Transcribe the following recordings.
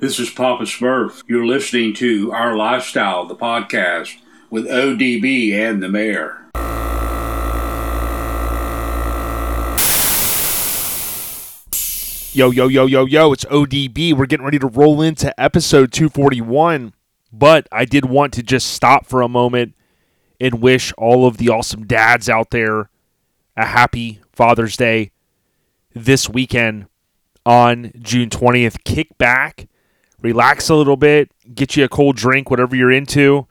This is Papa Smurf. You're listening to Our Lifestyle, the podcast with ODB and the mayor. Yo, yo, yo, yo, yo, it's ODB. We're getting ready to roll into episode 241. But I did want to just stop for a moment and wish all of the awesome dads out there a happy Father's Day this weekend on June 20th. Kick back, relax a little bit, get you a cold drink, whatever you're into,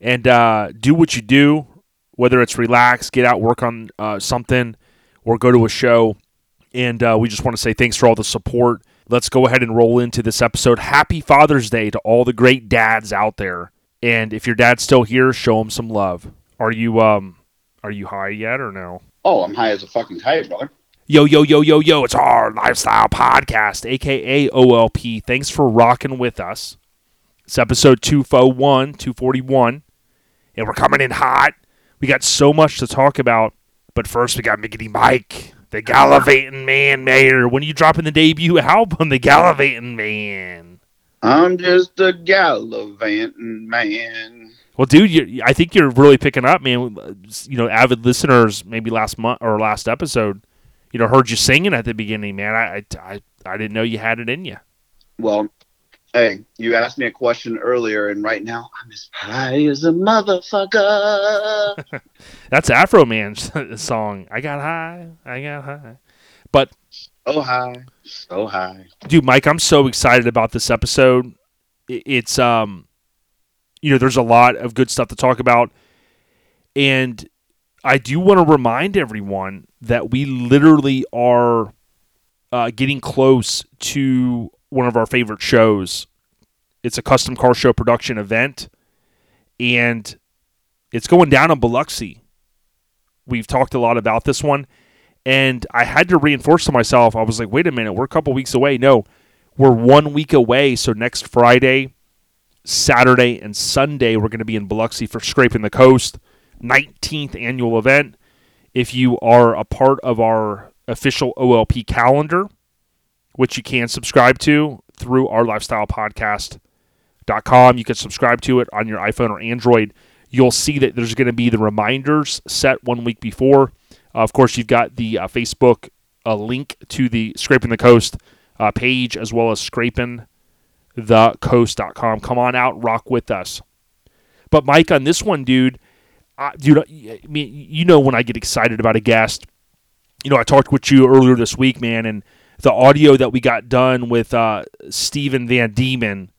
and uh, do what you do, whether it's relax, get out, work on uh, something, or go to a show. And uh, we just want to say thanks for all the support. Let's go ahead and roll into this episode. Happy Father's Day to all the great dads out there. And if your dad's still here, show him some love. Are you um are you high yet or no? Oh, I'm high as a fucking kite, brother. Yo, yo, yo, yo, yo, it's our lifestyle podcast, aka OLP. Thanks for rocking with us. It's episode 241, 241, and we're coming in hot. We got so much to talk about, but first we got Miggity Mike, the Gallivanting Man Mayor. When are you dropping the debut album, The Gallivanting Man? I'm just a gallivanting man. Well, dude, I think you're really picking up, man. You know, avid listeners, maybe last month or last episode, you know, heard you singing at the beginning, man. I, I, I didn't know you had it in you. Well, hey, you asked me a question earlier, and right now I'm as high as a motherfucker. That's Afroman's song. I got high, I got high. But so high, so high. dude, Mike, I'm so excited about this episode. It's um, you know, there's a lot of good stuff to talk about, and I do want to remind everyone that we literally are uh, getting close to one of our favorite shows. It's a custom car show production event, and it's going down in Biloxi. We've talked a lot about this one, and I had to reinforce to myself. I was like, "Wait a minute, we're a couple weeks away." No, we're one week away. So next Friday, Saturday, and Sunday, we're going to be in Biloxi for Scraping the Coast, 19th annual event. If you are a part of our official OLP calendar, which you can subscribe to through our lifestyle podcast.com, you can subscribe to it on your iPhone or Android. You'll see that there's going to be the reminders set one week before. Uh, of course, you've got the uh, Facebook uh, link to the Scraping the Coast uh, page as well as scrapingthecoast.com. Come on out, rock with us. But Mike, on this one, dude, I, dude, I mean, you know when I get excited about a guest, you know, I talked with you earlier this week, man, and the audio that we got done with uh, Stephen Van Diemen,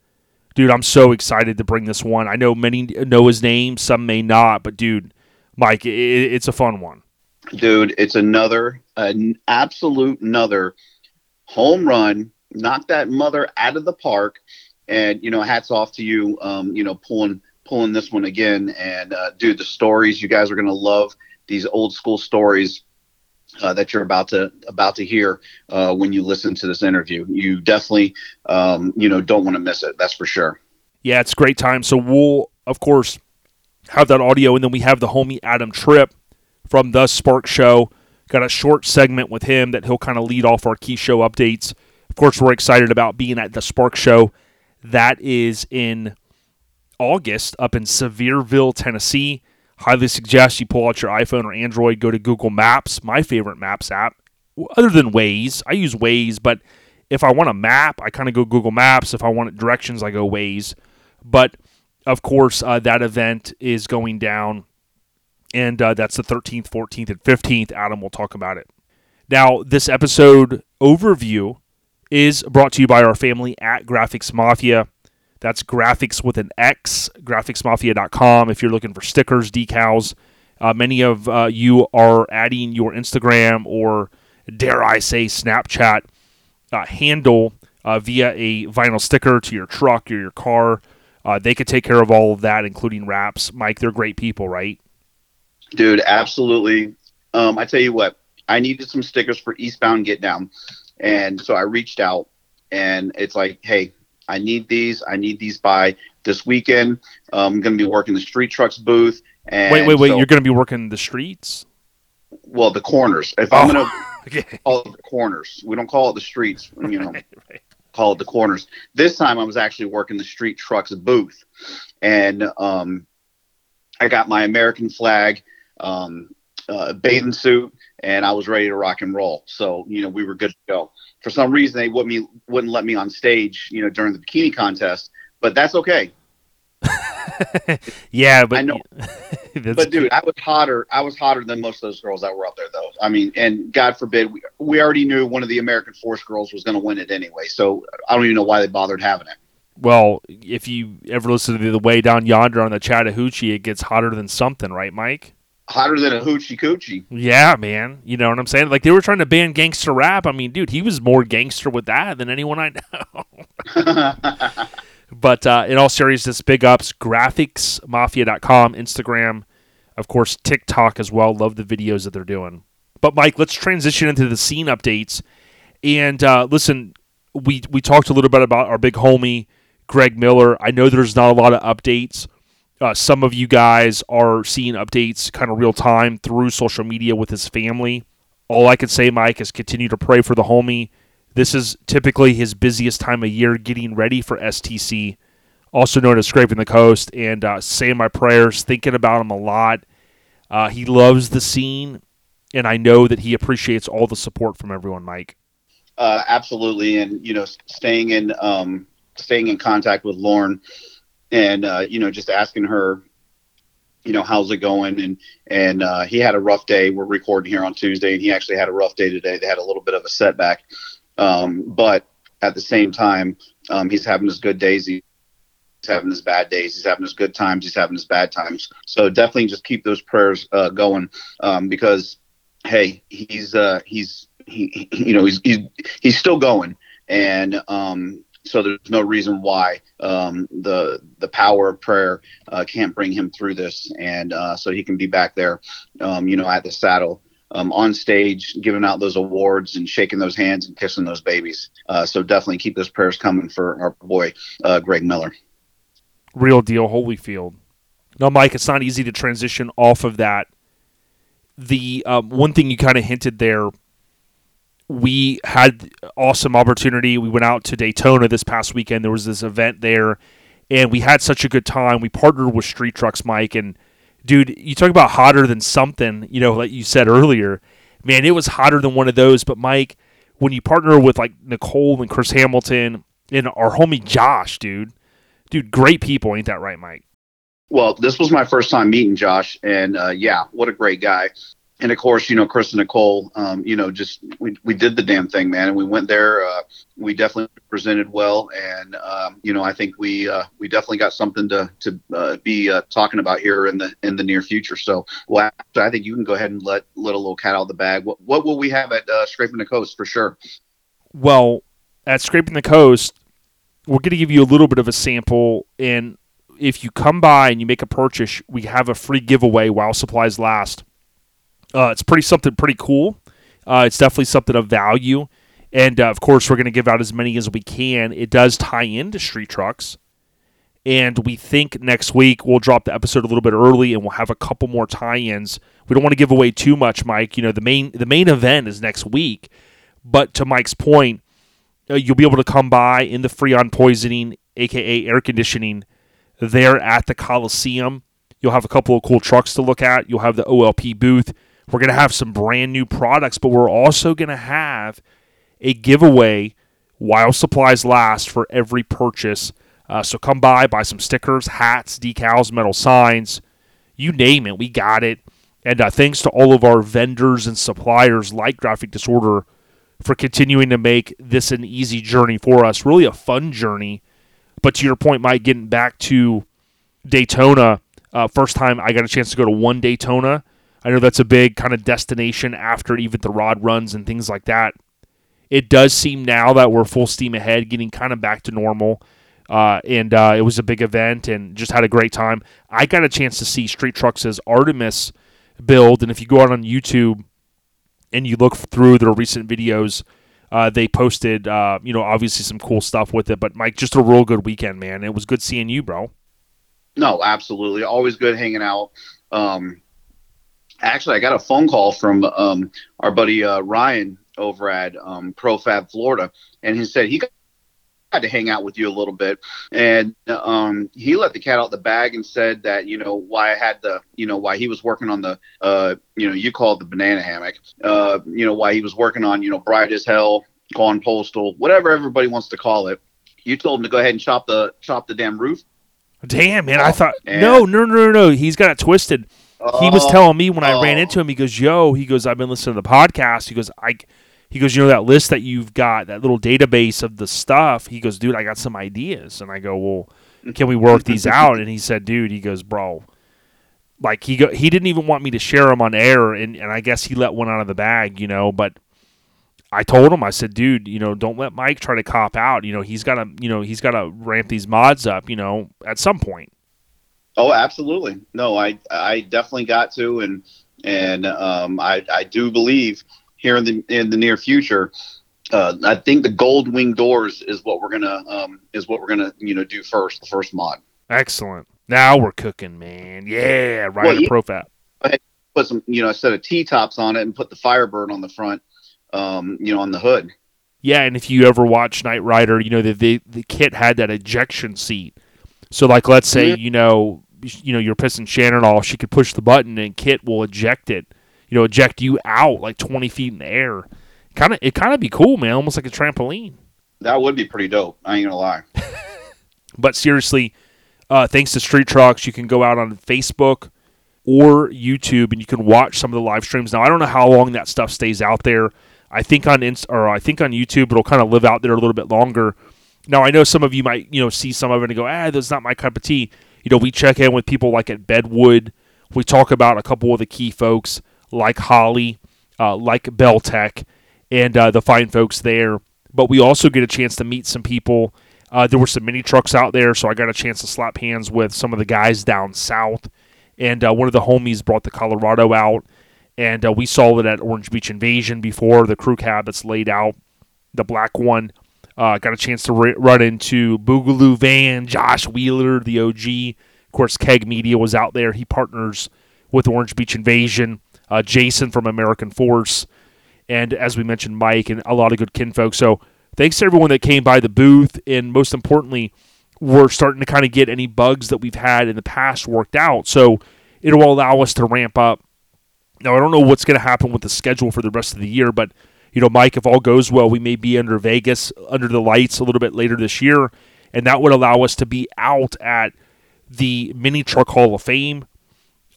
dude, I'm so excited to bring this one. I know many know his name, some may not, but dude, Mike, it, it's a fun one. Dude, it's another, an absolute another home run. Knock that mother out of the park. And, you know, hats off to you, um, you know, pulling pulling this one again. And, uh, dude, the stories, you guys are to love these old school stories uh, that you're about to about to hear uh, when you listen to this interview. You definitely, um, you know, don't want to miss it. That's for sure. Yeah, it's great time. So we'll, of course, have that audio, and then we have the homie Adam Tripp from the Spark Show. Got a short segment with him that he'll kind of lead off our key show updates. Of course, we're excited about being at the Spark Show. That is in August up in Sevierville, Tennessee. Highly suggest you pull out your iPhone or Android, go to Google Maps, my favorite Maps app, other than Waze. I use Waze, but if I want a map, I kind of go Google Maps. If I want directions, I go Waze. But of course, uh, that event is going down, and uh, that's the 13th, 14th, and 15th. Adam will talk about it. Now, this episode overview is brought to you by our family at Graphics Mafia. That's graphics with an X, graphicsmafia.com. If you're looking for stickers, decals, uh, many of uh, you are adding your Instagram or, dare I say, Snapchat uh, handle uh, via a vinyl sticker to your truck or your car. Uh, they could take care of all of that, including wraps. Mike, they're great people, right? Dude, absolutely. Um, I tell you what, I needed some stickers for Eastbound Get Down. And so I reached out and it's like, hey, I need these. I need these by this weekend. Um, I'm going to be working the street trucks booth. And wait, wait, wait. so- You're going to be working the streets? well, the corners. If I'm Oh. going to Okay. call it the corners, we don't call it the streets. You know, Right, right. call it the corners. This time I was actually working the street trucks booth, and um, I got my American flag um, uh, bathing suit, and I was ready to rock and roll. So you know we were good to go. For some reason they wouldn't me wouldn't let me on stage, you know, during the bikini contest, but that's okay. yeah, but I know. but dude, I was hotter. I was hotter than most of those girls that were up there, though. I mean, and God forbid, we, we already knew one of the American Force girls was going to win it anyway. So I don't even know why they bothered having it. Well, if you ever listen to the way down yonder on the Chattahoochee, it gets hotter than something, right, Mike? Hotter than a hoochie coochie. Yeah, man. You know what I'm saying? Like they were trying to ban gangster rap. I mean, dude, he was more gangster with that than anyone I know. But uh, in all seriousness, big ups, graphicsmafia.com, Instagram, of course, TikTok as well. Love the videos that they're doing. But Mike, let's transition into the scene updates. And uh, listen, we we talked a little bit about our big homie Greg Miller. I know there's not a lot of updates. Uh, some of you guys are seeing updates kind of real time through social media with his family. All I can say, Mike, is continue to pray for the homie. This is typically his busiest time of year getting ready for STC, also known as Scraping the Coast, and uh, saying my prayers, thinking about him a lot. Uh, he loves the scene, and I know that he appreciates all the support from everyone, Mike. Uh, absolutely, and you know, staying in um, staying in contact with Lauren, and uh, you know, just asking her, you know, how's it going? And and uh, he had a rough day. We're recording here on Tuesday, and he actually had a rough day today. They had a little bit of a setback. Um, but at the same time, um, he's having his good days. He's having his bad days. He's having his good times. He's having his bad times. So definitely just keep those prayers uh, going um, because, hey, he's uh, he's he, you know he's he's, he's still going, and um, so there's no reason why um, the the power of prayer uh, can't bring him through this, and uh, so he can be back there, um, you know, at the saddle um, on stage, giving out those awards and shaking those hands and kissing those babies. Uh, so definitely keep those prayers coming for our boy uh, Greg Miller. Real deal, Holyfield. No, Mike, it's not easy to transition off of that. The um, one thing you kind of hinted there, we had awesome opportunity. We went out to Daytona this past weekend. There was this event there, and we had such a good time. We partnered with Street Trucks, Mike, and dude, you talk about hotter than something, you know, like you said earlier. Man, it was hotter than one of those. But Mike, when you partner with like Nicole and Chris Hamilton and our homie Josh, dude, dude, great people, ain't that right, Mike? Well, this was my first time meeting Josh, and uh, yeah, what a great guy and of course, you know, Chris and Nicole, um, you know, just we, we did the damn thing, man. And we went there. Uh, we definitely presented well. And, um, you know, I think we uh, we definitely got something to, to uh, be uh, talking about here in the in the near future. So, well, I think you can go ahead and let, let a little cat out of the bag. What, what will we have at uh, Scraping the Coast for sure? Well, at Scraping the Coast, we're going to give you a little bit of a sample. And if you come by and you make a purchase, we have a free giveaway while supplies last uh, it's pretty something pretty cool. Uh, it's definitely something of value, and uh, of course, we're going to give out as many as we can. It does tie into street trucks, and we think next week we'll drop the episode a little bit early, and we'll have a couple more tie-ins. We don't want to give away too much, Mike. You know, the main the main event is next week, but to Mike's point, uh, you'll be able to come by in the Freon poisoning, aka air conditioning, there at the Coliseum. You'll have a couple of cool trucks to look at. You'll have the OLP booth. We're going to have some brand new products, but we're also going to have a giveaway while supplies last for every purchase. Uh, so come by, buy some stickers, hats, decals, metal signs, you name it, we got it. And uh, thanks to all of our vendors and suppliers like Graphic Disorder for continuing to make this an easy journey for us, really a fun journey. But to your point, Mike, getting back to Daytona, uh, first time I got a chance to go to one Daytona I know that's a big kind of destination after even the rod runs and things like that. It does seem now that we're full steam ahead, getting kind of back to normal. Uh, and uh, it was a big event and just had a great time. I got a chance to see Street Trucks' Artemis build, and if you go out on YouTube and you look through their recent videos, uh, they posted, uh, you know, obviously some cool stuff with it. But Mike, just a real good weekend, man. It was good seeing you, bro. No, absolutely, always good hanging out. Um, actually, I got a phone call from um, our buddy uh, Ryan over at um, ProFab Florida, and he said he got had to hang out with you a little bit. And um, he let the cat out the bag and said that, you know, why I had the, you know, why he was working on the, uh, you know, you called the banana hammock, uh, you know, why he was working on, you know, Bright as Hell, Gone Postal, whatever everybody wants to call it. You told him to go ahead and chop the chop the damn roof. Damn, man! I thought and- no, no, no, no, no. He's got it twisted. He was Oh, telling me when I ran oh. into him, he goes, "Yo," he goes, "I've been listening to the podcast." He goes, "I," he goes, "You know that list that you've got, that little database of the stuff." He goes, "Dude, I got some ideas," and I go, "Well, can we work these out?" And he said, "Dude," he goes, "Bro." Like he go, he didn't even want me to share them on air, and, and I guess he let one out of the bag, you know. But I told him, I said, dude, you know, don't let Mike try to cop out. You know, he's got to, you know, he's got to ramp these mods up, you know, at some point. Oh, absolutely. No, I I definitely got to, and and um, I I do believe here in the in the near future, uh, I think the gold wing doors is what we're gonna um, is what we're gonna you know do first, the first mod. Excellent. Now we're cooking, man. Yeah, right Well, in the. Put some you know a set of T tops on it and put the Firebird on the front, um, you know, on the hood. Yeah, and if you ever watch Knight Rider, you know that the the kit had that ejection seat. So like let's say, Yeah. you know, you know, you're pissing Shannon off, she could push the button and KITT will eject it. You know, eject you out like 20 feet in the air. Kind of it kind of be cool, man, almost like a trampoline. That would be pretty dope. I ain't gonna lie. But seriously, uh, thanks to Street Trucks, you can go out on Facebook or YouTube and you can watch some of the live streams. Now, I don't know how long that stuff stays out there. I think on Inst- or I think on YouTube it'll kind of live out there a little bit longer. Now, I know some of you might you know see some of it and go, ah, that's not my cup of tea. You know, we check in with people like at Bedwood. We talk about a couple of the key folks like Holly, uh, like Belltech, and uh, the fine folks there. But we also get a chance to meet some people. Uh, there were some mini trucks out there, so I got a chance to slap hands with some of the guys down south. And uh, one of the homies brought the Colorado out, and uh, we saw it at Orange Beach Invasion before the crew cab that's laid out, the black one. Uh, got a chance to run into Boogaloo Van, Josh Wheeler, the OG. Of course, Keg Media was out there. He partners with Orange Beach Invasion. Uh, Jason from American Force, and as we mentioned, Mike and a lot of good kinfolk. So thanks to everyone that came by the booth, and most importantly, we're starting to kind of get any bugs that we've had in the past worked out. So it will allow us to ramp up. Now I don't know what's going to happen with the schedule for the rest of the year, but you know, Mike, if all goes well, we may be under Vegas under the lights a little bit later this year, and that would allow us to be out at the Mini Truck Hall of Fame.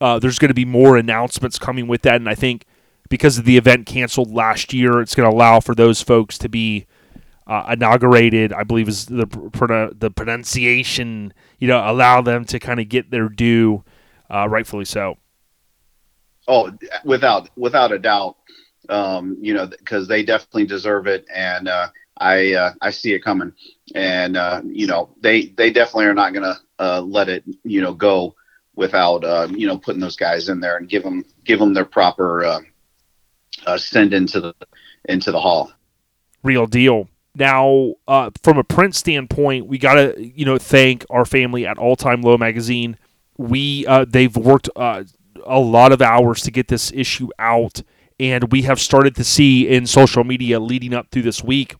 Uh, there's going to be more announcements coming with that, and I think because of the event canceled last year, it's going to allow for those folks to be uh, inaugurated. I believe is the the pronunciation. You know, allow them to kind of get their due, uh, rightfully so. Oh, without without a doubt, um, you know, because they definitely deserve it, and uh, I uh, I see it coming, and uh, you know, they they definitely are not gonna uh, let it you know go without uh, you know putting those guys in there and give them give them their proper uh, uh, send into the into the hall. real deal. Now, uh, from a print standpoint, we gotta you know thank our family at All Time Low magazine. We uh, they've worked uh, a lot of hours to get this issue out, and we have started to see in social media leading up through this week.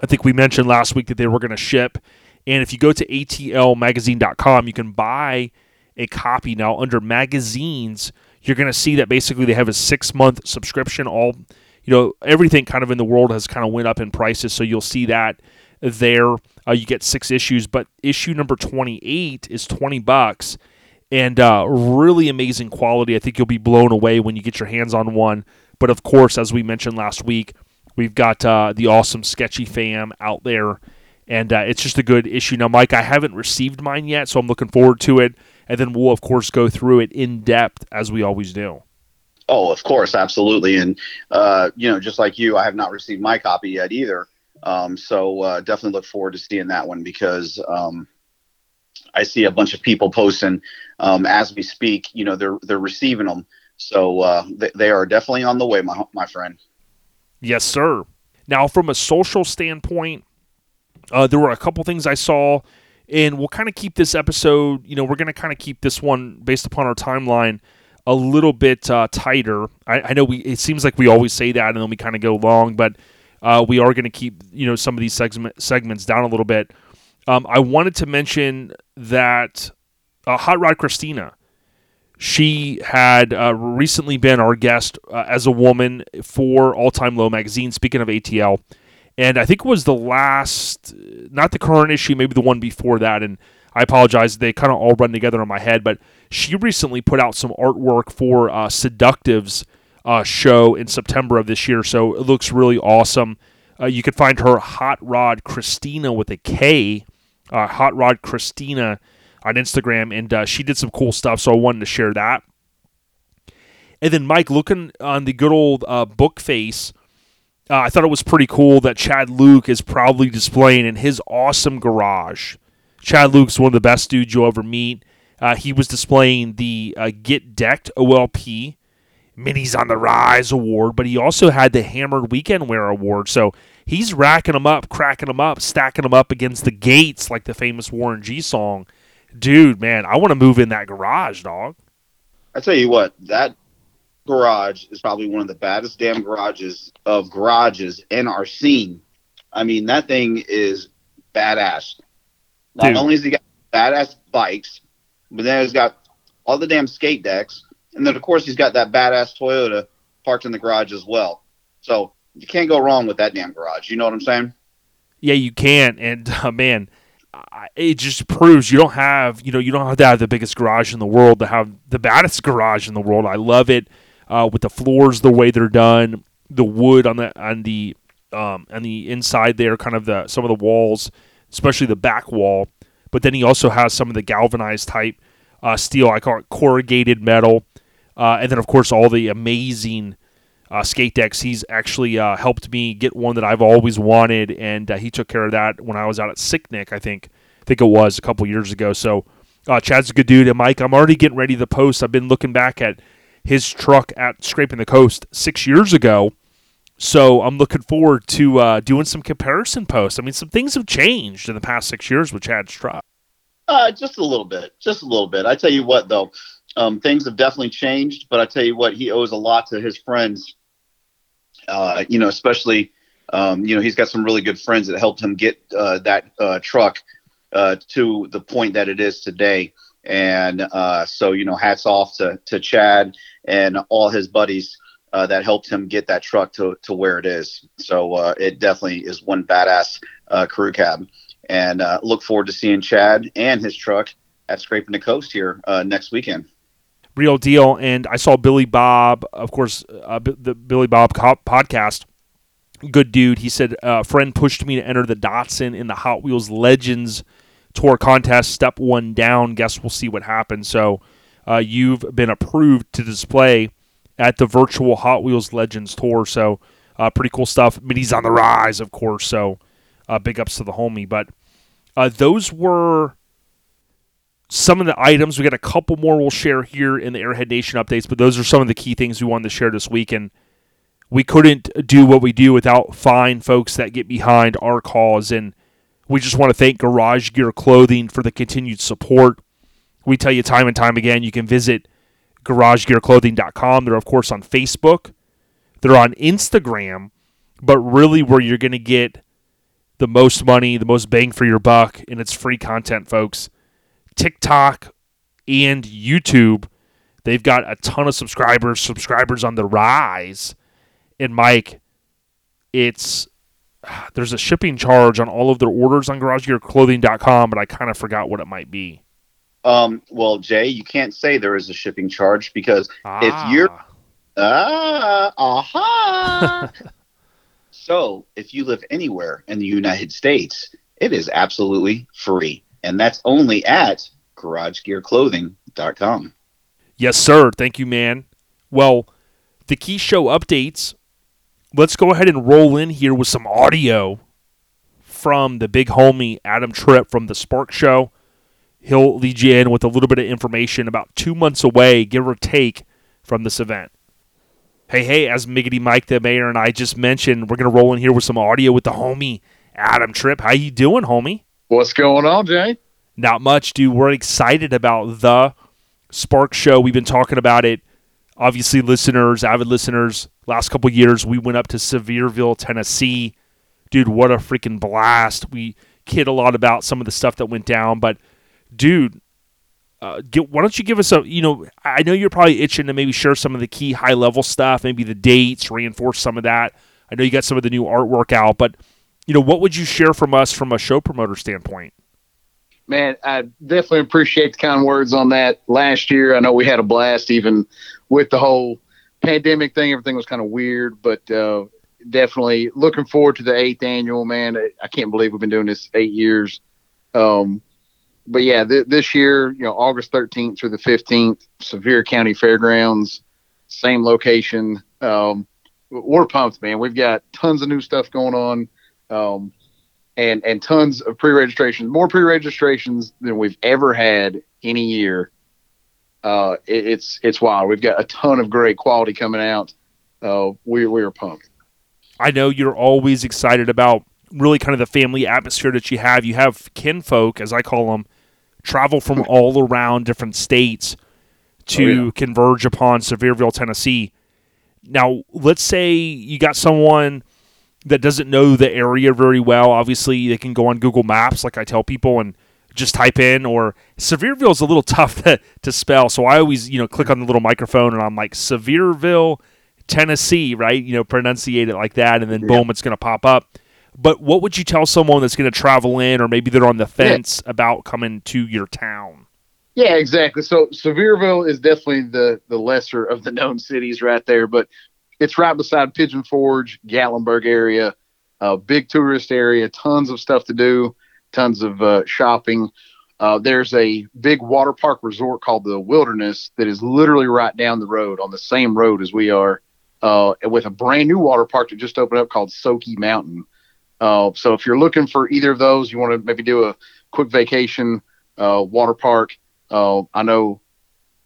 I think we mentioned last week that they were going to ship, and if you go to atlmagazine.com, you can buy a copy now under magazines. You're going to see that basically they have a six month subscription. All you know, everything kind of in the world has kind of went up in prices, so you'll see that there. Uh, you get six issues, but issue number 28 is 20 bucks, and uh, really amazing quality. I think you'll be blown away when you get your hands on one. But of course, as we mentioned last week, we've got uh, the awesome Sketchy fam out there, and uh, it's just a good issue. Now, Mike, I haven't received mine yet, so I'm looking forward to it, and then we'll of course go through it in depth as we always do. Oh, of course, absolutely, and uh, you know, just like you, I have not received my copy yet either. Um, so uh, definitely look forward to seeing that one because um, I see a bunch of people posting um, as we speak. You know, they're they're receiving them, so uh, they, they are definitely on the way, my my friend. Yes, sir. Now, from a social standpoint, uh, there were a couple things I saw, and we'll kind of keep this episode. You know, we're going to kind of keep this one based upon our timeline a little bit uh, tighter. I, I know we. It seems like we always say that, and then we kind of go long, but uh, we are going to keep you know some of these segment, segments down a little bit. Um, I wanted to mention that uh, Hot Rod Christina, she had uh, recently been our guest uh, as a woman for All Time Low magazine. Speaking of ATL, and I think it was the last, not the current issue, maybe the one before that. And I apologize, they kind of all run together in my head. But she recently put out some artwork for uh, Seductive's uh, show in September of this year, so it looks really awesome. Uh, you can find her Hot Rod Christina with a K, uh, Hot Rod Christina on Instagram, and uh, she did some cool stuff. So I wanted to share that. And then Mike, looking on the good old uh, book face, uh, I thought it was pretty cool that Chad Luke is proudly displaying in his awesome garage. Chad Luke's one of the best dudes you'll ever meet. Uh, he was displaying the uh, Get Decked OLP Minis on the Rise award, but he also had the Hammered Weekend Wear award. So he's racking them up, cracking them up, stacking them up against the gates like the famous Warren G song. Dude, man, I want to move in that garage, dog. I tell you what, that garage is probably one of the baddest damn garages of garages in our scene. I mean, that thing is badass. Not Dude. only has he got badass bikes, but then he's got all the damn skate decks, and then of course he's got that badass Toyota parked in the garage as well. So you can't go wrong with that damn garage. You know what I'm saying? Yeah, you can, and uh, man, it just proves you don't have you know you don't have to have the biggest garage in the world to have the baddest garage in the world. I love it uh, with the floors the way they're done, the wood on the on the um, on the inside there, kind of the some of the walls, especially the back wall. But then he also has some of the galvanized type uh, steel. I call it corrugated metal, uh, and then of course all the amazing uh, skate decks. He's actually uh, helped me get one that I've always wanted, and uh, he took care of that when I was out at Sicknick. I think I think it was a couple years ago. So uh, Chad's a good dude, and Mike, I'm already getting ready to post. I've been looking back at his truck at Scraping the Coast six years ago. So I'm looking forward to uh, doing some comparison posts. I mean, some things have changed in the past six years with Chad's truck. Uh, just a little bit, just a little bit. I tell you what, though, um, things have definitely changed. But I tell you what, he owes a lot to his friends. Uh, you know, especially, um, you know, he's got some really good friends that helped him get uh, that uh, truck uh, to the point that it is today. And uh, so, you know, hats off to to Chad and all his buddies uh, that helped him get that truck to to where it is. So it definitely is one badass crew cab and look forward to seeing Chad and his truck at Scraping the Coast here next weekend. Real deal. And I saw Billy Bob, of course, uh, B- the Billy Bob podcast. Good dude. He said, uh, a friend pushed me to enter the Datsun in the Hot Wheels Legends Tour contest. Step one down. Guess we'll see what happens. So uh, you've been approved to display at the virtual Hot Wheels Legends Tour. So uh, pretty cool stuff. Minis on the rise, of course. So uh, big ups to the homie. But uh, those were some of the items. We got a couple more we'll share here in the Airhead Nation updates, but those are some of the key things we wanted to share this week. And we couldn't do what we do without fine folks that get behind our cause. And we just want to thank Garage Gear Clothing for the continued support. We tell you time and time again, you can visit garagegearclothing.com. They're, of course, on Facebook, they're on Instagram, but really where you're going to get the most money, the most bang for your buck, and it's free content, folks. TikTok and YouTube, they've got a ton of subscribers, subscribers on the rise. And Mike, it's there's a shipping charge on all of their orders on garagegearclothing.com, but I kind of forgot what it might be. Um, well, Jay, you can't say there is a shipping charge because if you're Ah. ah aha. so if you live anywhere in the United States, it is absolutely free, and that's only at GarageGearClothing.com. Yes, sir. Thank you, man. Well, the key show updates. Let's go ahead and roll in here with some audio from the big homie Adam Tripp from the Spark Show. He'll lead you in with a little bit of information about two months away, give or take, from this event. Hey, hey, as Miggity Mike the Mayor and I just mentioned, we're gonna roll in here with some audio with the homie Adam Tripp. How you doing, homie? What's going on, Jay? Not much, dude. We're excited about the Spark Show. We've been talking about it obviously, listeners, avid listeners, last couple years, we went up to Sevierville, Tennessee. Dude, what a freaking blast. We kid a lot about some of the stuff that went down, but dude, uh, get, why don't you give us a, you know, I know you're probably itching to maybe share some of the key high level stuff, maybe the dates, reinforce some of that. I know you got some of the new artwork out, but, you know, what would you share from us from a show promoter standpoint? Man, I definitely appreciate the kind words on that. Last year, I know we had a blast, even with the whole pandemic thing. Everything was kind of weird, but uh, definitely looking forward to the eighth annual. Man, I can't believe we've been doing this eight years. Um, but yeah, th- this year, you know, August 13th through the 15th, Sevier County Fairgrounds, same location. Um, we're pumped, man. We've got tons of new stuff going on. Um, and and tons of pre-registrations, more pre-registrations than we've ever had any year. Uh, it, it's it's wild. We've got a ton of great quality coming out. Uh, we we are pumped. I know you're always excited about really kind of the family atmosphere that you have. You have kinfolk, as I call them, travel from all around different states to oh, yeah. converge upon Sevierville, Tennessee. Now, let's say you got someone that doesn't know the area very well, obviously they can go on Google Maps, like I tell people, and just type in. Or Sevierville is a little tough to, to spell, so I always you know click on the little microphone and I'm like Sevierville, Tennessee, right? You know, pronunciate it like that, and then boom, it's going to pop up. But what would you tell someone that's going to travel in, or maybe they're on the fence yeah. about coming to your town? Yeah, exactly. So Sevierville is definitely the the lesser of the known cities right there, but it's right beside Pigeon Forge, Gatlinburg area, big tourist area, tons of stuff to do, tons of uh, shopping. Uh, there's a big water park resort called the Wilderness that is literally right down the road on the same road as we are, uh, with a brand new water park that just opened up called Soaky Mountain. Uh, so if you're looking for either of those, you want to maybe do a quick vacation uh, water park. Uh, I know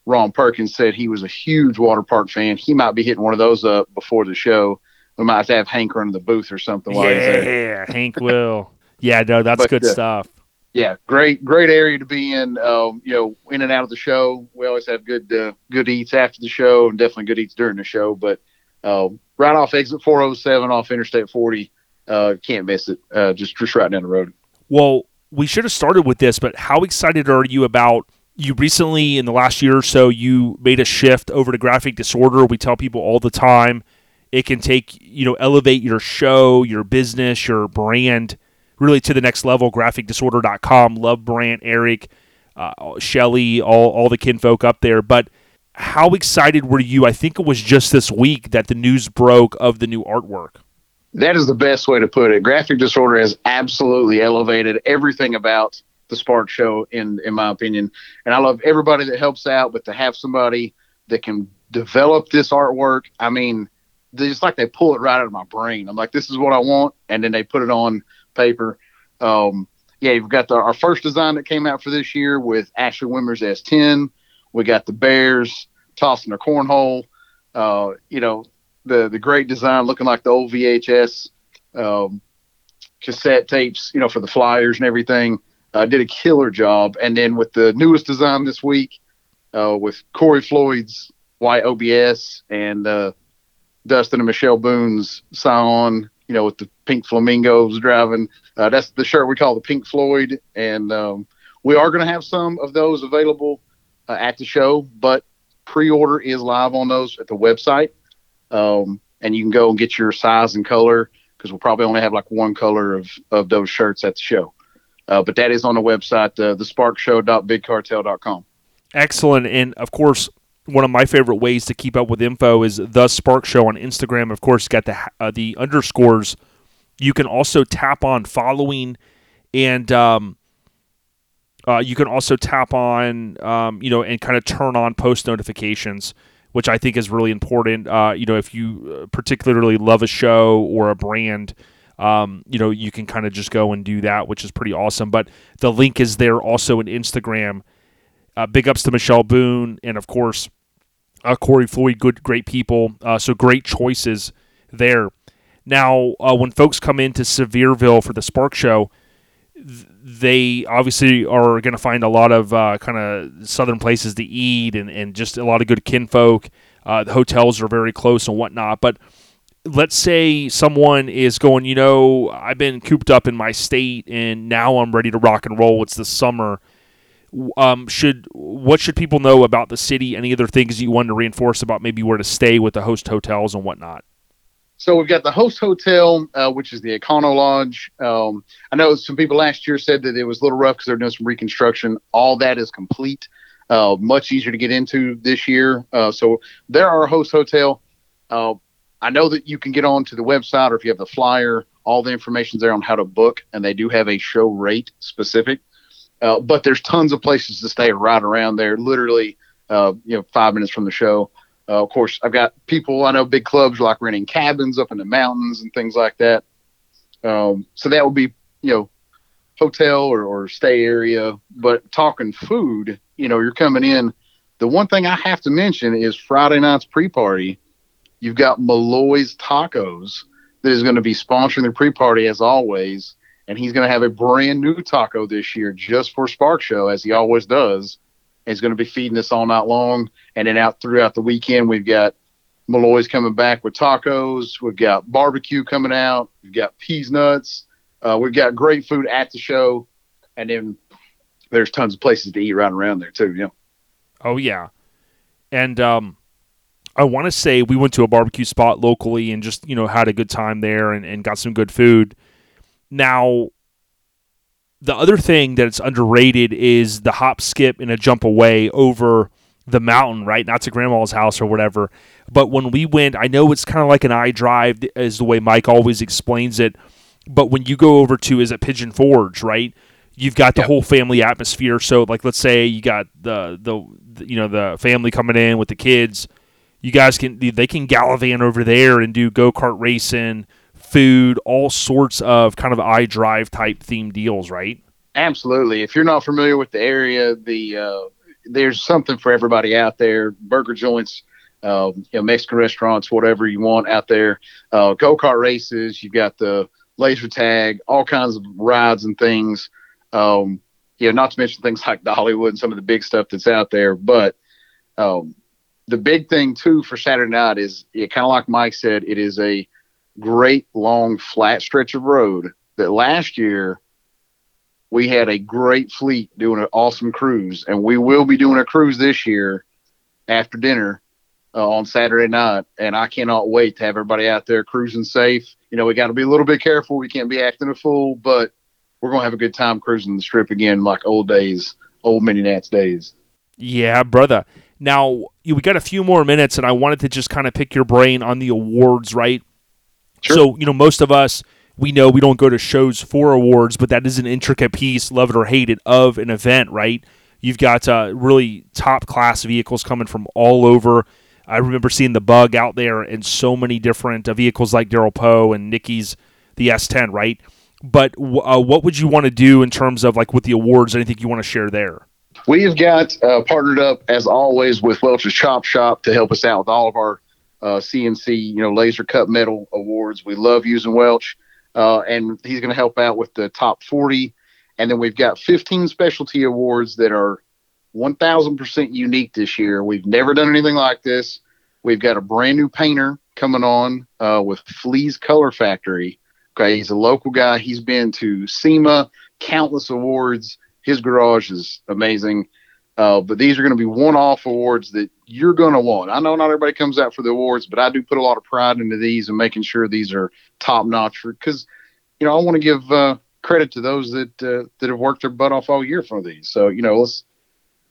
Ron Perkins said he was a huge water park fan. He might be hitting one of those up before the show. We might have to have Hank run the booth or something. Like that. Yeah, Hank will. Yeah, no, that's but, good uh, stuff. Yeah, great, great area to be in. Um, you know, in and out of the show. We always have good, uh, good eats after the show, and definitely good eats during the show. But uh, right off exit 407 off Interstate 40, uh, can't miss it. Uh, just just right down the road. Well, we should have started with this, but how excited are you about you recently in the last year or so you made a shift over to graphic disorder. We tell people all the time it can take you know elevate your show your business your brand really to the next level. graphicdisorder.com love brand eric uh, shelly all, all the kinfolk up there. But how excited were you? I think it was just this week that the news broke of the new artwork. That is the best way to put it. Graphic disorder has absolutely elevated everything about the Spark Show, in in my opinion. And I love everybody that helps out, but to have somebody that can develop this artwork, I mean, just like they pull it right out of my brain. I'm like, this is what I want, and then they put it on paper. Um, yeah, we've got the, our first design that came out for this year with Ashley Wimmer's S10. We got the Bears tossing their cornhole. Uh, you know, the the great design looking like the old VHS um, cassette tapes, you know, for the flyers and everything uh, did a killer job. And then with the newest design this week, uh, with Corey Floyd's white OBS and uh, Dustin and Michelle Boone's sign you know, with the pink flamingos driving. Uh, that's the shirt we call the Pink Floyd. And um, we are going to have some of those available uh, at the show, but pre order is live on those at the website. Um, and you can go and get your size and color because we'll probably only have like one color of, of those shirts at the show. Uh, but that is on the website, uh, thesparkshow.bigcartel.com. Excellent. And of course, one of my favorite ways to keep up with info is the Spark Show on Instagram. Of course, got the uh, the underscores. You can also tap on following, and um, uh, you can also tap on, um, you know, and kind of turn on post notifications, which I think is really important. Uh, you know, if you uh, particularly love a show or a brand, um, you know, you can kind of just go and do that, which is pretty awesome. But the link is there also in Instagram. Uh, big ups to Michelle Boone and of course uh, Corey Floyd, good, great people. Uh, so great choices there. Now, uh, when folks come into Sevierville for the Spark Show, th- they obviously are going to find a lot of uh, kind of southern places to eat and, and just a lot of good kinfolk. Uh, the hotels are very close and whatnot. But let's say someone is going, you know, I've been cooped up in my state and now I'm ready to rock and roll. It's the summer. Um, should what should people know about the city? Any other things you want to reinforce about maybe where to stay with the host hotels and whatnot? So we've got the host hotel, uh, which is the Econo Lodge. Um, I know some people last year said that it was a little rough because they're doing some reconstruction. All that is complete. Uh, much easier to get into this year. Uh, so there are host hotel. I know that you can get on to the website or if you have the flyer, all the information's there on how to book, and they do have a show rate specific. Uh, but there's tons of places to stay right around there, literally, uh, you know, five minutes from the show. Uh, of course, I've got people I know big clubs like renting cabins up in the mountains and things like that. Um, so that would be you know hotel or, or stay area. But talking food, you know, you're coming in. The one thing I have to mention is Friday night's pre-party. You've got Malloy's Tacos that is going to be sponsoring the pre-party as always, and he's going to have a brand new taco this year just for Spark Show as he always does He's going to be feeding us all night long. And then out throughout the weekend, we've got Malloy's coming back with tacos. We've got barbecue coming out. We've got peas nuts. Uh, we've got great food at the show. And then there's tons of places to eat right around there too. You know. Oh yeah, and um, I want to say we went to a barbecue spot locally and just you know had a good time there and, and got some good food. Now the other thing that's underrated is the hop, skip, and a jump away over the mountain, right? Not to grandma's house or whatever. But when we went, I know it's kind of like an I drive, is the way Mike always explains it. But when you go over to, is it Pigeon Forge, right? You've got the yep. whole family atmosphere. So, like, let's say you got the, the the you know the family coming in with the kids. You guys can they can gallivant over there and do go kart racing food, all sorts of kind of I drive type theme deals, right? Absolutely. If you're not familiar with the area, the uh, there's something for everybody out there. Burger joints, uh, you know, Mexican restaurants, whatever you want out there. Uh, Go kart races. You've got the laser tag, all kinds of rides and things. Um, you know, not to mention things like Dollywood and some of the big stuff that's out there. But um, the big thing too for Saturday night is, kind of like Mike said, it is a great long flat stretch of road that last year we had a great fleet doing an awesome cruise and we will be doing a cruise this year after dinner uh, on Saturday night and I cannot wait to have everybody out there cruising safe. You know, we got to be a little bit careful. We can't be acting a fool, but we're going to have a good time cruising the strip again like old days, old mini nats days. Yeah, brother. Now, we got a few more minutes and I wanted to just kind of pick your brain on the awards, right? Sure. So, you know, most of us, we know we don't go to shows for awards, but that is an intricate piece, love it or hate it, of an event, right? You've got uh, really top class vehicles coming from all over. I remember seeing the bug out there and so many different uh, vehicles like Daryl Poe and Nikki's the S10, right? But uh, what would you want to do in terms of like with the awards? Anything you want to share there? We have got uh, partnered up as always with Welch's Chop Shop to help us out with all of our uh, CNC, you know, laser cut metal awards. We love using Welch, uh, and he's going to help out with the top 40. And then we've got 15 specialty awards that are 1,000% unique this year. We've never done anything like this. We've got a brand new painter coming on uh, with Fleas Color Factory. Okay, he's a local guy. He's been to SEMA, countless awards. His garage is amazing. Uh, but these are going to be one-off awards that you're going to want. I know not everybody comes out for the awards, but I do put a lot of pride into these and making sure these are top-notch because, you know, I want to give uh, credit to those that uh, that have worked their butt off all year for these. So, you know, let's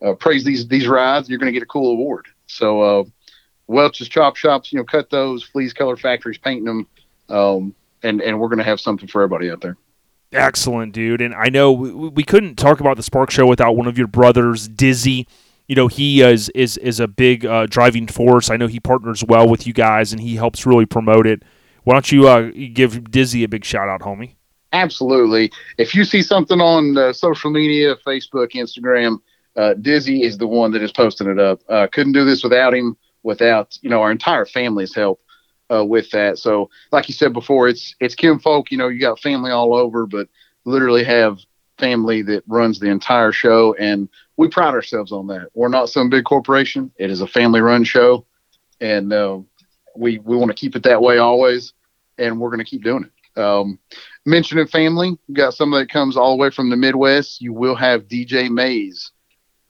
uh, praise these these rides. You're going to get a cool award. So, uh, Welch's Chop Shops, you know, cut those. Fleas Color Factories painting them, um, and and we're going to have something for everybody out there. Excellent, dude. And I know we, we couldn't talk about the Spark Show without one of your brothers, Dizzy. You know, he is is is a big uh, driving force. I know he partners well with you guys, and he helps really promote it. Why don't you uh, give Dizzy a big shout out, homie? Absolutely. If you see something on uh, social media, Facebook, Instagram, uh, Dizzy is the one that is posting it up. Uh, couldn't do this without him, without you know our entire family's help uh, with that. So, like you said before, it's it's Kim Folk. You know, you got family all over, but literally have family that runs the entire show, and we pride ourselves on that. We're not some big corporation. It is a family-run show, and uh, we we want to keep it that way always, and we're going to keep doing it. Um, mentioning family, got somebody that comes all the way from the Midwest. You will have DJ Mays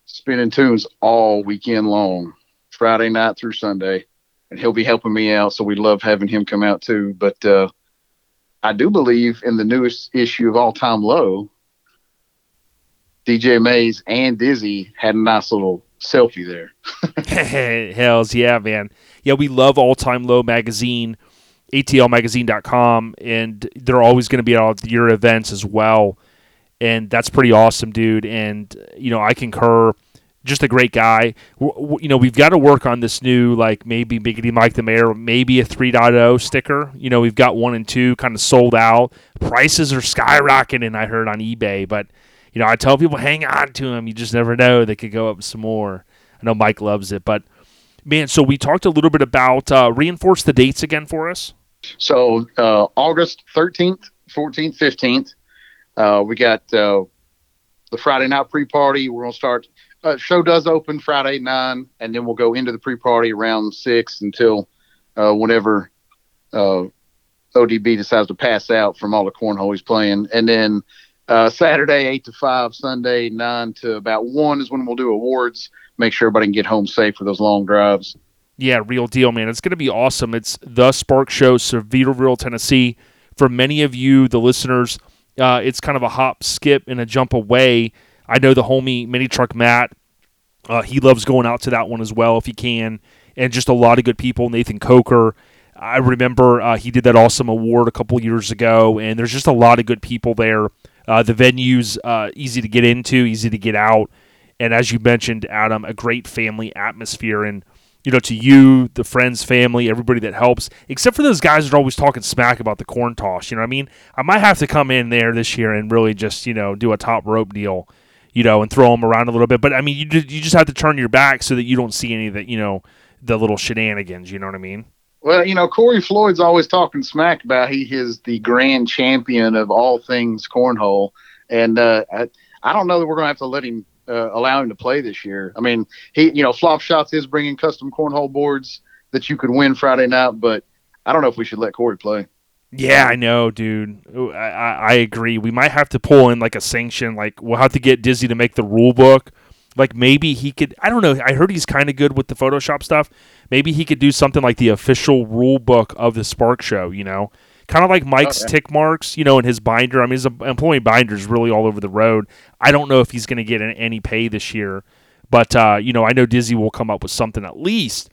spinning tunes all weekend long, Friday night through Sunday, and he'll be helping me out. So we love having him come out too. But uh, I do believe in the newest issue of All Time Low, DJ Mays and Dizzy had a nice little selfie there. Hells yeah, man. Yeah, we love All Time Low magazine, atlmagazine.com, and they're always going to be at your events as well. And that's pretty awesome, dude. And, you know, I concur. Just a great guy. W- you know, we've got to work on this new, like maybe Miggity Mike the Mayor, maybe a 3.0 sticker. You know, we've got one and two kind of sold out. Prices are skyrocketing, I heard on eBay, but you know, I tell people hang on to them. You just never know; they could go up some more. I know Mike loves it, but man, so we talked a little bit about uh, reinforce the dates again for us. So uh, August thirteenth, fourteenth, fifteenth, uh, we got uh, the Friday night pre-party. We're gonna start. Uh, show does open Friday nine, and then we'll go into the pre-party around six until uh, whenever ODB decides to pass out from all the cornhole he's playing, and then uh, Saturday, 8 to 5, Sunday, 9 to about 1 is when we'll do awards. Make sure everybody can get home safe for those long drives. Yeah, real deal, man. It's going to be awesome. It's the Spark Show, Sevierville, Tennessee. For many of you, the listeners, uh, it's kind of a hop, skip, and a jump away. I know the homie Mini Truck Matt, uh, he loves going out to that one as well if he can. And just a lot of good people. Nathan Coker. I remember uh, he did that awesome award a couple years ago, and there's just a lot of good people there. Uh, the venue's uh, easy to get into, easy to get out, and as you mentioned, Adam, a great family atmosphere. And you know, to you, the friends, family, everybody that helps, except for those guys that are always talking smack about the corn toss. You know what I mean? I might have to come in there this year and really just you know do a top rope deal, you know, and throw them around a little bit. But I mean, you you just have to turn your back so that you don't see any of the you know the little shenanigans. You know what I mean? Well, you know, Corey Floyd's always talking smack about he is the grand champion of all things cornhole, and uh, I, I don't know that we're going to have to let him uh, allow him to play this year. I mean, he, you know, Flop Shots is bringing custom cornhole boards that you could win Friday night, but I don't know if we should let Corey play. Yeah, I know, dude. I, I, I agree. We might have to pull in like a sanction. Like we'll have to get Dizzy to make the rule book like maybe he could I don't know, I heard he's kind of good with the Photoshop stuff. Maybe he could do something like the official rule book of the Spark show, you know. Kind of like Mike's okay. tick marks, you know, in his binder. I mean, his employee binder is really all over the road. I don't know if he's going to get any pay this year, but uh, you know, I know Dizzy will come up with something at least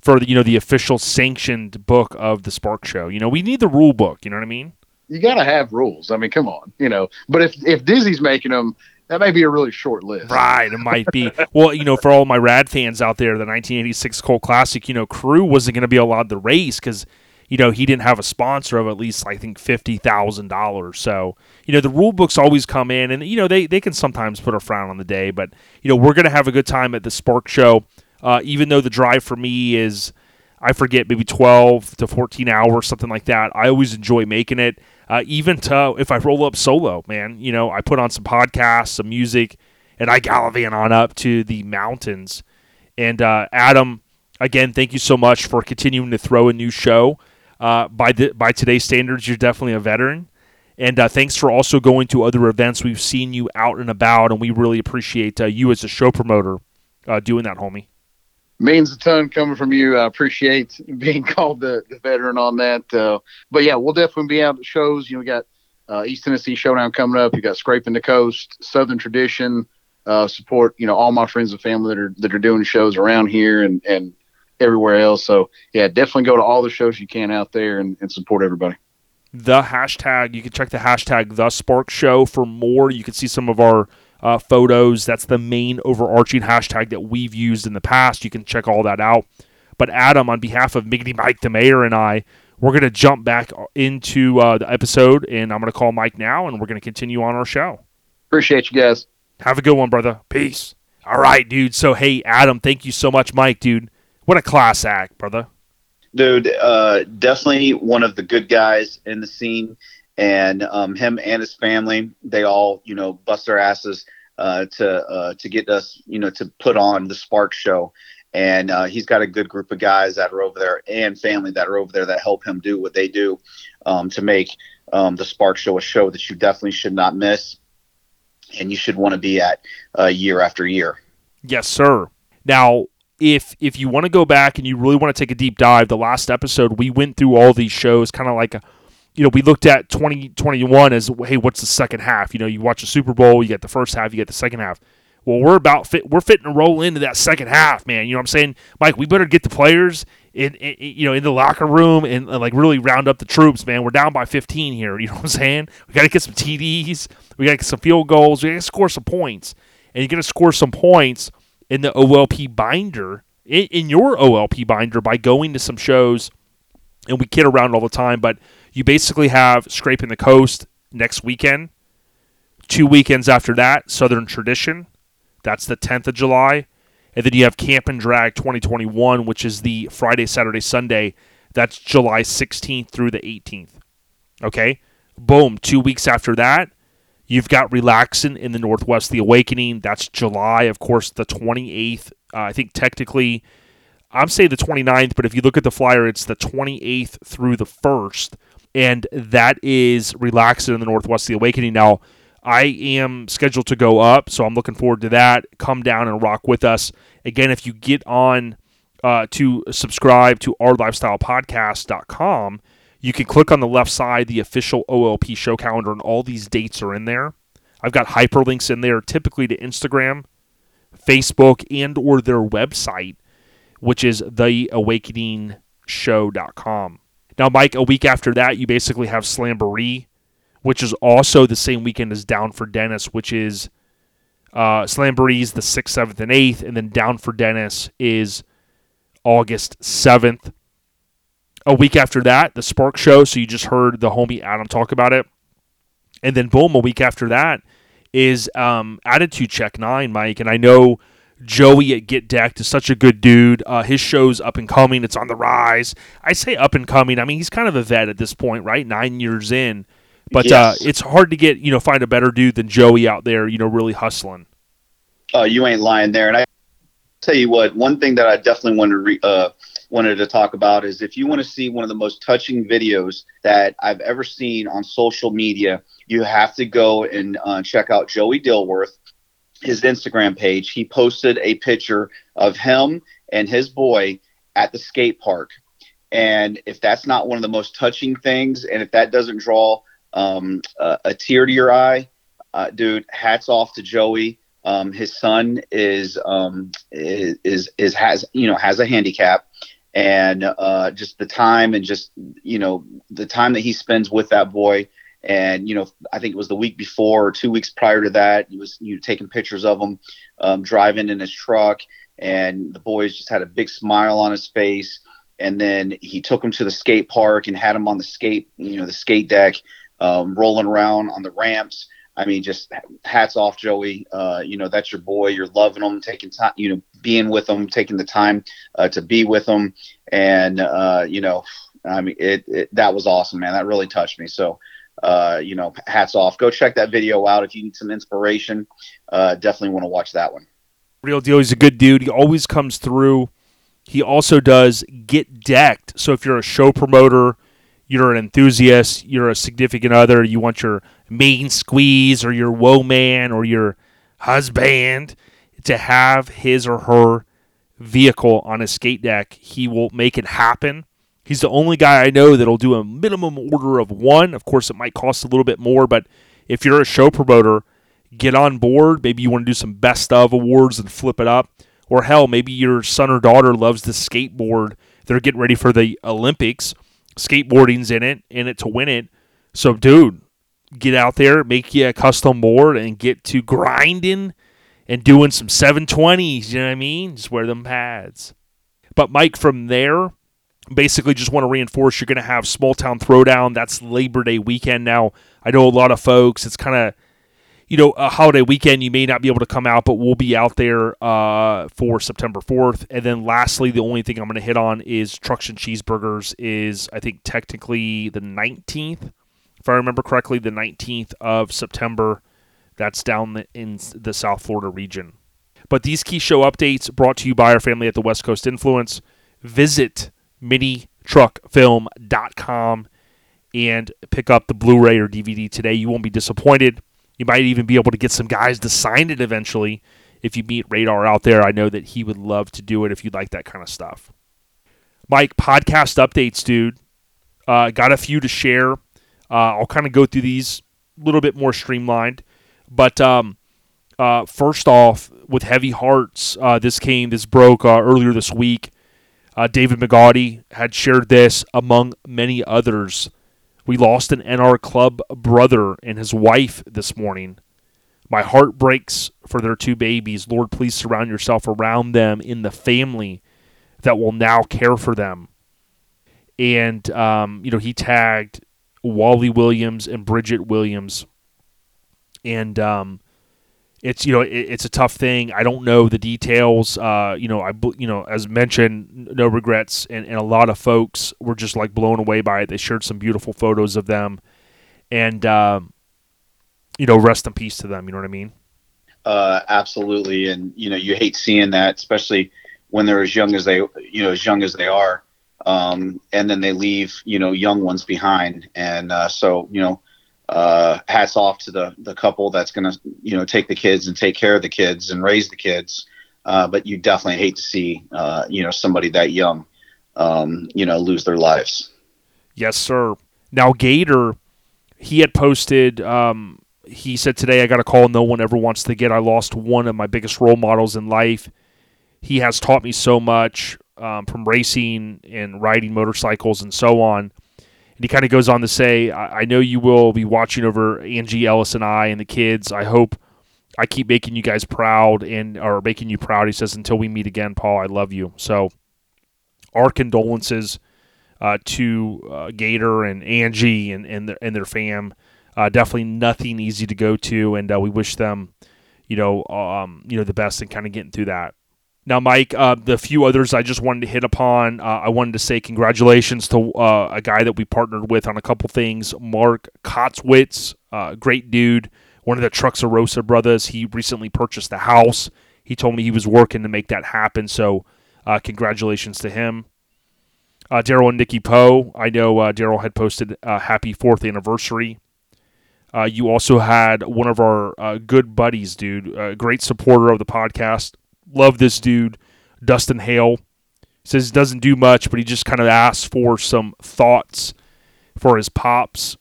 for the, you know the official sanctioned book of the Spark Show. You know, we need the rule book. You know what I mean? You got to have rules. I mean, come on, you know. But if if Dizzy's making them, that may be a really short list. Right, it might be. well, you know, for all my rad fans out there, the 1986 Colt Classic, you know, Cru wasn't going to be allowed to race because, you know, he didn't have a sponsor of at least I think fifty thousand dollars. So, you know, the rule books always come in, and you know they they can sometimes put a frown on the day, but you know we're going to have a good time at the Spark Show. Uh, even though the drive for me is, I forget, maybe 12 to 14 hours, something like that. I always enjoy making it uh, even to if I roll up solo, man, you know, I put on some podcasts, some music, and I gallivant on up to the mountains. And uh, Adam, again, thank you so much for continuing to throw a new show. Uh, by the, by today's standards, you're definitely a veteran. And uh, thanks for also going to other events. We've seen you out and about, and we really appreciate uh, you as a show promoter uh, doing that, homie means a ton coming from you. I appreciate being called the, the veteran on that. Uh, but yeah, we'll definitely be out at shows. You know, we got uh, East Tennessee Showdown coming up. You got Scraping the Coast, Southern Tradition. Uh, support you know all my friends and family that are that are doing shows around here and and everywhere else. So yeah, definitely go to all the shows you can out there and, and support everybody. The hashtag you can check the hashtag the Spark Show for more. You can see some of our uh, photos. That's the main overarching hashtag that we've used in the past. You can check all that out. But Adam, on behalf of Miggity Mike the Mayor and I, we're going to jump back into uh, the episode, and I'm going to call Mike now, and we're going to continue on our show. Appreciate you guys. Have a good one, brother. Peace. All right, dude. So, hey, Adam, thank you so much, Mike, dude. What a class act, brother. Dude, uh, definitely one of the good guys in the scene and um, him and his family, they all, you know, bust their asses uh, to uh, to get us, you know, to put on the Spark Show. and uh, he's got a good group of guys that are over there and family that are over there that help him do what they do um, to make um, the Spark Show a show that you definitely should not miss, and you should want to be at uh, year after year. Yes, sir. Now, if if you want to go back and you really want to take a deep dive, the last episode we went through all these shows, kind of like a, you know, we looked at 2021 as hey, what's the second half? You know, you watch the Super Bowl, you get the first half, you get the second half. Well, we're about fit. We're fitting to roll into that second half, man. You know what I'm saying, Mike? We better get the players in, in you know, in the locker room and uh, like really round up the troops, man. We're down by 15 here. You know what I'm saying? We got to get some TDs. We got to get some field goals. We got to score some points, and you're to score some points in the OLP binder in, in your OLP binder by going to some shows. And we kid around all the time, but you basically have scraping the coast next weekend. Two weekends after that, Southern Tradition. That's the 10th of July. And then you have Camp and Drag 2021, which is the Friday, Saturday, Sunday. That's July 16th through the 18th. Okay? Boom. Two weeks after that, you've got Relaxin' in the Northwest, The Awakening. That's July, of course, the 28th. Uh, I think technically, I'm saying the 29th, but if you look at the flyer, it's the 28th through the 1st. And that is Relaxin' in the Northwest, The Awakening. Now, I am scheduled to go up, so I'm looking forward to that. Come down and rock with us. Again, if you get on uh, to subscribe to our lifestylepodcast.com, you can click on the left side, the official OLP show calendar, and all these dates are in there. I've got hyperlinks in there, typically to Instagram, Facebook, and or their website, which is theawakeningshow.com. Now, Mike, a week after that, you basically have Slamboree which is also the same weekend as Down for Dennis, which is uh, the 6th, 7th, and 8th, and then Down for Dennis is August 7th. A week after that, the Spark Show, so you just heard the homie Adam talk about it. And then, boom, a week after that is um, Attitude Check 9, Mike. And I know Joey at Get Decked is such a good dude. Uh, his show's up and coming, it's on the rise. I say up and coming, I mean, he's kind of a vet at this point, right? Nine years in. But uh, yes. uh, it's hard to get you know find a better dude than Joey out there, you know, really hustling. Oh, you ain't lying there. And I tell you what, one thing that I definitely wanted to re, uh, wanted to talk about is if you want to see one of the most touching videos that I've ever seen on social media, you have to go and uh, check out Joey Dilworth, his Instagram page. He posted a picture of him and his boy at the skate park. And if that's not one of the most touching things, and if that doesn't draw um, uh, a tear to your eye, uh, dude. Hats off to Joey. Um, his son is, um, is, is is has you know has a handicap, and uh, just the time and just you know the time that he spends with that boy. And you know, I think it was the week before or two weeks prior to that, he was you know, taking pictures of him um, driving in his truck, and the boys just had a big smile on his face. And then he took him to the skate park and had him on the skate, you know, the skate deck um, rolling around on the ramps. I mean, just hats off, Joey. Uh, you know, that's your boy. You're loving him, taking time, you know, being with him, taking the time uh, to be with him. And, uh, you know, I mean, it, it, that was awesome, man. That really touched me. So, uh, you know, hats off. Go check that video out if you need some inspiration. Uh, definitely want to watch that one. Real deal. He's a good dude. He always comes through. He also does get decked. So if you're a show promoter, you're an enthusiast, you're a significant other, you want your main squeeze or your woe man or your husband to have his or her vehicle on a skate deck, he will make it happen. He's the only guy I know that'll do a minimum order of one. Of course, it might cost a little bit more, but if you're a show promoter, get on board. Maybe you want to do some best of awards and flip it up. Or hell, maybe your son or daughter loves the skateboard. They're getting ready for the Olympics skateboarding's in it, in it to win it. So, dude, get out there, make you a custom board, and get to grinding and doing some 720s. You know what I mean? Just wear them pads. But, Mike, from there, basically just want to reinforce you're going to have Small Town Throwdown. That's Labor Day weekend. Now, I know a lot of folks, it's kind of you know, a holiday weekend, you may not be able to come out, but we'll be out there uh, for September 4th. And then lastly, the only thing I'm going to hit on is Trucks and Cheeseburgers is, I think, technically the 19th. If I remember correctly, the 19th of September. That's down in the South Florida region. But these key show updates brought to you by our family at the West Coast Influence. Visit minitruckfilm.com and pick up the Blu-ray or DVD today. You won't be disappointed. You might even be able to get some guys to sign it eventually if you meet Radar out there. I know that he would love to do it if you'd like that kind of stuff. Mike, podcast updates, dude. Uh, got a few to share. Uh, I'll kind of go through these a little bit more streamlined. But um, uh, first off, with Heavy Hearts, uh, this came, this broke uh, earlier this week. Uh, David McGaudy had shared this among many others. We lost an NR Club brother and his wife this morning. My heart breaks for their two babies. Lord, please surround yourself around them in the family that will now care for them. And, um, you know, he tagged Wally Williams and Bridget Williams. And, um, it's you know it, it's a tough thing. I don't know the details. Uh, you know I you know as mentioned, no regrets, and, and a lot of folks were just like blown away by it. They shared some beautiful photos of them, and um, you know rest in peace to them. You know what I mean? Uh, absolutely, and you know you hate seeing that, especially when they're as young as they you know as young as they are, um, and then they leave you know young ones behind, and uh, so you know uh, hats off to the the couple that's going to you know take the kids and take care of the kids and raise the kids. Uh, but you definitely hate to see uh, you know somebody that young um, you know lose their lives. Yes, sir. Now Gator, he had posted. Um, he said today, "I got a call no one ever wants to get. I lost one of my biggest role models in life. He has taught me so much um, from racing and riding motorcycles and so on." And he kind of goes on to say, I, I know you will be watching over Angie Ellis and I and the kids. I hope I keep making you guys proud and or making you proud. He says, until we meet again, Paul, I love you. So our condolences uh, to uh, Gator and Angie and and their, and their fam. Uh, definitely nothing easy to go to, and uh, we wish them, you know, um, you know, the best in kind of getting through that. Now, Mike, uh, the few others I just wanted to hit upon, uh, I wanted to say congratulations to uh, a guy that we partnered with on a couple things, Mark Kotzwitz, uh, great dude, one of the Trucksarosa brothers. He recently purchased a house. He told me he was working to make that happen, so uh, congratulations to him. Uh, Daryl and Nikki Poe, I know Daryl had posted a happy fourth anniversary. you also had one of our good buddies, dude, a great supporter of the podcast, love this dude, Dustin Hale. Says he doesn't do much, but he just kind of asks for some thoughts for his pops.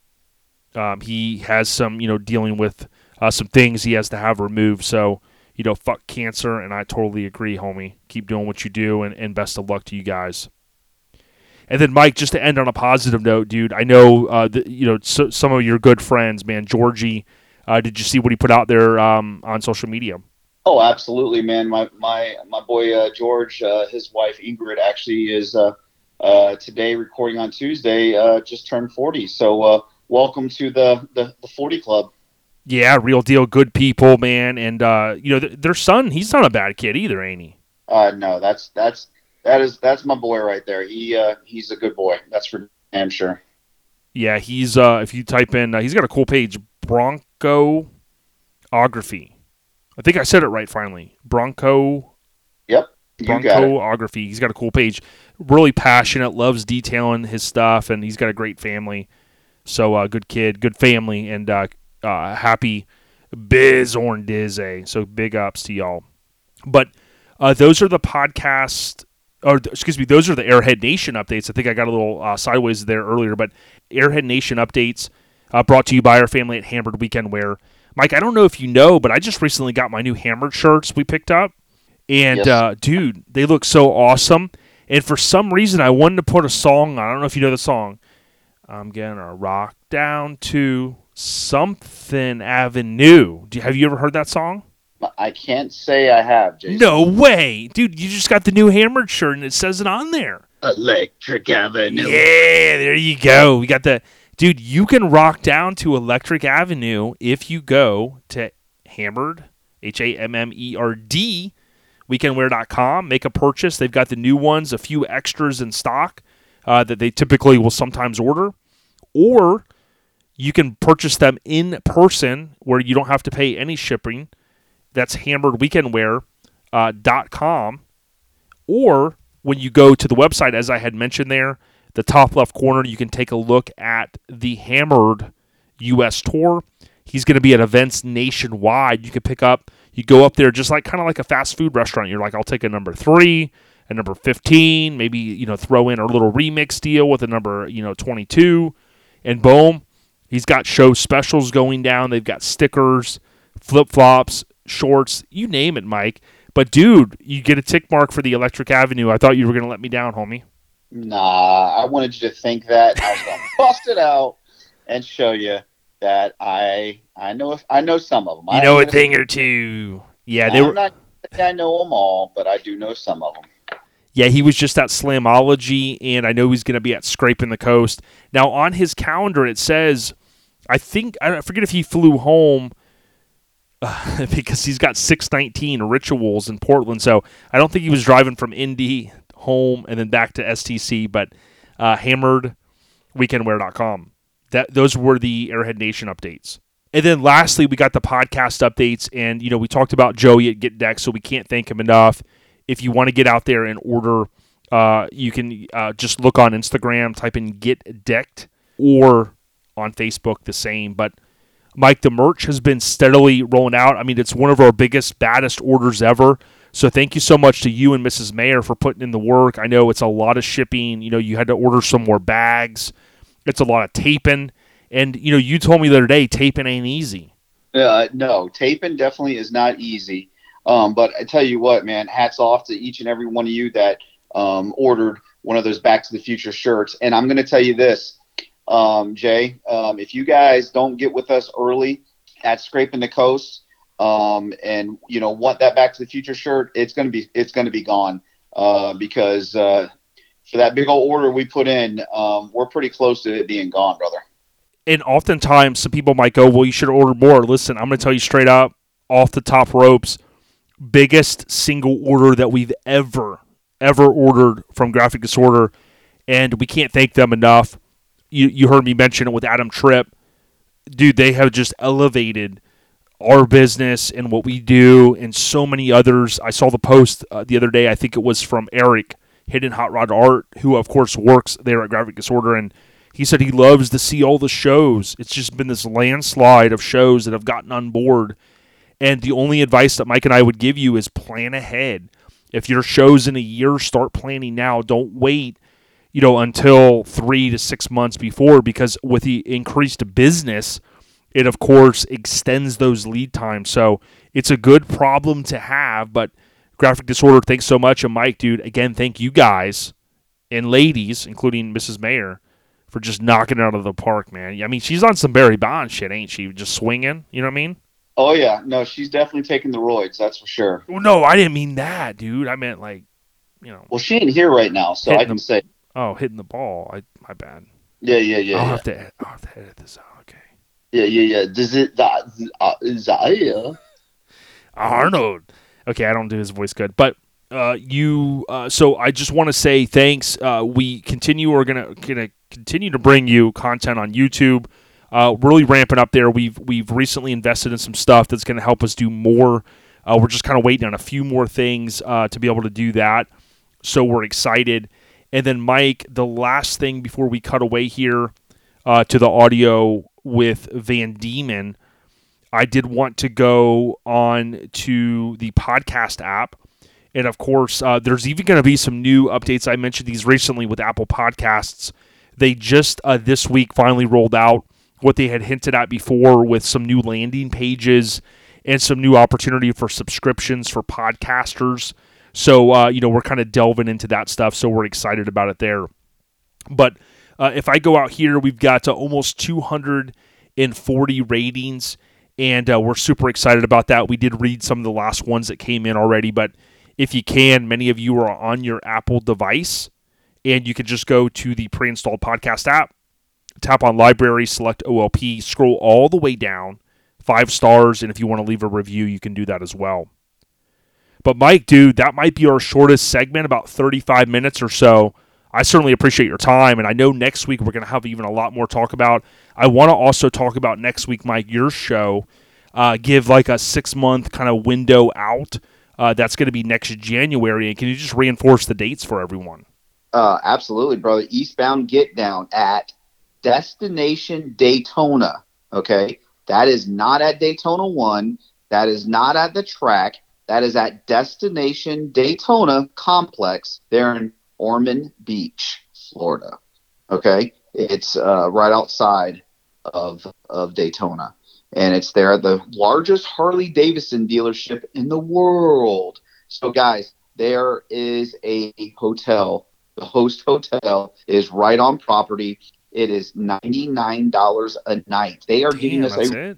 Um, he has some, you know, dealing with uh, some things he has to have removed. So, you know, fuck cancer, and I totally agree, homie. Keep doing what you do, and, and best of luck to you guys. And then, Mike, just to end on a positive note, dude, I know, uh, the, you know, so, some of your good friends, man. Georgie, uh, did you see what he put out there um, on social media? Oh, absolutely, man. My my my boy uh, George, uh, his wife Ingrid, actually is uh, uh today recording on Tuesday. Uh, just turned forty, so uh, welcome to the, the, the forty club. Yeah, real deal, good people, man. And you know th- their son, he's not a bad kid either, ain't he? Uh, no, that's that's that is that's my boy right there. He he's a good boy. That's for damn sure. Yeah, he's if you type in, he's got a cool page, Broncoography I think I said it right finally. Bronco. Yep. Broncoography. He's got a cool page. Really passionate. Loves detailing his stuff, and he's got a great family. So uh, good kid, good family, and uh, uh, happy biz on Dizzy. So big ups to y'all. But uh, those are the podcast, or excuse me, those are the Airhead Nation updates. I think I got a little uh, sideways there earlier, but Airhead Nation updates uh, brought to you by our family at Hammered Weekend Wear. Mike, I don't know if you know, but I just recently got my new hammered shirts we picked up. And yes. uh, dude, they look so awesome. And for some reason, I wanted to put a song on. I don't know if you know the song. I'm gonna rock down to something Avenue. Do, have you ever heard that song? I can't say I have, Jason. No way, dude! You just got the new hammered shirt, and it says it on there. Electric Avenue. Yeah, there you go. We got the dude, you can rock down to Electric Avenue if you go to Hammered, H A M M E R D, weekendwear.com, make a purchase. They've got the new ones, a few extras in stock uh, that they typically will sometimes order. Or you can purchase them in person where you don't have to pay any shipping. That's Hammered Weekend Wear. uh, or when you go to the website, as I had mentioned there, the top left corner, you can take a look at the Hammered U.S. tour. He's going to be at events nationwide. You can pick up, you go up there just like kind of like a fast food restaurant. You're like, I'll take a number three, a number 15, maybe, you know, throw in a little remix deal with a number, you know, 22, and boom, he's got show specials going down. They've got stickers, flip flops, shorts, you name it, Mike. But dude, you get a tick mark for the Electric Avenue. I thought you were going to let me down, homie. Nah, I wanted you to think that. I was going to bust it out and show you that I I know I know some of them. You I know a thing or two. Yeah, they I'm were. not I know them all, but I do know some of them. Yeah, he was just at Slamology, and I know he's going to be at Scraping the Coast. Now, on his calendar, it says, I think, I forget if he flew home uh, because he's got 619 rituals in Portland. So I don't think he was driving from Indy home and then back to STC, but uh, hammeredweekendwear.com. That, those were the Airhead Nation updates. And then lastly, we got the podcast updates, and you know we talked about Joey at Get Decked, so we can't thank him enough. If you want to get out there and order, uh, you can uh, just look on Instagram, type in Get Decked, or on Facebook the same. But Mike, the merch has been steadily rolling out. I mean, it's one of our biggest, baddest orders ever. So thank you so much to you and Mrs. Mayer for putting in the work. I know it's a lot of shipping. You know, you had to order some more bags. It's a lot of taping. And you know, you told me the other day taping ain't easy. Uh, no, taping definitely is not easy. Um, but I tell you what, man, hats off to each and every one of you that um, ordered one of those Back to the Future shirts. And I'm going to tell you this, um, Jay, um, if you guys don't get with us early at Scraping the Coast, um, and you know want that Back to the Future shirt, it's to be it's to be gone uh, because uh, for that big old order we put in, um, we're pretty close to it being gone, brother. And oftentimes, some people might go, "Well, you should order more." Listen, I'm to tell you straight up, off the top ropes, biggest single order that we've ever ever ordered from Graphic Disorder, and we can't thank them enough. You you heard me mention it with Adam Tripp, dude. They have just elevated our business and what we do, and so many others. I saw the post uh, the other day. I think it was from Eric Hidden Hot Rod Art, who of course works there at Graphic Disorder, and he said he loves to see all the shows. It's just been this landslide of shows that have gotten on board. And the only advice that Mike and I would give you is plan ahead. If your show's in a year, start planning now. Don't wait, you know, until three to six months before, because with the increased business, it of course extends those lead times. So it's a good problem to have. But graphic disorder, thanks so much. And Mike, dude, again, thank you guys and ladies, including Mrs. Mayer, for just knocking it out of the park, man. I mean, she's on some Barry Bond shit, ain't she? Just swinging, you know what I mean? Oh yeah, no, she's definitely taking the roids. That's for sure. Well, no, I didn't mean that, dude. I meant like, you know. Well, she ain't here right now, so I can them. say, Oh, hitting the ball. I my bad. yeah, yeah, yeah, I'll yeah, have to. I'll have to edit this out. Yeah, yeah, yeah. Does it that uh, Zaya? Arnold. Okay, I don't do his voice good, but uh, you. Uh, so I just want to say thanks. Uh, we continue. We're gonna gonna continue to bring you content on YouTube. Uh, really ramping up there. We've we've recently invested in some stuff that's to help us do more. Uh, we're just kind of waiting on a few more things uh, to be able to do that. So we're excited. And then Mike, the last thing before we cut away here uh, to the audio with Van Diemen, I did want to go on to the podcast app. And of course, uh, there's even going to be some new updates. I mentioned these recently with Apple Podcasts. They just uh, this week finally rolled out what they had hinted at before with some new landing pages and some new opportunity for subscriptions for podcasters. So, uh, you know, we're kind of delving into that stuff. So we're excited about it there. But uh, if I go out here, we've got uh, almost 240 ratings, and uh, we're super excited about that. We did read some of the last ones that came in already, but if you can, many of you are on your Apple device, and you can just go to the pre installed podcast app, tap on library, select OLP, scroll all the way down, five stars, and if you want to leave a review, you can do that as well. But Mike, dude, that might be our shortest segment, about 35 minutes or so. I certainly appreciate your time, and I know next week we're going to have even a lot more talk about. I want to also talk about next week, Mike, your show. Uh, give like a six month kind of window out Uh, that's going to be next January. And can you just reinforce the dates for everyone? Uh, absolutely, brother. Eastbound Get Down at Destination Daytona. Okay. That is not at Daytona 1. That is not at the track. That is at Destination Daytona Complex there in Ormond Beach, Florida. Okay. It's uh, right outside of, of Daytona. And it's there, the largest Harley Davidson dealership in the world. So, guys, there is a hotel. The host hotel is right on property. It is ninety nine dollars a night. They are Damn, giving us a it.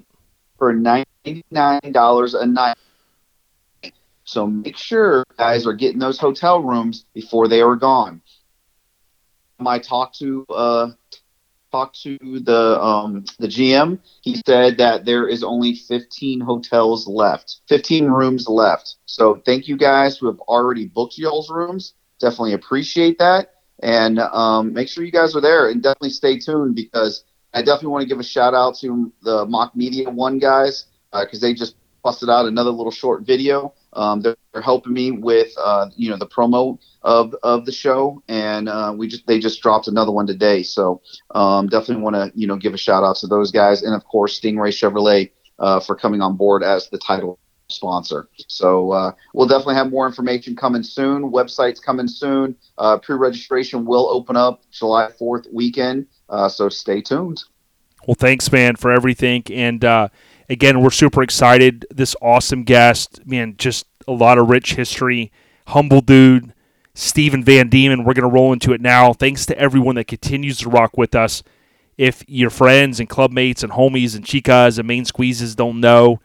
for ninety nine dollars a night. So make sure guys are getting those hotel rooms before they are gone. I talked to uh, talked to the um, the GM. He said that there is only 15 hotels left, 15 rooms left. So thank you guys who have already booked y'all's rooms. Definitely appreciate that, and um, make sure you guys are there and definitely stay tuned because I definitely want to give a shout out to the Mock Media One guys because they just busted out another little short video. Um, they're, they're helping me with uh, you know the promo of of the show, and uh, we just they just dropped another one today. So um, definitely want to you know give a shout out to those guys, and of course Stingray Chevrolet uh, for coming on board as the title sponsor. So uh, we'll definitely have more information coming soon. Websites coming soon. Uh, pre-registration will open up July 4th weekend. Uh, so stay tuned. Well, thanks, man, for everything. And again, we're super excited. This awesome guest, man, just a lot of rich history. Humble dude, Stephen Van Diemen. We're going to roll into it now. Thanks to everyone that continues to rock with us. If your friends and clubmates and homies and chicas and main squeezes don't know,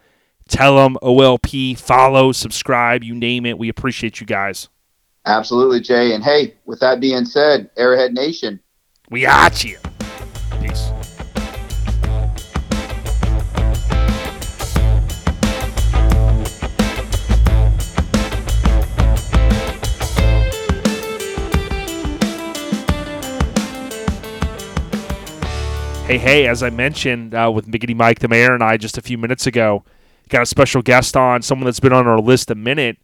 tell them OLP, follow, subscribe, you name it. We appreciate you guys. Absolutely, Jay. And hey, with that being said, Airhead Nation, We got you. Peace. Hey, hey, as I mentioned uh, with Miggity Mike the Mayor and I just a few minutes ago, got a special guest on, someone that's been on our list a minute,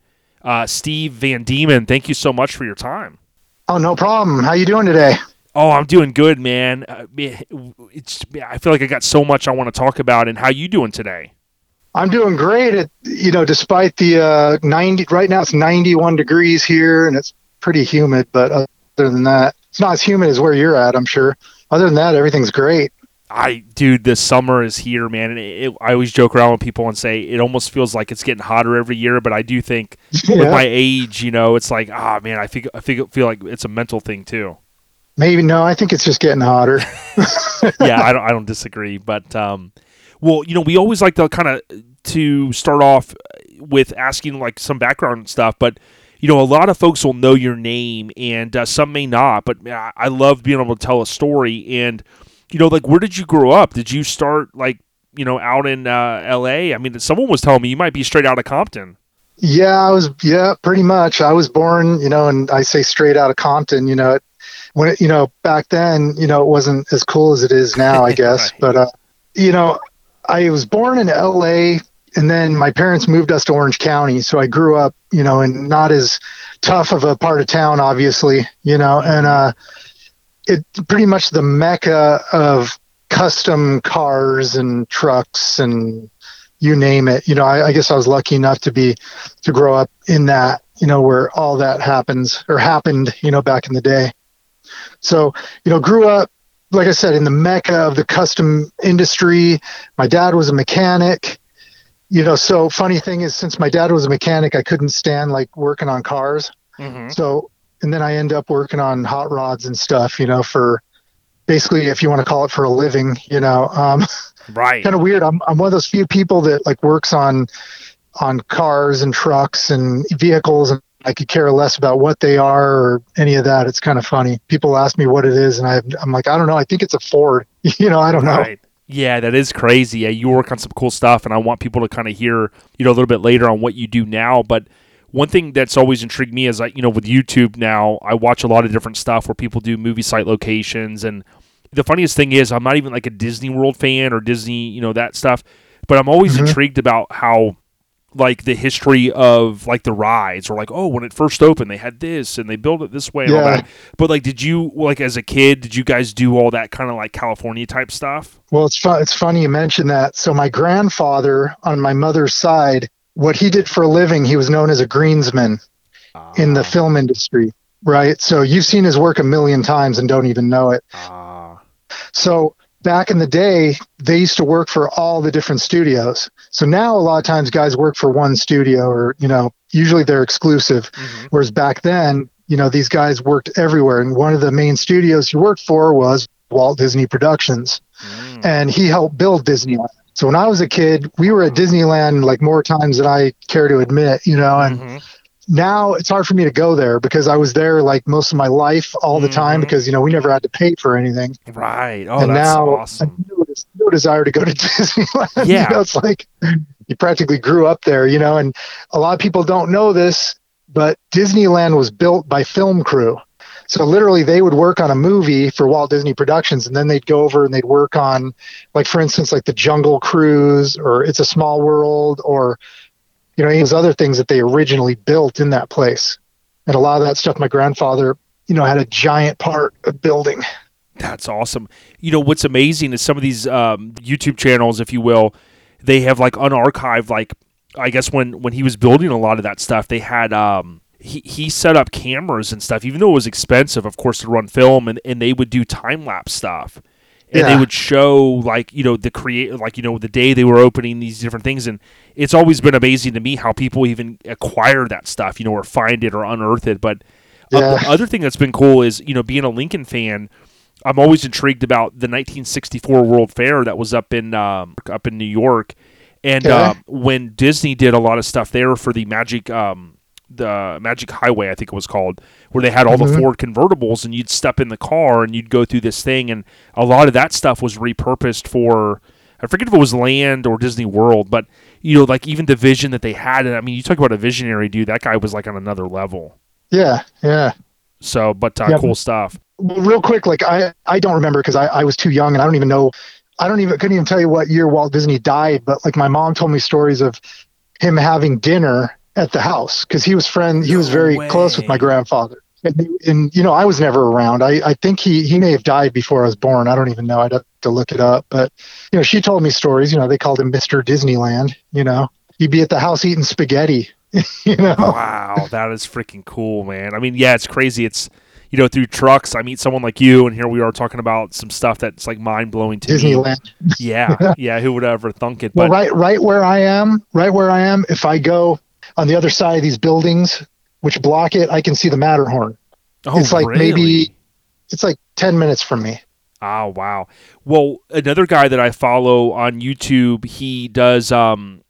uh, Steve Van Diemen. Thank you so much for your time. Oh, no problem. How you doing today? Oh, I'm doing good, man. Uh, it's I feel like I got so much I want to talk about. And how you doing today? I'm doing great. It, you know, despite the uh, 90 right now, it's 91 degrees here, and it's pretty humid. But other than that, it's not as humid as where you're at. I'm sure. Other than that, everything's great. I, dude, the summer is here, man. And it, it, I always joke around with people and say it almost feels like it's getting hotter every year. But I do think with my age, you know, it's like, ah, man, I feel I feel feel like it's a mental thing too. Maybe no. I think it's just getting hotter. yeah, I don't I don't disagree, but um, well, you know, we always like to kind of to start off with asking like some background stuff, but you know, a lot of folks will know your name, and uh, some may not. But I I love being able to tell a story, and you know, like where did you grow up? Did you start like you know out in uh, L.A.? I mean, someone was telling me you might be straight out of Compton. Yeah, I was. Yeah, pretty much. I was born, you know, and I say straight out of Compton. You know, it, when it, you know back then, you know, it wasn't as cool as it is now, I guess. Right. But uh, you know, I was born in L.A. and then my parents moved us to Orange County, so I grew up, you know, in not as tough of a part of town, obviously, you know, and uh, it pretty much the mecca of custom cars and trucks and you name it. You know, I, I guess I was lucky enough to be to grow up in that, you know, where all that happens or happened, you know, back in the day. So, you know, grew up, like I said, in the mecca of the custom industry. My dad was a mechanic. You know, so funny thing is, since my dad was a mechanic, I couldn't stand like working on cars. Mm-hmm. So, and then I end up working on hot rods and stuff, you know, for basically, if you want to call it for a living, you know, um, Right. kind of weird. I'm, I'm one of those few people that like works on, on cars and trucks and vehicles and I could care less about what they are or any of that. It's kind of funny. People ask me what it is and I, I'm like, I don't know. I think it's a Ford, you know, I don't know. Yeah, that is crazy. Yeah, you work on some cool stuff, and I want people to kind of hear, you know, a little bit later on what you do now. But one thing that's always intrigued me is, like, you know, with YouTube now, I watch a lot of different stuff where people do movie site locations, and the funniest thing is, I'm not even like a Disney World fan or Disney, you know, that stuff, but I'm always Mhm. intrigued about how like the history of like the rides or like oh when it first opened they had this and they built it this way and all that. But like did you like as a kid did you guys do all that kind of like California type stuff? Well, it's fun. It's funny you mentioned that. So my grandfather on my mother's side, what he did for a living, he was known as a greensman in the film industry, right? So you've seen his work a million times and don't even know it. Ah. So back in the day, they used to work for all the different studios. So now a lot of times guys work for one studio or, you know, usually they're exclusive. Mhm. Whereas back then, you know, these guys worked everywhere. And one of the main studios he worked for was Walt Disney Productions. Mm. And he helped build Disneyland. So when I was a kid, we were at Disneyland like more times than I care to admit, you know, and Mhm. Now it's hard for me to go there because I was there like most of my life all the time Mhm. because, you know, we never had to pay for anything Right. Oh, and that's now awesome. No, no desire to go to Disneyland. Yeah. you know, it's like you practically grew up there, you know, and a lot of people don't know this, but Disneyland was built by film crew. So literally they would work on a movie for Walt Disney Productions and then they'd go over and they'd work on like for instance like the Jungle Cruise or It's a Small World or you know of those other things that they originally built in that place. And a lot of that stuff my grandfather, you know, had a giant part of building. That's awesome. You know what's amazing is some of these um, YouTube channels, if you will, they have like unarchived. Like I guess when when he was building a lot of that stuff, they had um, he he set up cameras and stuff. Even though it was expensive, of course, to run film, and, and they would do time lapse stuff. And they would show like you know the create like you know the day they were opening these different things, and it's always been amazing to me how people even acquire that stuff, you know, or find it or unearth it. But uh, the other thing that's been cool is you know being a Lincoln fan. I'm always intrigued about the 1964 World Fair that was up in um, up in New York, and um, when Disney did a lot of stuff there for the Magic um, the Magic Highway, I think it was called, where they had all the Mhm. Ford convertibles, and you'd step in the car and you'd go through this thing, and a lot of that stuff was repurposed for. I forget if it was Land or Disney World, but you know, like even the vision that they had, and I mean, you talk about a visionary dude. That guy was like on another level. Yeah, yeah. So, but uh, Yeah, cool stuff. Real quick, like I, I don't remember because I, I was too young and I don't even know, I don't even couldn't even tell you what year Walt Disney died. But like my mom told me stories of him having dinner at the house because he was friend, he was very close with my grandfather. And, and you know, I was never around. I, I think he he may have died before I was born. I don't even know. I'd have to look it up. But you know, she told me stories. You know, they called him Mister Disneyland. You know, he'd be at the house eating spaghetti. you know, Wow, that is freaking cool, man. I mean, yeah, it's crazy. It's you know through trucks. I meet someone like you, and here we are talking about some stuff that's like mind blowing to me. Disneyland. Yeah, yeah. Who would ever thunk it? Well, But right, right where I am, right where I am. If I go on the other side of these buildings, which block it, I can see the Matterhorn. oh, it's like really? maybe it's like ten minutes from me. Oh wow. Well, another guy that I follow on YouTube, he does um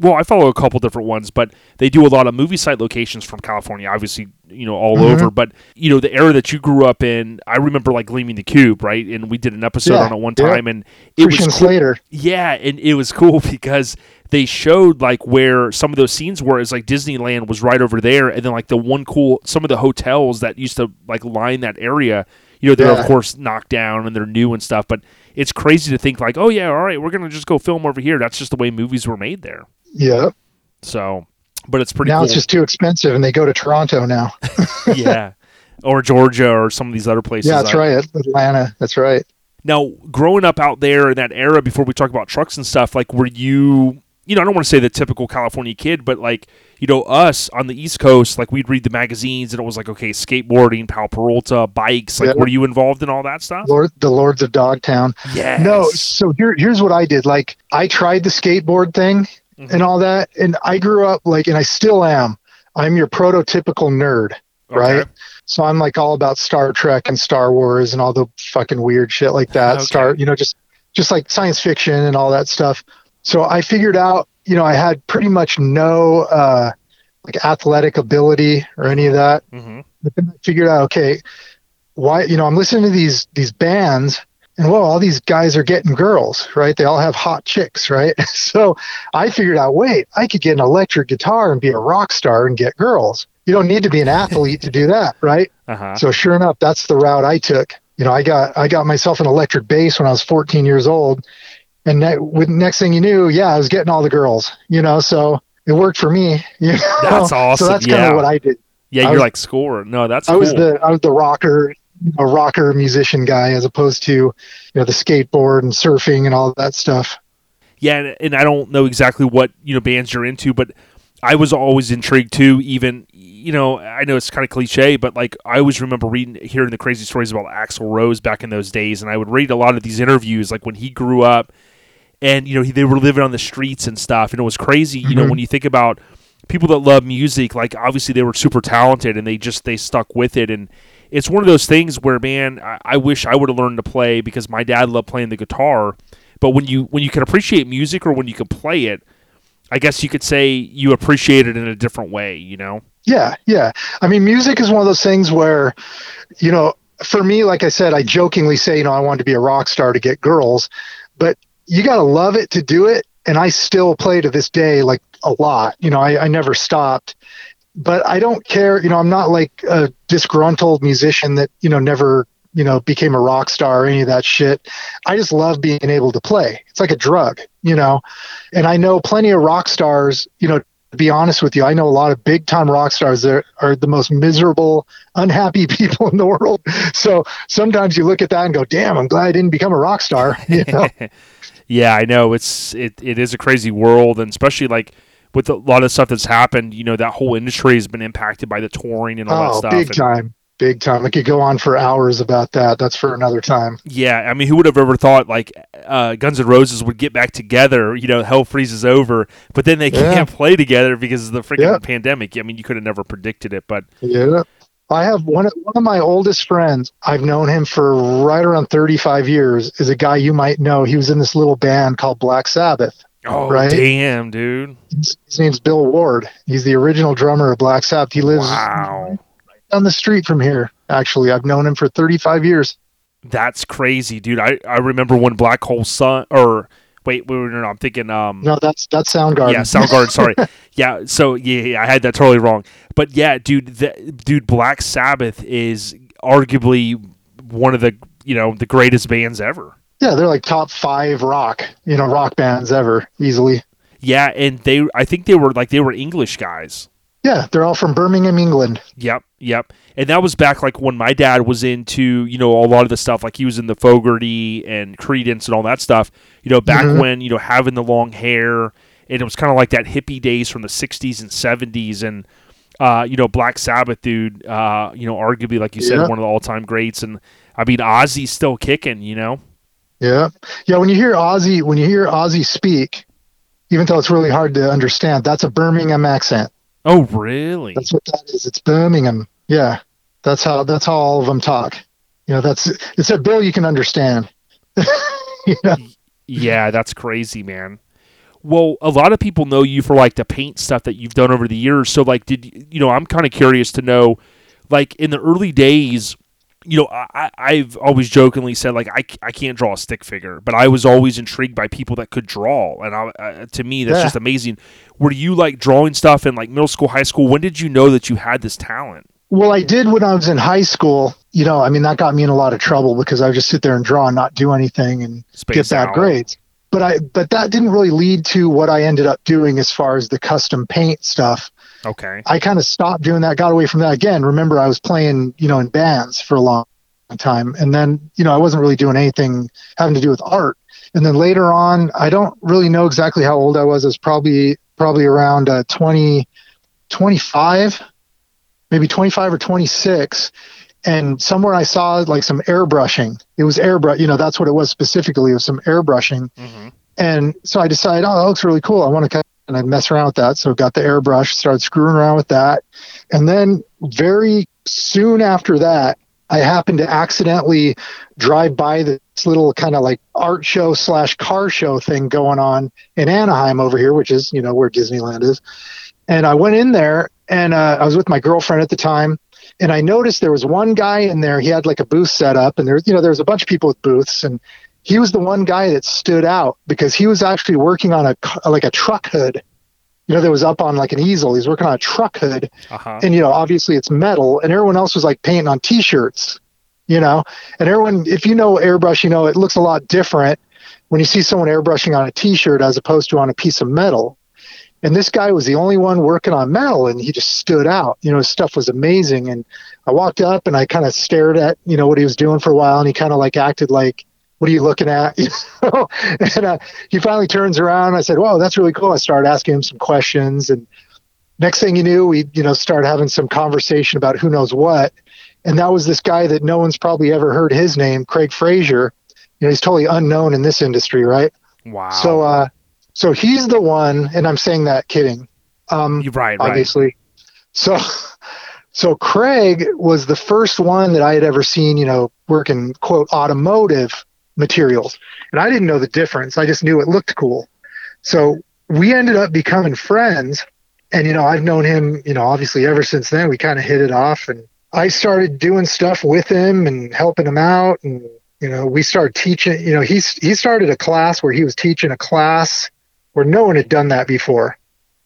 well, I follow a couple different ones, but they do a lot of movie site locations from California, obviously, you know, all Mhm. over. But you know, the era that you grew up in, I remember like Gleaming the Cube, right? And we did an episode Yeah, on it one yeah. time, and it was Christian cool. Slater. Yeah, and it was cool because they showed like where some of those scenes were. It's like Disneyland was right over there, and then like the one cool some of the hotels that used to like line that area. You know, they're of course knocked down and they're new and stuff, but it's crazy to think like, oh yeah, all right, we're gonna just go film over here. That's just the way movies were made there. Yeah. So, but it's pretty now cool. it's just too expensive, and they go to Toronto now. yeah, or Georgia or some of these other places. yeah, that's I- right. Atlanta. That's right. Now, growing up out there in that era, before we talk about trucks and stuff, like, were you, you know, I don't want to say the typical California kid, but like, you know, us on the East Coast, like, we'd read the magazines and it was like, okay, skateboarding, Powell Peralta, bikes. Like, Yeah. were you involved in all that stuff? Lord, the Lords of Dogtown. Yes. No, so here, here's what I did. Like, I tried the skateboard thing Mhm. and all that, and I grew up like, and I still am. I'm your prototypical nerd. Okay. right? So I'm like all about Star Trek and Star Wars and all the fucking weird shit like that. Okay. Star, you know, just just like science fiction and all that stuff. So I figured out, you know, I had pretty much no uh, like athletic ability or any of that. hmm But then I figured out, okay, why? You know, I'm listening to these these bands. And well, all these guys are getting girls, right? They all have hot chicks, right? So I figured out, wait, I could get an electric guitar and be a rock star and get girls. You don't need to be an athlete to do that, right? Uh huh. So sure enough, that's the route I took. You know, I got I got myself an electric bass when I was 14 years old, and ne- with next thing you knew, yeah, I was getting all the girls. You know, so it worked for me. You know? That's awesome, So that's kind yeah. of what I did. Yeah, I you're was- like score. No, that's I cool. was the I was the rocker, a rocker musician guy, as opposed to you know the skateboard and surfing and all that stuff. Yeah, and, and I don't know exactly what you know bands you're into, but I was always intrigued too. Even you know, I know it's kind of cliche, but like I always remember reading, hearing the crazy stories about Axl Rose back in those days, and I would read a lot of these interviews, like when he grew up, and you know he, they were living on the streets and stuff, and it was crazy. You know, Mhm. when you think about people that love music, like obviously they were super talented, and they just they stuck with it, and it's one of those things where man, I, I wish I would have learned to play because my dad loved playing the guitar. But when you when you can appreciate music or when you can play it, I guess you could say you appreciate it in a different way. You know? Yeah, yeah. I mean, music is one of those things where, you know, for me, like I said, I jokingly say, you know, I wanted to be a rock star to get girls, but you got to love it to do it. And I still play to this day, like a lot. You know, I, I never stopped. But I don't care. You know, I'm not like a disgruntled musician that, you know, never, you know, became a rock star or any of that shit. I just love being able to play. It's like a drug, you know. And I know plenty of rock stars, you know, to be honest with you, I know a lot of big time rock stars that are the most miserable, unhappy people in the world. So sometimes you look at that and go, damn, I'm glad I didn't become a rock star. You know? yeah, I know it's it, it is a crazy world, and especially like with a lot of stuff that's happened. You know, that whole industry has been impacted by the touring and all that oh, stuff. big and- time. Big time. I could go on for hours about that. That's for another time. Yeah, I mean, who would have ever thought like uh, Guns N' Roses would get back together? You know, hell freezes over, but then they Yeah. can't play together because of the freaking Yeah. pandemic. I mean, you could have never predicted it, but Yeah. I have one of, one of my oldest friends. I've known him for right around 35 years. Is a guy you might know. He was in this little band called Black Sabbath. oh Right. damn, dude! His, his name's Bill Ward. He's the original drummer of Black Sabbath. He lives Wow, down the street from here. Actually, I've known him for 35 years. that's crazy, dude. I I remember when Black Hole Sun or wait, wait, no, no, I'm thinking um. No, that's that's Soundgarden. Yeah, Soundgarden. Sorry. Yeah. So yeah, yeah, I had that totally wrong. But yeah, dude, the, dude, Black Sabbath is arguably one of the you know the greatest bands ever. yeah, they're like top five rock, you know, rock bands ever, easily. Yeah, and they I think they were like they were English guys. Yeah, they're all from Birmingham, England. Yep, yep. And that was back like when my dad was into, you know, a lot of the stuff like he was in the Fogerty and Creedence and all that stuff. You know, back Mhm. when, you know, having the long hair and it was kind of like that hippie days from the 60s and 70s and uh, you know, Black Sabbath dude, uh, you know, arguably like you said Yeah. one of the all-time greats and I mean Ozzy's still kicking, you know. Yeah, yeah. When you hear Ozzy, when you hear Ozzy speak, even though it's really hard to understand, that's a Birmingham accent. Oh, really? That's what that is. It's Birmingham. Yeah, that's how that's how all of them talk. You know, that's it's a bill you can understand. you know? Yeah, that's crazy, man. Well, a lot of people know you for like the paint stuff that you've done over the years. So, like, did you you know? I'm kind of curious to know, like, in the early days, you know, I, I've always jokingly said like I, I can't draw a stick figure, but I was always intrigued by people that could draw, and I, uh, to me that's Yeah. just amazing. Were you like drawing stuff in like middle school, high school? When did you know that you had this talent? Well, I did when I was in high school. You know, I mean, that got me in a lot of trouble because I would just sit there and draw and not do anything and Space get bad out. grades. But I, but that didn't really lead to what I ended up doing as far as the custom paint stuff. Okay. I kind of stopped doing that, got away from that again. Remember, I was playing, you know, in bands for a long time, and then, you know, I wasn't really doing anything having to do with art. And then later on, I don't really know exactly how old I was. I was probably probably around uh, 20, 25, maybe 25 or 26. And somewhere I saw like some airbrushing. It was airbrush, you know, that's what it was specifically. It was some airbrushing. hmm And so I decided, oh, that looks really cool. I want to kind of, and I'd mess around with that. So got the airbrush, started screwing around with that. And then very soon after that, I happened to accidentally drive by this little kind of like art show slash car show thing going on in Anaheim over here, which is, you know, where Disneyland is. And I went in there and uh, I was with my girlfriend at the time. And I noticed there was one guy in there. He had like a booth set up, and there's, you know, there was a bunch of people with booths, and he was the one guy that stood out because he was actually working on a like a truck hood you know that was up on like an easel he's working on a truck hood Uh huh. and you know obviously it's metal and everyone else was like painting on t-shirts you know and everyone if you know airbrush you know it looks a lot different when you see someone airbrushing on a t-shirt as opposed to on a piece of metal And this guy was the only one working on metal and he just stood out. You know, his stuff was amazing. And I walked up and I kind of stared at, you know, what he was doing for a while and he kind of like acted like, what are you looking at? You know? and uh, he finally turns around. I said, "Whoa, that's really cool." I started asking him some questions, and next thing you knew, we you know started having some conversation about who knows what. And that was this guy that no one's probably ever heard his name, Craig Fraser. You know, he's totally unknown in this industry, right? Wow. So, uh, so he's the one, and I'm saying that kidding. Um, You're right, right. obviously. So, so Craig was the first one that I had ever seen, you know, work in quote automotive materials, and I didn't know the difference. I just knew it looked cool. So we ended up becoming friends, and you know, I've known him, you know, obviously ever since then. We kind of hit it off, and I started doing stuff with him and helping him out, and you know, we started teaching. You know, he's he started a class where he was teaching a class where no one had done that before.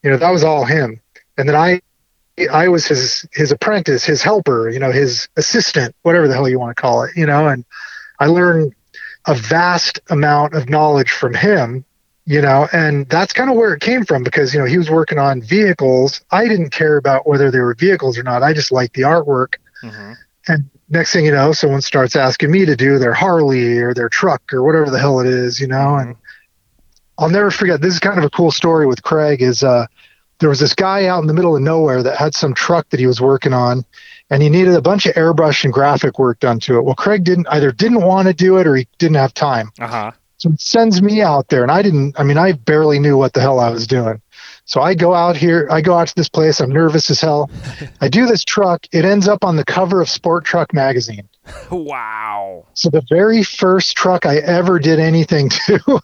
You know, that was all him, and then I I was his his apprentice, his helper, you know, his assistant, whatever the hell you want to call it, you know, and I learned a vast amount of knowledge from him, you know, and that's kind of where it came from because, you know, he was working on vehicles. I didn't care about whether they were vehicles or not. I just liked the artwork. Mhm. And next thing you know, someone starts asking me to do their Harley or their truck or whatever the hell it is, you know, and I'll never forget. This is kind of a cool story with Craig is, uh, there was this guy out in the middle of nowhere that had some truck that he was working on and he needed a bunch of airbrush and graphic work done to it. Well, Craig didn't either didn't want to do it or he didn't have time. Uh-huh. So he sends me out there and I didn't I mean I barely knew what the hell I was doing. So I go out here, I go out to this place, I'm nervous as hell. I do this truck, it ends up on the cover of Sport Truck magazine. Wow. So the very first truck I ever did anything to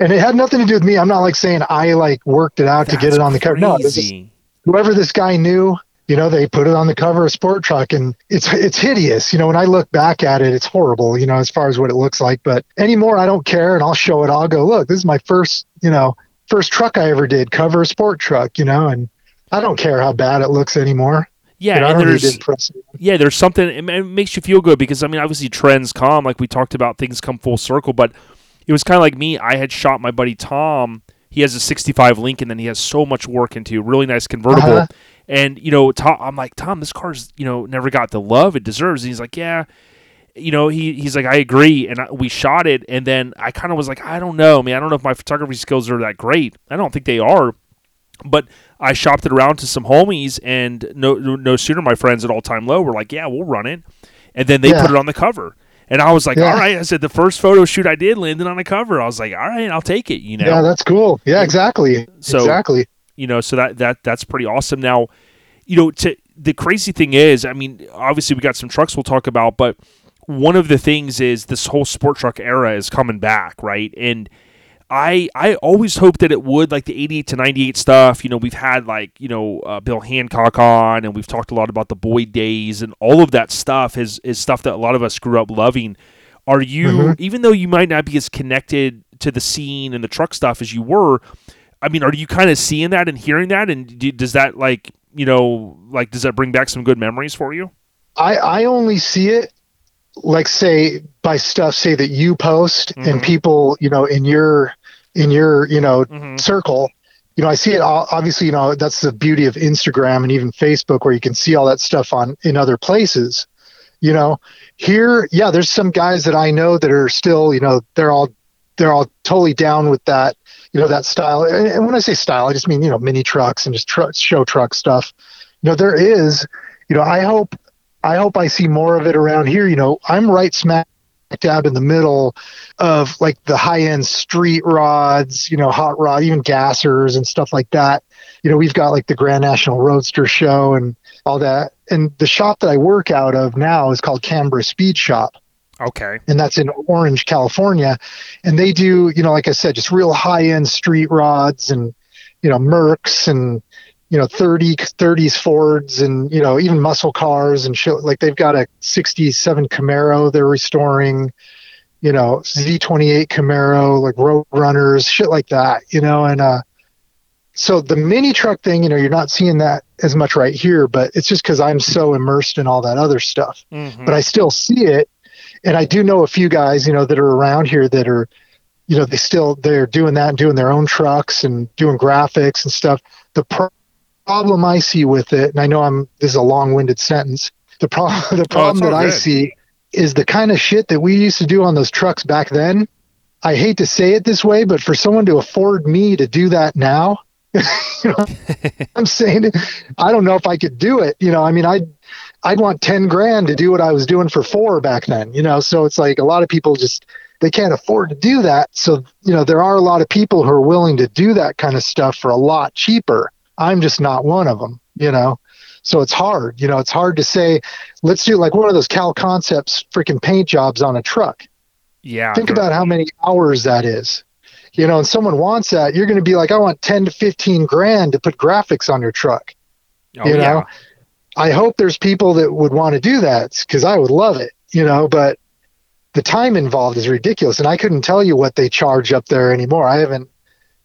and it had nothing to do with me. I'm not like saying I like worked it out to get it on the cover. No, just crazy. whoever this guy knew, you know, they put it on the cover of Sport Truck, and it's it's hideous. You know, when I look back at it, it's horrible. You know, as far as what it looks like. But anymore, I don't care, and I'll show it. I'll go look. This is my first, you know, first truck I ever did, cover a Sport Truck. You know, and I don't care how bad it looks anymore. Yeah, I and don't need to there's yeah, there's something. It, it makes you feel good because I mean, obviously trends come, like we talked about, things come full circle. But it was kind of like me. I had shot my buddy Tom. He has a '65 Lincoln, and he has so much work into really nice convertible. Uh-huh. And you know, Tom, I'm like Tom, this car's you know never got the love it deserves. And he's like, yeah. You know, he, he's like, I agree, and I, we shot it, and then I kind of was like, I don't know, man, I don't know if my photography skills are that great. I don't think they are, but I shopped it around to some homies, and no no sooner my friends at All Time Low were like, "Yeah, we'll run it," and then they Yeah. put it on the cover, and I was like, Yeah. "All right." I said the first photo shoot I did landed on the cover. I was like, "All right, I'll take it," you know. Yeah, that's cool. Yeah, exactly. So- exactly. you know, so that that that's pretty awesome. Now, you know, to the crazy thing is, I mean, obviously we got some trucks we'll talk about, but one of the things is this whole sport truck era is coming back, right? And I I always hoped that it would like the 88 to 98 stuff. You know, we've had like, you know, uh, Bill Hancock on and we've talked a lot about the Boyd days and all of that stuff is is stuff that a lot of us grew up loving. Are you Mhm. even though you might not be as connected to the scene and the truck stuff as you were, I mean, are you kind of seeing that and hearing that and do, does that like, you know, like does that bring back some good memories for you? I I only see it like say by stuff say that you post Mhm. and people you know in your in your you know Mhm. circle you know i see it all obviously you know that's the beauty of instagram and even facebook where you can see all that stuff on in other places you know. Here yeah there's some guys that i know that are still you know they're all they're all totally down with that you know that style. And, and when i say style i just mean you know mini trucks and just tr- show truck stuff. You know there is you know i hope i hope i see more of it around here. You know i'm right smack dab in the middle of like the high end street rods, you know, hot rod, even gassers and stuff like that. You know, we've got like the Grand National Roadster show and all that. And the shop that I work out of now is called Canberra Speed Shop, Okay. and that's in Orange, California. And they do, you know, like I said, just real high end street rods and, you know, Mercs and, you know, 30, 30s Fords and, you know, even muscle cars and shit. Like they've got a 67 Camaro they're restoring, you know, Z28 Camaro, like road runners, shit like that, you know, and, uh, so the mini truck thing, you know, you're not seeing that as much right here, but it's just because I'm so immersed in all that other stuff. Mhm. But I still see it, and I do know a few guys, you know, that are around here that are you know, they still they're doing that and doing their own trucks and doing graphics and stuff. The pro- problem I see with it, and I know I'm this is a long-winded sentence. The problem the problem all that I good. see is the kind of shit that we used to do on those trucks back then. I hate to say it this way, but for someone to afford me to do that now, you know, I'm saying I don't know if I could do it. You know, I mean, I'd I'd want ten grand to do what I was doing for four back then. You know, so it's like a lot of people just they can't afford to do that. So you know, there are a lot of people who are willing to do that kind of stuff for a lot cheaper. I'm just not one of them. You know, so it's hard. You know, it's hard to say, let's do like one of those Cal Concepts freaking paint jobs on a truck. Yeah. Think about how many hours that is. You know, and someone wants that, you're going to be like, I want 10 to 15 grand to put graphics on your truck. Oh, you yeah. know, I hope there's people that would want to do that because I would love it, you know, but the time involved is ridiculous. And I couldn't tell you what they charge up there anymore. I haven't,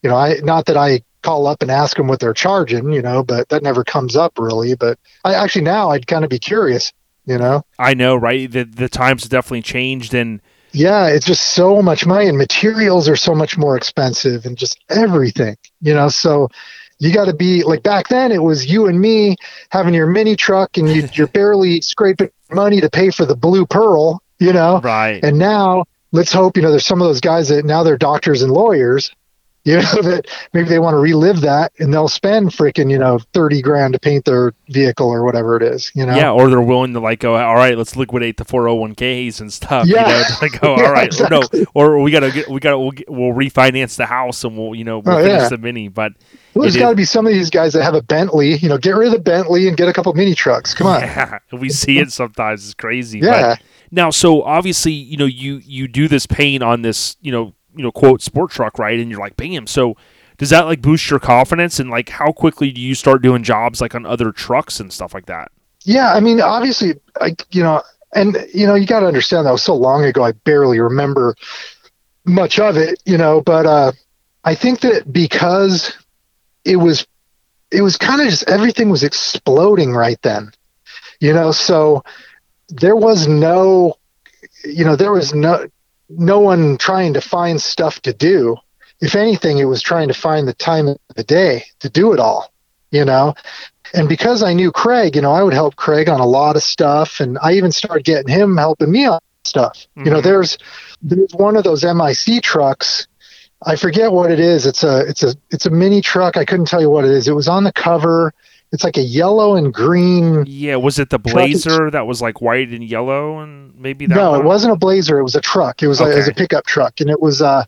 you know, I, not that I call up and ask them what they're charging, you know, but that never comes up really. But I actually now I'd kind of be curious, you know. I know, right? The the times have definitely changed, and Yeah, it's just so much money, and materials are so much more expensive, and just everything, you know. So you got to be like back then. It was you and me having your mini truck, and you, you're barely scraping money to pay for the blue pearl, you know. right. And now let's hope you know there's some of those guys that now they're doctors and lawyers, you know that maybe they want to relive that, and they'll spend freaking you know thirty grand to paint their vehicle or whatever it is, you know. Yeah, or they're willing to like go, all right, let's liquidate the 401ks and stuff. Yeah. You know, to like go, all Yeah, right, exactly. no, or we gotta get, we gotta, we'll, get- we'll refinance the house and we'll, you know, we'll Oh, finish yeah. the mini. But Well, there's got to be some of these guys that have a Bentley. You know, get rid of the Bentley and get a couple mini trucks. Come on. yeah, we see it sometimes. It's crazy. Yeah. But now, so obviously, you know, you you do this paint on this, you know, you know, quote sport truck, right? And you're like, bam. So does that like boost your confidence? And like, how quickly do you start doing jobs like on other trucks and stuff like that? Yeah, I mean, obviously, I you know, and you know, you got to understand that was so long ago. I barely remember much of it, you know. But uh, I think that because it was, it was kind of just everything was exploding right then, you know. So there was no, you know, there was no no one trying to find stuff to do. If anything, it was trying to find the time of the day to do it all, you know and because I knew Craig, you know, I would help Craig on a lot of stuff, and I even started getting him helping me on stuff. You know, Mhm. there's there's one of those MIC trucks. I forget what it is. It's a it's a it's a mini truck. I couldn't tell you what it is. It was on the cover. It's like a yellow and green. Yeah, was it the Truck Blazer that was like white and yellow, and maybe that? No, one? it wasn't a Blazer. It was a truck. It was a, it was a pickup truck, and it was uh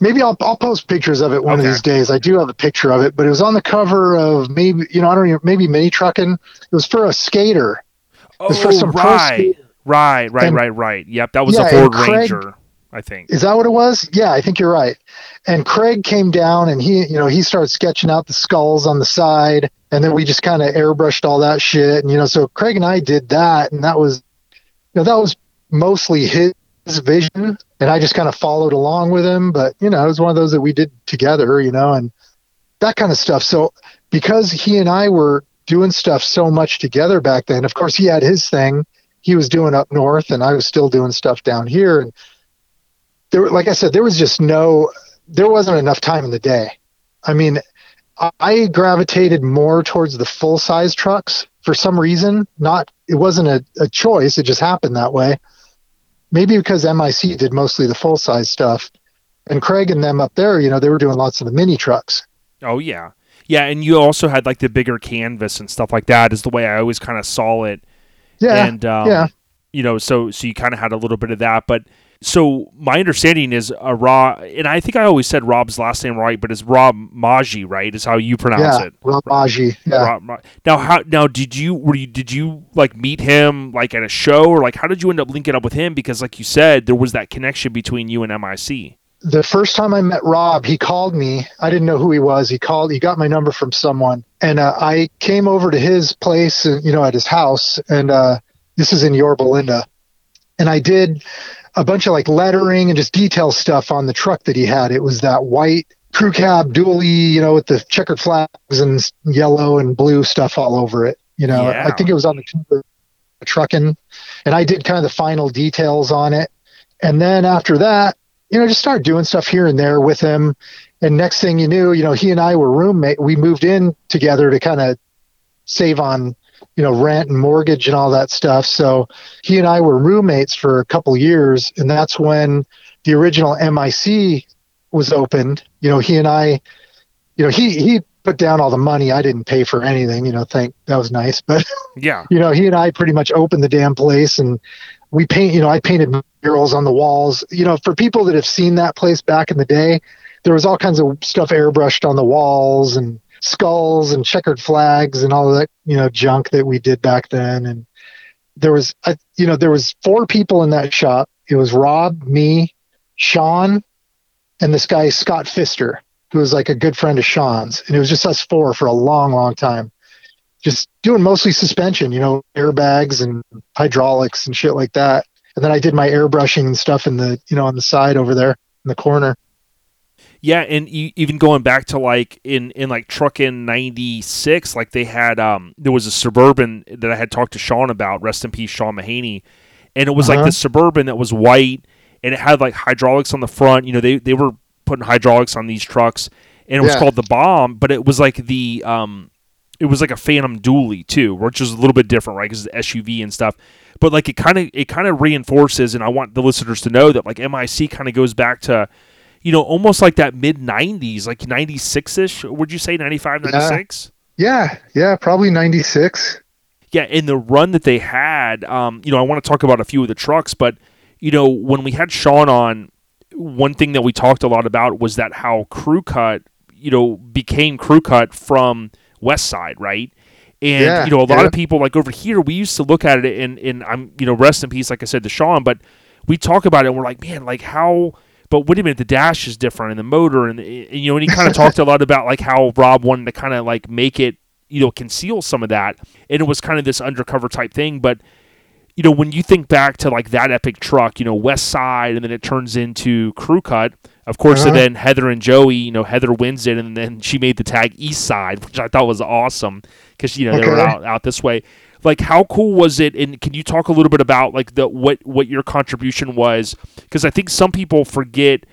maybe I'll I'll post pictures of it one Okay. of these days. I do have a picture of it, but it was on the cover of maybe you know I don't know maybe mini trucking. It was for a skater. Oh, It's for some pro right, right, right, And- right, right. Yep, that was Yeah, a Ford Craig- Ranger, I think. Is that what it was? Yeah, I think you're right. And Craig came down and he, you know, he started sketching out the skulls on the side, and then we just kind of airbrushed all that shit. And you know, so Craig and I did that, and that was, you know, that was mostly his vision, and I just kind of followed along with him. But you know, it was one of those that we did together, you know, and that kind of stuff. So because he and I were doing stuff so much together back then, of course, he had his thing. He was doing up north, and I was still doing stuff down here, and there like I said, there was just no, there wasn't enough time in the day. I mean, I- gravitated more towards the full size trucks for some reason. Not, it wasn't a, a choice. It just happened that way. Maybe because MIC did mostly the full size stuff, and Craig and them up there, you know, they were doing lots of the mini trucks. Oh yeah, yeah, and you also had like the bigger canvas and stuff like that. Is the way I always kind of saw it. Yeah, and um, yeah. you know, so so you kind of had a little bit of that, but. So my understanding is a Rob, and I think I always said Rob's last name right, but it's Rob Maji, right? Is how you pronounce yeah, it. Rob Maji. yeah. Rob Ma- now, how now did you were you did you like meet him like at a show or like how did you end up linking up with him? Because like you said, there was that connection between you and MIC. the first time I met Rob, he called me. I didn't know who he was. He called. He got my number from someone, and uh, I came over to his place, uh, you know, at his house, and uh, this is in Yorba Linda, and I did a bunch of like lettering and just detail stuff on the truck that he had. It was that white crew cab dually, you know, with the checkered flags and yellow and blue stuff all over it. You know, Yeah. I think it was on the cover trucking, and I did kind of the final details on it. And then after that, you know, just started doing stuff here and there with him. And next thing you knew, you know, he and I were roommate. We moved in together to kind of save on, you know, rent and mortgage and all that stuff. So he and I were roommates for a couple years, and that's when the original MIC was opened. You know, he and I, you know, he he put down all the money. I didn't pay for anything. You know, thank that was nice. But Yeah. you know, he and I pretty much opened the damn place and we paint, you know, I painted murals on the walls. You know, for people that have seen that place back in the day, there was all kinds of stuff airbrushed on the walls and skulls and checkered flags and all that, you know, junk that we did back then. And there was, I, you know, there was four people in that shop. It was Rob, me, Sean, and this guy, Scott Fister, who was like a good friend of Sean's. And it was just us four for a long, long time just doing mostly suspension, you know, airbags and hydraulics and shit like that. And then I did my airbrushing and stuff in the, you know, on the side over there in the corner. Yeah, and e- even going back to like in in like Truckin '96, like they had um there was a suburban that I had talked to Sean about. Rest in peace, Sean Mahaney, and it was like Uh-huh. the suburban that was white and it had like hydraulics on the front. You know, they they were putting hydraulics on these trucks, and it was Yeah. called the Bomb, but it was like the um it was like a Phantom Dually too, which is a little bit different, right? Because it's SUV and stuff. But like it kind of it kind of reinforces, and I want the listeners to know that like MIC kind of goes back to, you know, almost like that mid '90s, like '96 ish. Would you say '95, Yeah. '96? Yeah. Yeah. Probably 96. Yeah, in the run that they had, um, you know, I want to talk about a few of the trucks, but you know, when we had Sean on, one thing that we talked a lot about was that how Crew Cut, you know, became Crew Cut from West Side, right? And Yeah, you know, a lot yeah. of people like over here, we used to look at it, and and I'm, you know, rest in peace, like I said to Sean, but we talk about it, and we're like, man, like how. But wait a minute, the dash is different, and the motor, and, and you know, and he kind of talked a lot about like how Rob wanted to kind of like make it, you know, conceal some of that, and it was kind of this undercover type thing. But you know, when you think back to like that epic truck, you know, West Side, and then it turns into Crew Cut. Of course, and Uh-huh. then Heather and Joey, you know, Heather wins it, and then she made the tag East Side, which I thought was awesome because you know they were out out this way. Like, how cool was it? And can you talk a little bit about like the what what your contribution was? Because I think some people forget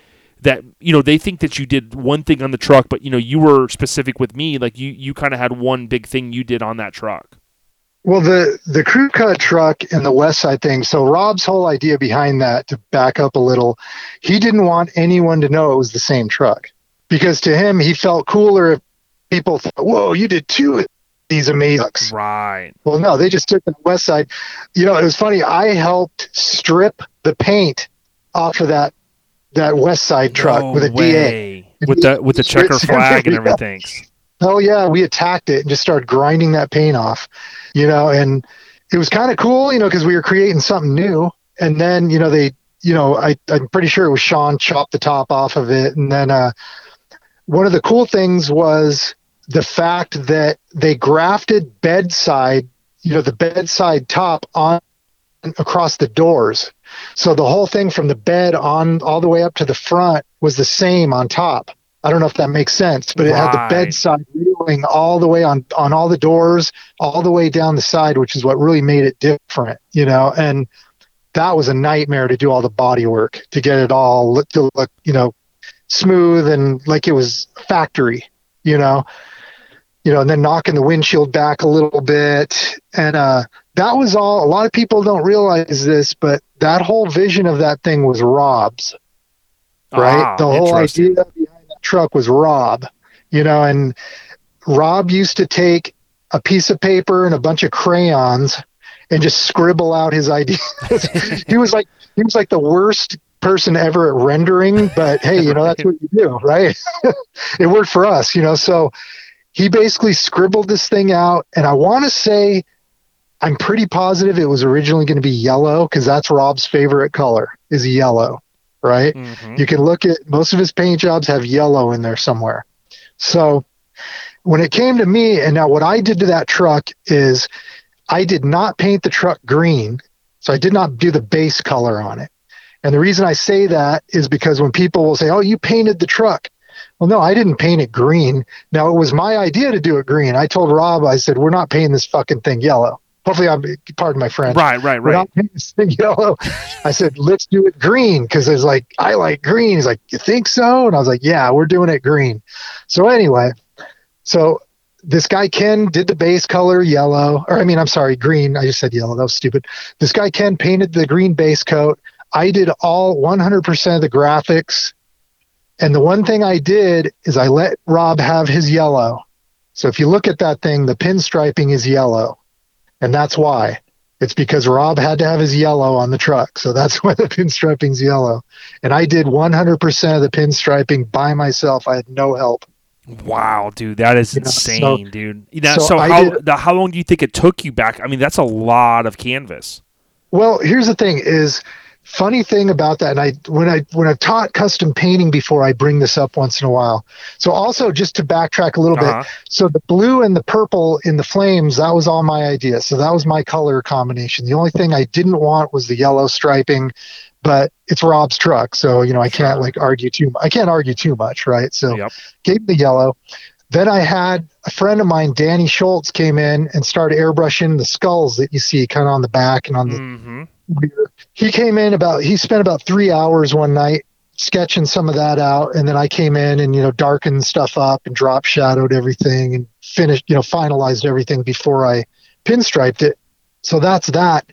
that you know they think that you did one thing on the truck, but you know you were specific with me. Like you you kind of had one big thing you did on that truck. Well, the, the crew cut truck and the West Side thing. So Rob's whole idea behind that, to back up a little, he didn't want anyone to know it was the same truck because to him, he felt cooler if people thought, whoa, you did two these amazing. Right. Well, no, they just took the west side. You know, it was funny. I helped strip the paint off of that that west side truck No with a DA. With the with the checker flag and everything. Hell yeah, we attacked it and just started grinding that paint off. You know, and it was kind of cool, you know, because we were creating something new. And then, you know, they, you know, I I'm pretty sure it was Sean chopped the top off of it, and then uh, one of the cool things was the fact that they grafted bedside, you know, the bedside top on across the doors. So the whole thing from the bed on all the way up to the front was the same on top. I don't know if that makes sense, but it had the bedside railing all the way on on all the doors, all the way down the side, which is what really made it different, you know. And that was a nightmare to do all the body work to get it all look to look, you know, smooth and like it was factory, you know. You know, and then knocking the windshield back a little bit. And uh that was all a lot of people don't realize this, but that whole vision of that thing was Rob's right? Ah, the whole idea behind that truck was Rob, you know, and Rob used to take a piece of paper and a bunch of crayons and just scribble out his ideas. he was like he was like the worst person ever at rendering, but hey, you know, that's what you do, right? it worked for us, you know. So he basically scribbled this thing out and I want to say I'm pretty positive it was originally going to be yellow because that's Rob's favorite color is yellow, right? Mhm. You can look at most of his paint jobs have yellow in there somewhere. So when it came to me, and now what I did to that truck is I did not paint the truck green. So I did not do the base color on it. And the reason I say that is because when people will say, Oh, you painted the truck. Well, no, I didn't paint it green. Now it was my idea to do it green. I told Rob, I said, We're not painting this fucking thing yellow. hopefully I'm pardon my friend. Right, right, right. We're not painting this thing yellow. I said, let's do it green because it's like I like green. He's like, you think so? And I was like, yeah, we're doing it green. So anyway, so this guy Ken did the base color yellow, or I mean, I'm sorry, green. I just said yellow. That was stupid. This guy Ken painted the green base coat. I did all 100% of the graphics. And the one thing I did is I let Rob have his yellow. So if you look at that thing, the pinstriping is yellow. And that's why. It's because Rob had to have his yellow on the truck. So that's why the pinstriping's yellow. And I did 100% of the pinstriping by myself. I had no help. Wow, dude, that is You know, insane, so- dude. You know, so so how did- the, how long do you think it took you back? I mean, that's a lot of canvas. Well, here's the thing is funny thing about that and I when I when I've taught custom painting before I bring this up once in a while. So also just to backtrack a little Uh-huh. bit. So the blue and the purple in the flames, that was all my idea. So that was my color combination. The only thing I didn't want was the yellow striping, but it's Rob's truck, so you know I can't like argue too I can't argue too much, right? So Yep. gave the yellow. Then I had a friend of mine, Danny Schultz, came in and started airbrushing the skulls that you see kind of on the back and on the Mm-hmm. He came in about he spent about three hours one night sketching some of that out, and then I came in and you know darkened stuff up and drop shadowed everything and finished you know finalized everything before I pinstriped it. So that's that.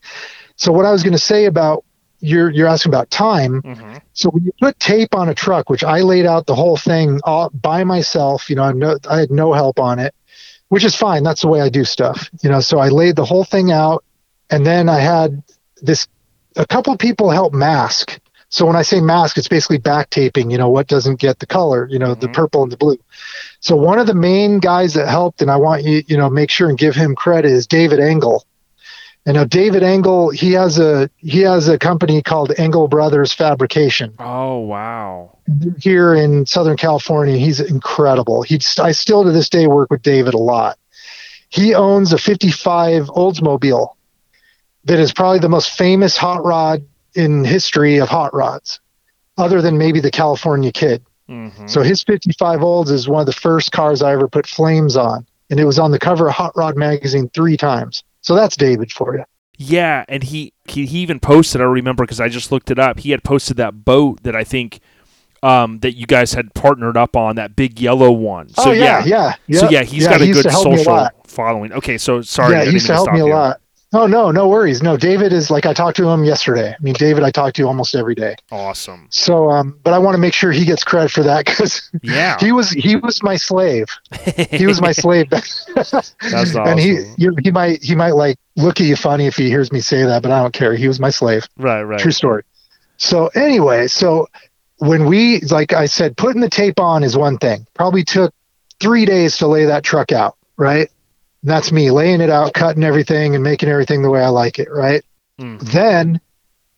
So what I was going to say about you're you're asking about time. Mm-hmm. So when you put tape on a truck, which I laid out the whole thing all by myself, you know, I, no, I had no help on it, which is fine. That's the way I do stuff, you know. So I laid the whole thing out, and then I had this. A couple people help mask. So when I say mask, it's basically back taping. You know what doesn't get the color, you know, the Mhm. purple and the blue. So one of the main guys that helped, and I want you, you know, make sure and give him credit is David Engel. And now David Engel, he has a he has a company called Engel Brothers Fabrication Oh wow. here in Southern California. He's incredible. He I still to this day work with David a lot. He owns a 55 Oldsmobile that is probably the most famous hot rod in history of hot rods, other than maybe the California Kid. Mm-hmm. So his 55 Olds is one of the first cars I ever put flames on, and it was on the cover of Hot Rod magazine three times. So that's David for you. Yeah, and he he, he even posted. I remember because I just looked it up. He had posted that boat that I think um, that you guys had partnered up on that big yellow one. So oh yeah, yeah, So yeah, he's Yeah, got a he good me a social following. Okay, so sorry. Yeah, he used to help me a lot. Oh no, no worries. No, David is like I talked to him yesterday. I mean, David, I talk to almost every day. Awesome. So, um, but I want to make sure he gets credit for that because Yeah. he was he was my slave. He was my slave. That's awesome. And he you, he might he might like look at you funny if he hears me say that, but I don't care. He was my slave. right, right. True story. So anyway, so when we like I said, putting the tape on is one thing. Probably took three days to lay that truck out, right? And that's me laying it out, cutting everything, and making everything the way I like it, right? Mhm. Then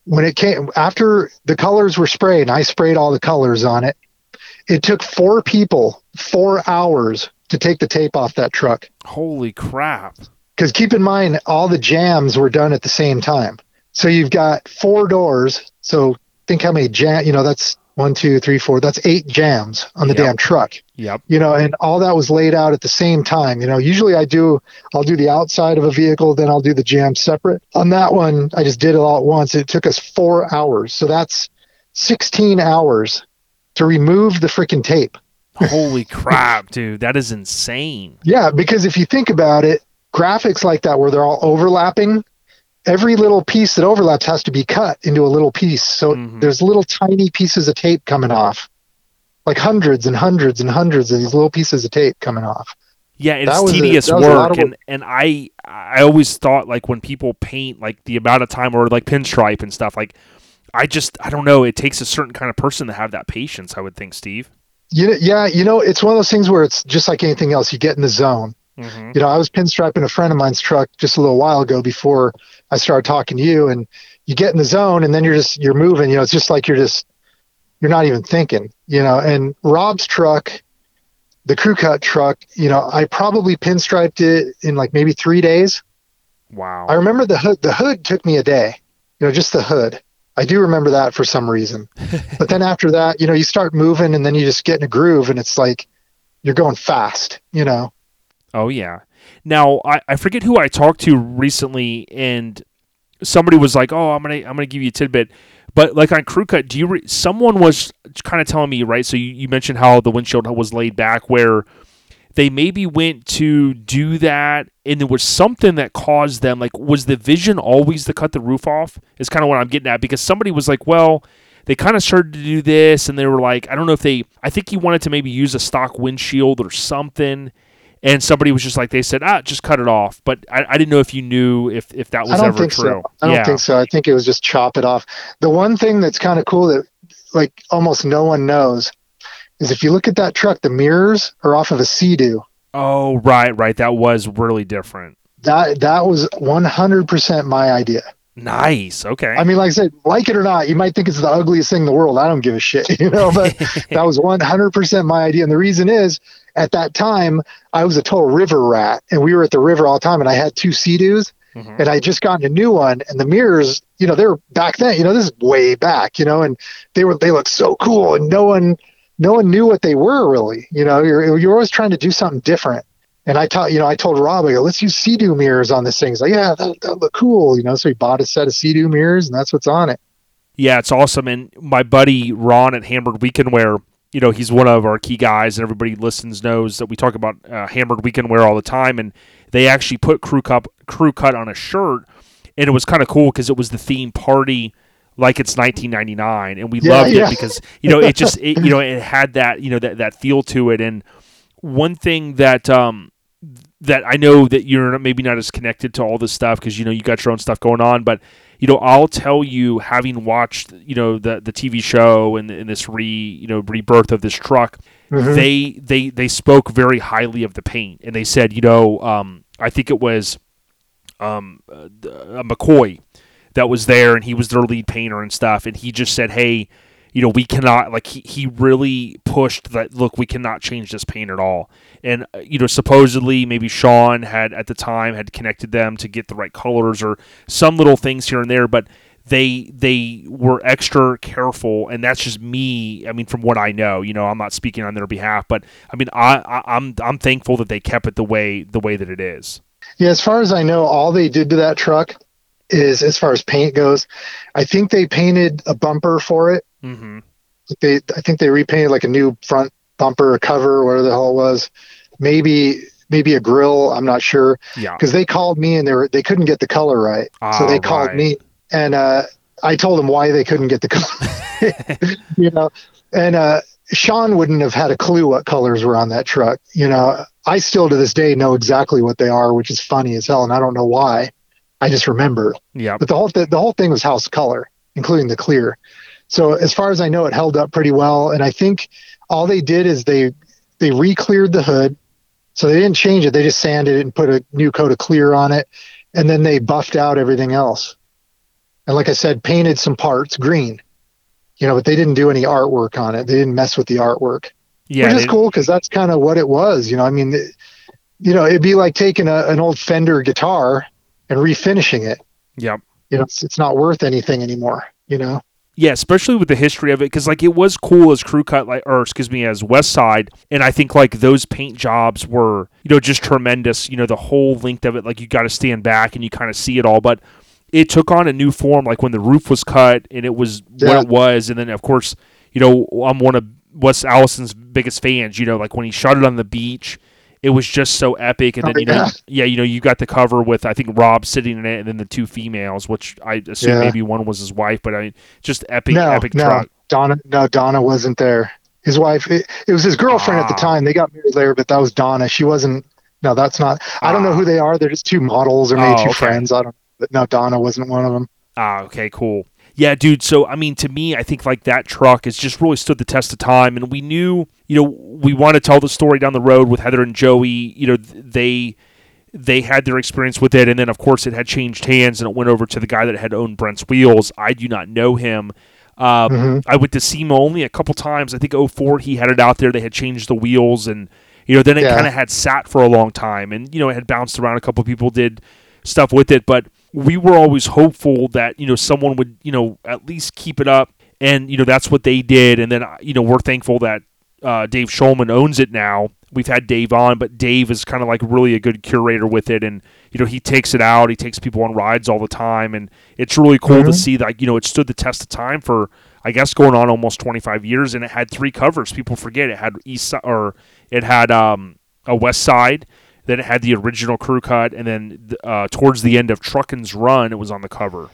when it came after the colors were sprayed, and I sprayed all the colors on it, it took four people four hours to take the tape off that truck. Holy crap. Because keep in mind, all the jambs were done at the same time. So you've got four doors. So think how many jamb, you know, that's one, two, three, four. That's eight jambs on the Yep. damn truck. Yep. You know, and all that was laid out at the same time. You know, usually I do, I'll do the outside of a vehicle, then I'll do the jamb separate. On that one, I just did it all at once. It took us four hours. So that's 16 hours to remove the freaking tape. Holy crap, dude. That is insane. Yeah, because if you think about it, graphics like that where they're all overlapping, every little piece that overlaps has to be cut into a little piece. So Mhm. there's little tiny pieces of tape coming off. Like hundreds and hundreds and hundreds of these little pieces of tape coming off. Yeah, it's That tedious a work, of and and I I always thought like when people paint like the amount of time or like pinstripe and stuff like I just I don't know it takes a certain kind of person to have that patience I would think Steve. You know, yeah, you know, it's one of those things where it's just like anything else. You get in the zone. Mm-hmm. You know, I was pinstriping a friend of mine's truck just a little while ago before I started talking to you, and you get in the zone, and then you're just you're moving. You know, it's just like you're just you're not even thinking. You know, and Rob's truck, the crew cut truck, you know, I probably pinstriped it in like maybe three days. Wow. I remember the hood. The hood took me a day. You know, just the hood. I do remember that for some reason. but then after that, you know, you start moving, and then you just get in a groove, and it's like you're going fast. You know. Oh yeah. Now I, I forget who I talked to recently, and somebody was like, "Oh, I'm gonna I'm gonna give you a tidbit." But like on crew cut, do you? Re- someone was kind of telling me, right? So you, you mentioned how the windshield was laid back, where they maybe went to do that, and there was something that caused them. Like, was the vision always to cut the roof off? Is kind of what I'm getting at because somebody was like, "Well." They kind of started to do this, and they were like, I don't know if they. I think he wanted to maybe use a stock windshield or something, and somebody was just like they said ah just cut it off but i, I didn't know if you knew if if that was I don't ever think true so. I don't yeah think so. I think it was just chop it off. The one thing that's kind of cool that like almost no one knows is if you look at that truck, the mirrors are off of a Sea-Doo. oh right right that was really different That that was 100% my idea. nice okay I mean, like I said, like it or not, you might think it's the ugliest thing in the world. I don't give a shit, you know. But that was 100% my idea, and the reason is, at that time, I was a total river rat, and we were at the river all the time, and I had two Sea-Doos, Mhm. and I just gotten a new one, and the mirrors, you know, they were back then, you know, this is way back, you know, and they were they looked so cool, and no one no one knew what they were really, you know. You're you're always trying to do something different. And I taught, you know, I told Rob, I go, let's use Sea-Doo mirrors on this thing. He's like, yeah, that that look cool, you know. So he bought a set of Sea-Doo mirrors, and that's what's on it. yeah it's awesome and my buddy ron at hammered weekend wear you know he's one of our key guys and everybody listens knows that we talk about uh, hammered weekend wear all the time. And they actually put crew cup crew cut on a shirt and it was kind of cool because it was the theme party like it's 1999 and we Yeah, loved yeah. it because you know it just it, you know it had that you know that that feel to it. And one thing that um that I know that you're maybe not as connected to all this stuff because you know you got your own stuff going on but you know I'll tell you having watched you know the the TV show and, and this re you know rebirth of this truck Mhm. they they they spoke very highly of the paint and they said you know um, I think it was um, uh, uh, McCoy that was there and he was their lead painter and stuff and he just said hey you know we cannot like he, he really pushed that look we cannot change this paint at all and uh, you know supposedly maybe Sean had at the time had connected them to get the right colors or some little things here and there but they they were extra careful and that's just me i mean from what i know you know i'm not speaking on their behalf but i mean i, I i'm i'm thankful that they kept it the way the way that it is Yeah, as far as I know, all they did to that truck is, as far as paint goes, I think they painted a bumper for it. Mm-hmm. They, I think they repainted like a new front bumper, cover, whatever the hell it was. Maybe, maybe a grill. I'm not sure yeah because they called me and they were they couldn't get the color right. ah, so Ah, they called right. me and uh, I told them why they couldn't get the color. you know, and uh, Sean wouldn't have had a clue what colors were on that truck. You know, I still to this day know exactly what they are, which is funny as hell, and I don't know why. I just remember. yeah But the whole th- the whole thing was house color, including the clear. So as far as I know, it held up pretty well. And I think all they did is they they re-cleared the hood. So they didn't change it. They just sanded it and put a new coat of clear on it, and then they buffed out everything else. And like I said, painted some parts green. You know, but they didn't do any artwork on it. They didn't mess with the artwork, yeah which is cool because that's kind of what it was. You know, I mean, it- you know, it'd be like taking a, an old Fender guitar and refinishing it Yep. you know, it's, it's not worth anything anymore, you know? Yeah, especially with the history of it, because like it was cool as crew cut, like or excuse me, as West Side, and I think like those paint jobs were, you know, just tremendous. You know, the whole length of it, like you got to stand back and you kind of see it all, but it took on a new form, like when the roof was cut and it was Yeah. what it was, and then of course, you know, I'm one of Wes Allison's biggest fans. You know, like when he shot it on the beach. It was just so epic, and Oh, then you know, yeah. yeah, you know, you got the cover with I think Rob sitting in it, and then the two females, which I assume Yeah. maybe one was his wife, but I mean, just epic, no, epic no, truck. Donna, no, Donna wasn't there. His wife, it, it was his girlfriend at the Ah. time. They got married later, but that was Donna. She wasn't, no, that's not, I don't know Ah. who they are. They're just two models or maybe Oh, two okay. friends. I don't, but no, Donna wasn't one of them. Ah, okay, cool. Yeah, dude. So, I mean, to me, I think like that truck has just really stood the test of time, and we knew, you know, we want to tell the story down the road with Heather and Joey. You know, they they had their experience with it, and then of course it had changed hands, and it went over to the guy that had owned Brent's Wheels. I do not know him. Um, Mhm. I went to SEMA only a couple times. I think 04 he had it out there. They had changed the wheels, and you know, then it Yeah. kind of had sat for a long time, and you know, it had bounced around. A couple people did stuff with it, but we were always hopeful that you know someone would you know at least keep it up, and you know that's what they did. And then uh, you know we're thankful that uh, Dave Schulman owns it now, we've had Dave on, but Dave is kind of like really a good curator with it, and you know he takes it out, he takes people on rides all the time, and it's really cool Mhm. to see that you know it stood the test of time for I guess going on almost 25 years, and it had three covers. People forget it had east or it had um, a west side, then it had the original crew cut, and then uh, towards the end of Truckin's run, it was on the cover.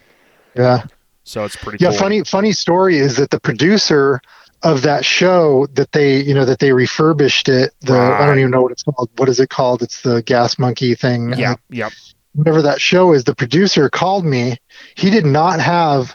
Yeah. So it's pretty Yeah, cool. funny funny story is that the producer of that show that they you know that they refurbished it the I don't even know what it's called what is it called it's the gas monkey thing Yeah, Uh, yeah. whatever that show is the producer called me he did not have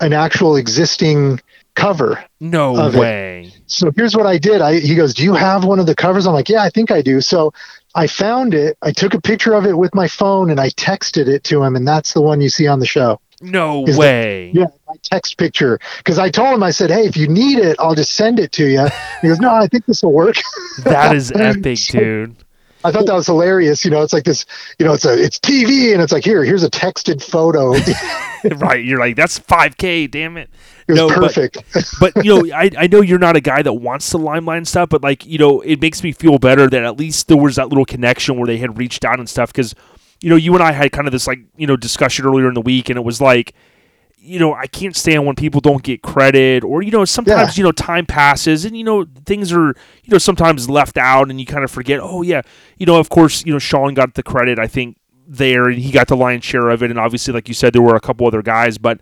an actual existing cover No of it. way. so here's what I did I he goes do you have one of the covers I'm like yeah I think I do so I found it I took a picture of it with my phone and I texted it to him and that's the one you see on the show No Is way. yeah, my text picture. Because I told him, I said, hey, if you need it, I'll just send it to you. He goes, no, I think this will work. That is epic, dude. I thought that was hilarious. You know, it's like this, you know, it's a, it's TV and it's like, here, here's a texted photo. right. You're like, that's 5K, damn it. was No, but- perfect. But, you know, I, I know you're not a guy that wants to limelight and stuff, but, like, you know, it makes me feel better that at least there was that little connection where they had reached out and stuff. Because, you know, you and I had kind of this, like, you know, discussion earlier in the week, and it was like, you know, I can't stand when people don't get credit, or you know, sometimes you know time passes, and you know things are you know sometimes left out, and you kind of forget. Oh yeah, you know, of course, you know Sean got the credit. I think there, and he got the lion's share of it, and obviously, like you said, there were a couple other guys, but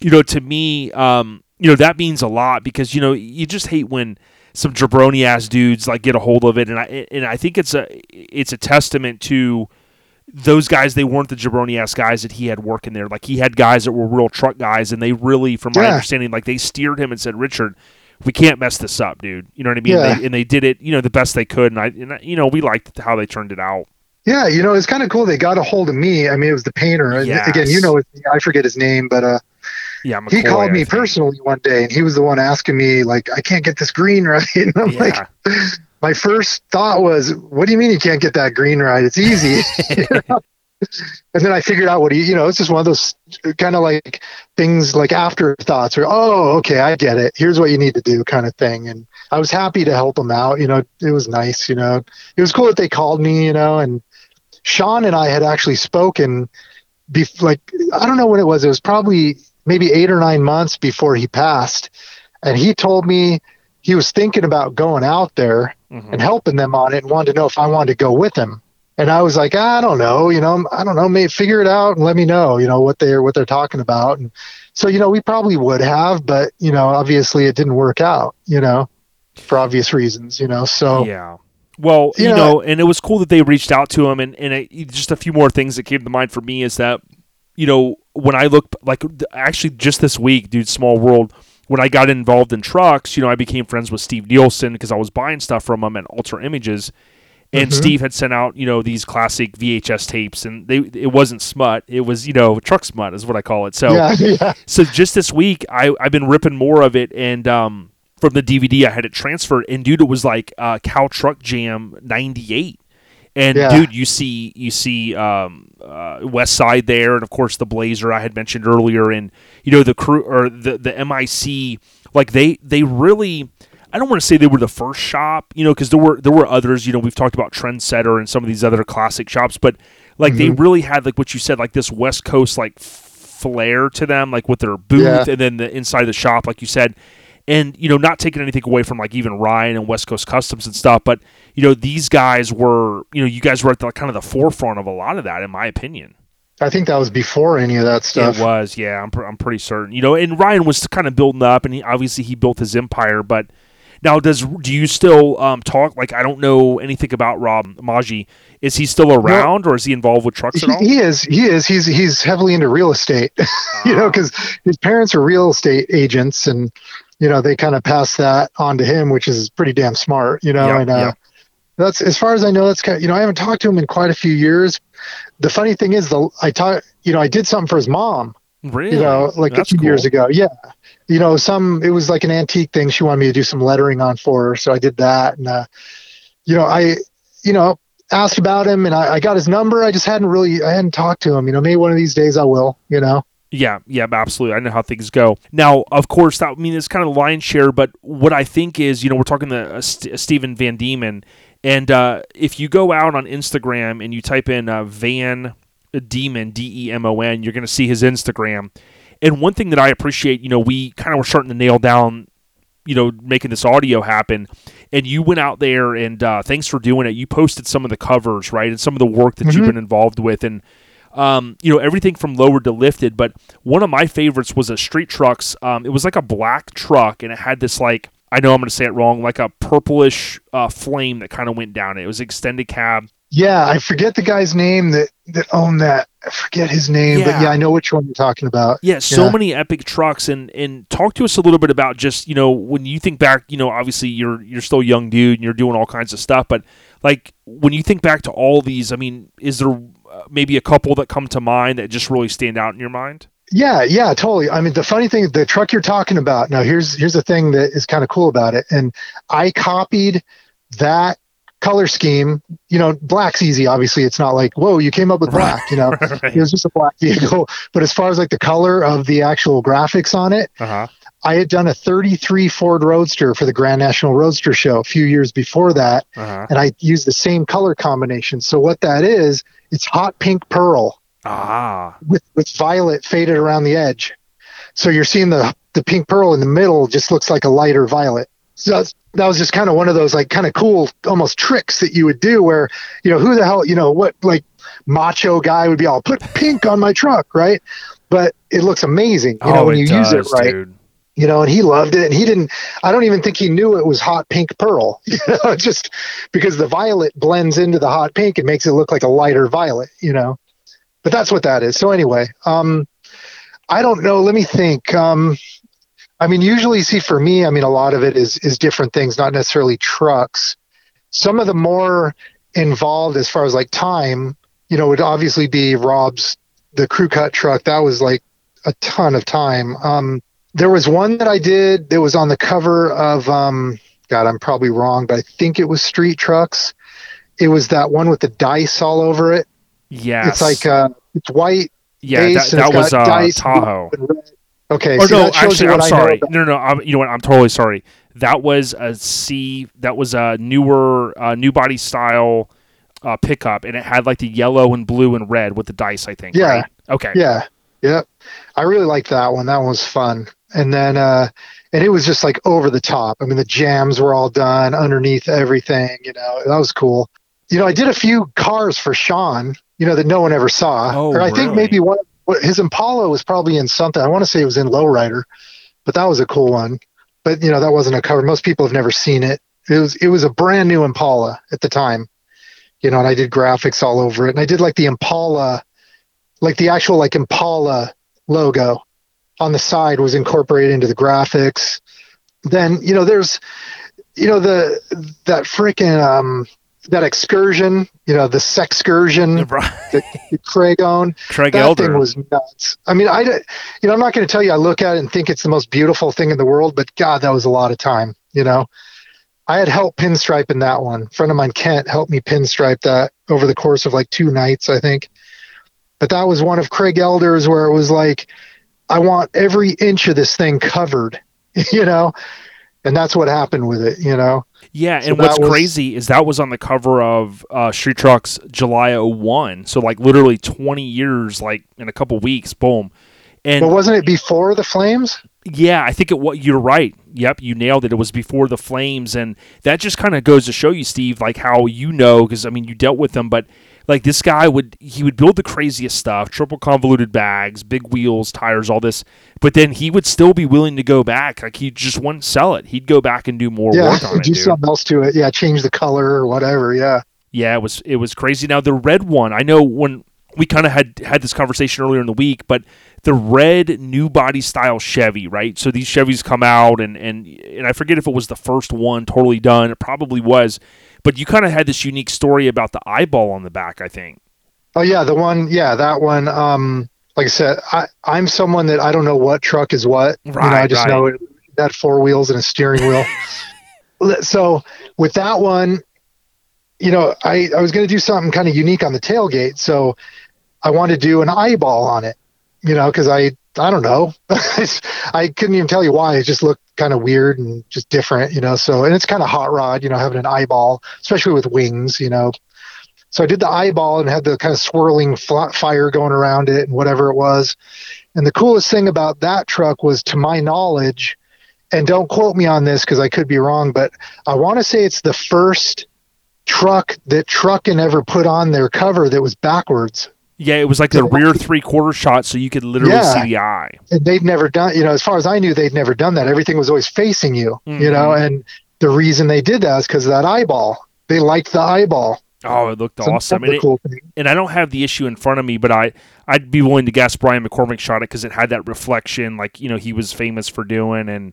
you know, to me, um, you know, that means a lot because you know you just hate when some jabroni ass dudes like get a hold of it, and I and I think it's a it's a testament to those guys they weren't the jabroni ass guys that he had working there. Like he had guys that were real truck guys, and they really, from my Yeah. understanding, like they steered him and said, "Richard, we can't mess this up, dude." You know what I mean? Yeah. They, and they did it, you know, the best they could, and I, and I, you know, we liked how they turned it out. yeah, you know, it's kind of cool. They got a hold of me. I mean, it was the painter. Yes. Again, you know, I forget his name, but uh, Yeah, he called me personally one day and he was the one asking me, like, I can't get this green right. And I'm like, Yeah, my first thought was, what do you mean you can't get that green right? It's easy. and then I figured out what he, you know, it's just one of those kind of like things like afterthoughts or, oh, okay, I get it. Here's what you need to do kind of thing. And I was happy to help him out. You know, it was nice, you know, it was cool that they called me, you know, and Sean and I had actually spoken bef- like, I don't know when it was. It was probably maybe eight or nine months before he passed. And he told me he was thinking about going out there Mhm. and helping them on it and wanted to know if I wanted to go with him. And I was like, I don't know, you know, I don't know, maybe figure it out and let me know, you know, what they're what they're talking about. And so, you know, we probably would have, but you know, obviously it didn't work out, you know, for obvious reasons, you know. So Yeah. Well, you You know, know- and it was cool that they reached out to him, and and it, just a few more things that came to mind for me is that, you know, when I look like actually just this week, dude, small world. When I got involved in trucks, you know, I became friends with Steve Nielsen because I was buying stuff from him at Ultra Images, and Mhm. Steve had sent out you know these classic VHS tapes, and they it wasn't smut, it was you know truck smut is what I call it. So yeah, yeah. so just this week, I I've been ripping more of it, and um, from the DVD, I had it transferred, and dude, it was like uh, Cow Truck Jam '98, and Yeah. dude, you see you see um, uh, West Side there, and of course the Blazer I had mentioned earlier, and you know the crew or the the MIC, like they they really. I don't want to say they were the first shop, you know, because there were there were others. You know, we've talked about Trendsetter and some of these other classic shops, but like they really had like what you said, like this West Coast like flair to them, like with their booth Yeah. and then the inside of the shop, like you said. And you know, not taking anything away from like even Ryan and West Coast Customs and stuff, but you know, these guys were, you know, you guys were at the kind of the forefront of a lot of that, in my opinion. I think that was before any of that stuff. It was, yeah, I'm, pr- I'm pretty certain. You know, and Ryan was kind of building up, and he, obviously he built his empire. But now, does do you still um, talk? Like, I don't know anything about Rob Maji. Is he still around, or is he involved with trucks at all? he is. He is. He's he's heavily into real estate. you know, Ah. because his parents are real estate agents, and you know they kind of passed that on to him, which is pretty damn smart. You know, Yep, and uh, yep. that's as far as I know. That's kind. Of, you know, I haven't talked to him in quite a few years. The funny thing is, the I talk. You know, I did something for his mom. really? You know, like That's a few years ago. Yeah. You know, some it was like an antique thing. She wanted me to do some lettering on for her, so I did that. And uh, you know, I you know asked about him, and I, I got his number. I just hadn't really I hadn't talked to him. You know, maybe one of these days I will. You know. Yeah, yeah, absolutely. I know how things go. Now, of course, that I mean it's kind of lion's share, but what I think is, you know, we're talking to uh, St- Stephen Van Diemen, And uh, if you go out on Instagram and you type in uh, Van Demon D E M O N, you're going to see his Instagram. And one thing that I appreciate, you know, we kind of were starting to nail down, you know, making this audio happen. And you went out there and uh, thanks for doing it. You posted some of the covers, right, and some of the work that Mhm. you've been involved with, and um, you know everything from lowered to lifted. But one of my favorites was a street trucks. Um, it was like a black truck, and it had this like I know I'm going to say it wrong, like a purplish uh, flame that kind of went down it. It was extended cab. Yeah, I forget the guy's name that that owned that. I forget his name, Yeah. but yeah, I know which one you're talking about. Yeah, so Yeah. many epic trucks, and and talk to us a little bit about just you know when you think back, you know, obviously you're you're still a young dude and you're doing all kinds of stuff, but like when you think back to all these, I mean, is there maybe a couple that come to mind that just really stand out in your mind? Yeah, yeah, totally. I mean, the funny thing, the truck you're talking about. Now, here's here's the thing that is kind of cool about it, and I copied that color scheme. You know, black's easy. Obviously, it's not like whoa, you came up with Right. black. You know, it was just a black vehicle. But as far as like the color of the actual graphics on it, Uh huh. I had done a 33 Ford Roadster for the Grand National Roadster Show a few years before that, Uh huh. and I used the same color combination. So what that is, it's hot pink pearl Ah. with, with violet faded around the edge. So you're seeing the the pink pearl in the middle just looks like a lighter violet. So that was just kind of one of those like kind of cool almost tricks that you would do where you know who the hell you know what like macho guy would be all put pink on my truck right but it looks amazing you know oh, when you does, use it right dude. you know, and he loved it. And he didn't, I don't even think he knew it was hot pink pearl, you know, just because the violet blends into the hot pink and makes it look like a lighter violet, you know. But that's what that is. So, anyway, um, I don't know. Let me think. Um, I mean, usually, see, for me, I mean, a lot of it is is different things, not necessarily trucks. Some of the more involved, as far as like time, you know, would obviously be Rob's the crew cut truck. That was like a ton of time. Um, there was one that I did that was on the cover of um God, I'm probably wrong, but I think it was Street Trucks. It was that one with the dice all over it. Yeah, It's like uh it's white yeah, that, that was uh, dice Tahoe. And red. Okay, Or see, no, that shows actually, you I'm what I know sorry. No, no, no. I'm, you know what? I'm totally sorry. That was a C. That was a newer, uh, new body style uh, pickup, and it had like the yellow and blue and red with the dice. I think. Yeah. right? Okay. Yeah. Yep. I really liked that one. That one was fun. And then uh and it was just like over the top. I mean the jambs were all done underneath everything, you know. That was cool. You know, I did a few cars for Sean, you know, that no one ever saw. Oh, or I think maybe one what- his Impala was probably in something. I want to say it was in Lowrider, but that was a cool one. But you know, that wasn't a cover. Most people have never seen it. It was it was a brand new Impala at the time. You know, and I did graphics all over it. And I did like the Impala like the actual like Impala logo on the side was incorporated into the graphics. Then you know there's you know the that freaking um that excursion you know the sexcursion Right. that Craig owned Craig that Elder. thing was nuts. I mean I you know I'm not going to tell you I look at it and think it's the most beautiful thing in the world, but God that was a lot of time. You know. I had help pinstripe in that one. A friend of mine, Kent, helped me pinstripe that over the course of like two nights, I think but that was one of Craig Elder's where it was like, I want every inch of this thing covered, you know, and that's what happened with it, you know. Yeah, So and what's was- crazy is that was on the cover of uh, Street Trucks July 01. So like literally 20 years, like in a couple weeks, boom. And But wasn't it before the Flames? Yeah, I think it. What you're right. Yep, you nailed it. It was before the flames, and that just kind of goes to show you, Steve, like how you know, because I mean, you dealt with them, but like this guy would he would build the craziest stuff, triple convoluted bags, big wheels, tires, all this, but then he would still be willing to go back. Like he just wouldn't sell it. He'd go back and do more yeah, work on it. do dude. something else to it. Yeah, change the color or whatever. Yeah. Yeah, it was it was crazy. Now the red one, I know when we kind of had had this conversation earlier in the week, but the red new body style Chevy, right? So these Chevys come out, and and and I forget if it was the first one totally done. It probably was, but you kind of had this unique story about the eyeball on the back. I think. Oh yeah, the one. Yeah, that one. Um, like I said, I I'm someone that I don't know what truck is what. you know, I just right. know it had four wheels and a steering wheel. so with that one, you know, I I was going to do something kind of unique on the tailgate, so I wanted to do an eyeball on it. You know, because I I don't know. I couldn't even tell you why. It just looked kind of weird and just different, you know. So, and it's kind of hot rod, you know, having an eyeball, especially with wings, you know. So I did the eyeball and had the kind of swirling fire going around it and whatever it was. And the coolest thing about that truck was, to my knowledge, and don't quote me on this because I could be wrong, but I want to say it's the first truck that Truckin ever put on their cover that was backwards. Yeah, it was like the rear three quarter shot, so you could literally yeah. see the eye. And they'd never done, you know, as far as I knew, they'd never done that. Everything was always facing you, mm-hmm. you know, mm-hmm. and the reason they did that is because of that eyeball. They liked the eyeball. Oh, it looked so awesome. And, cool and, I don't have the issue in front of me, but I, I'd be willing to guess Brian McCormick shot it because it had that reflection, like, you know, he was famous for doing. And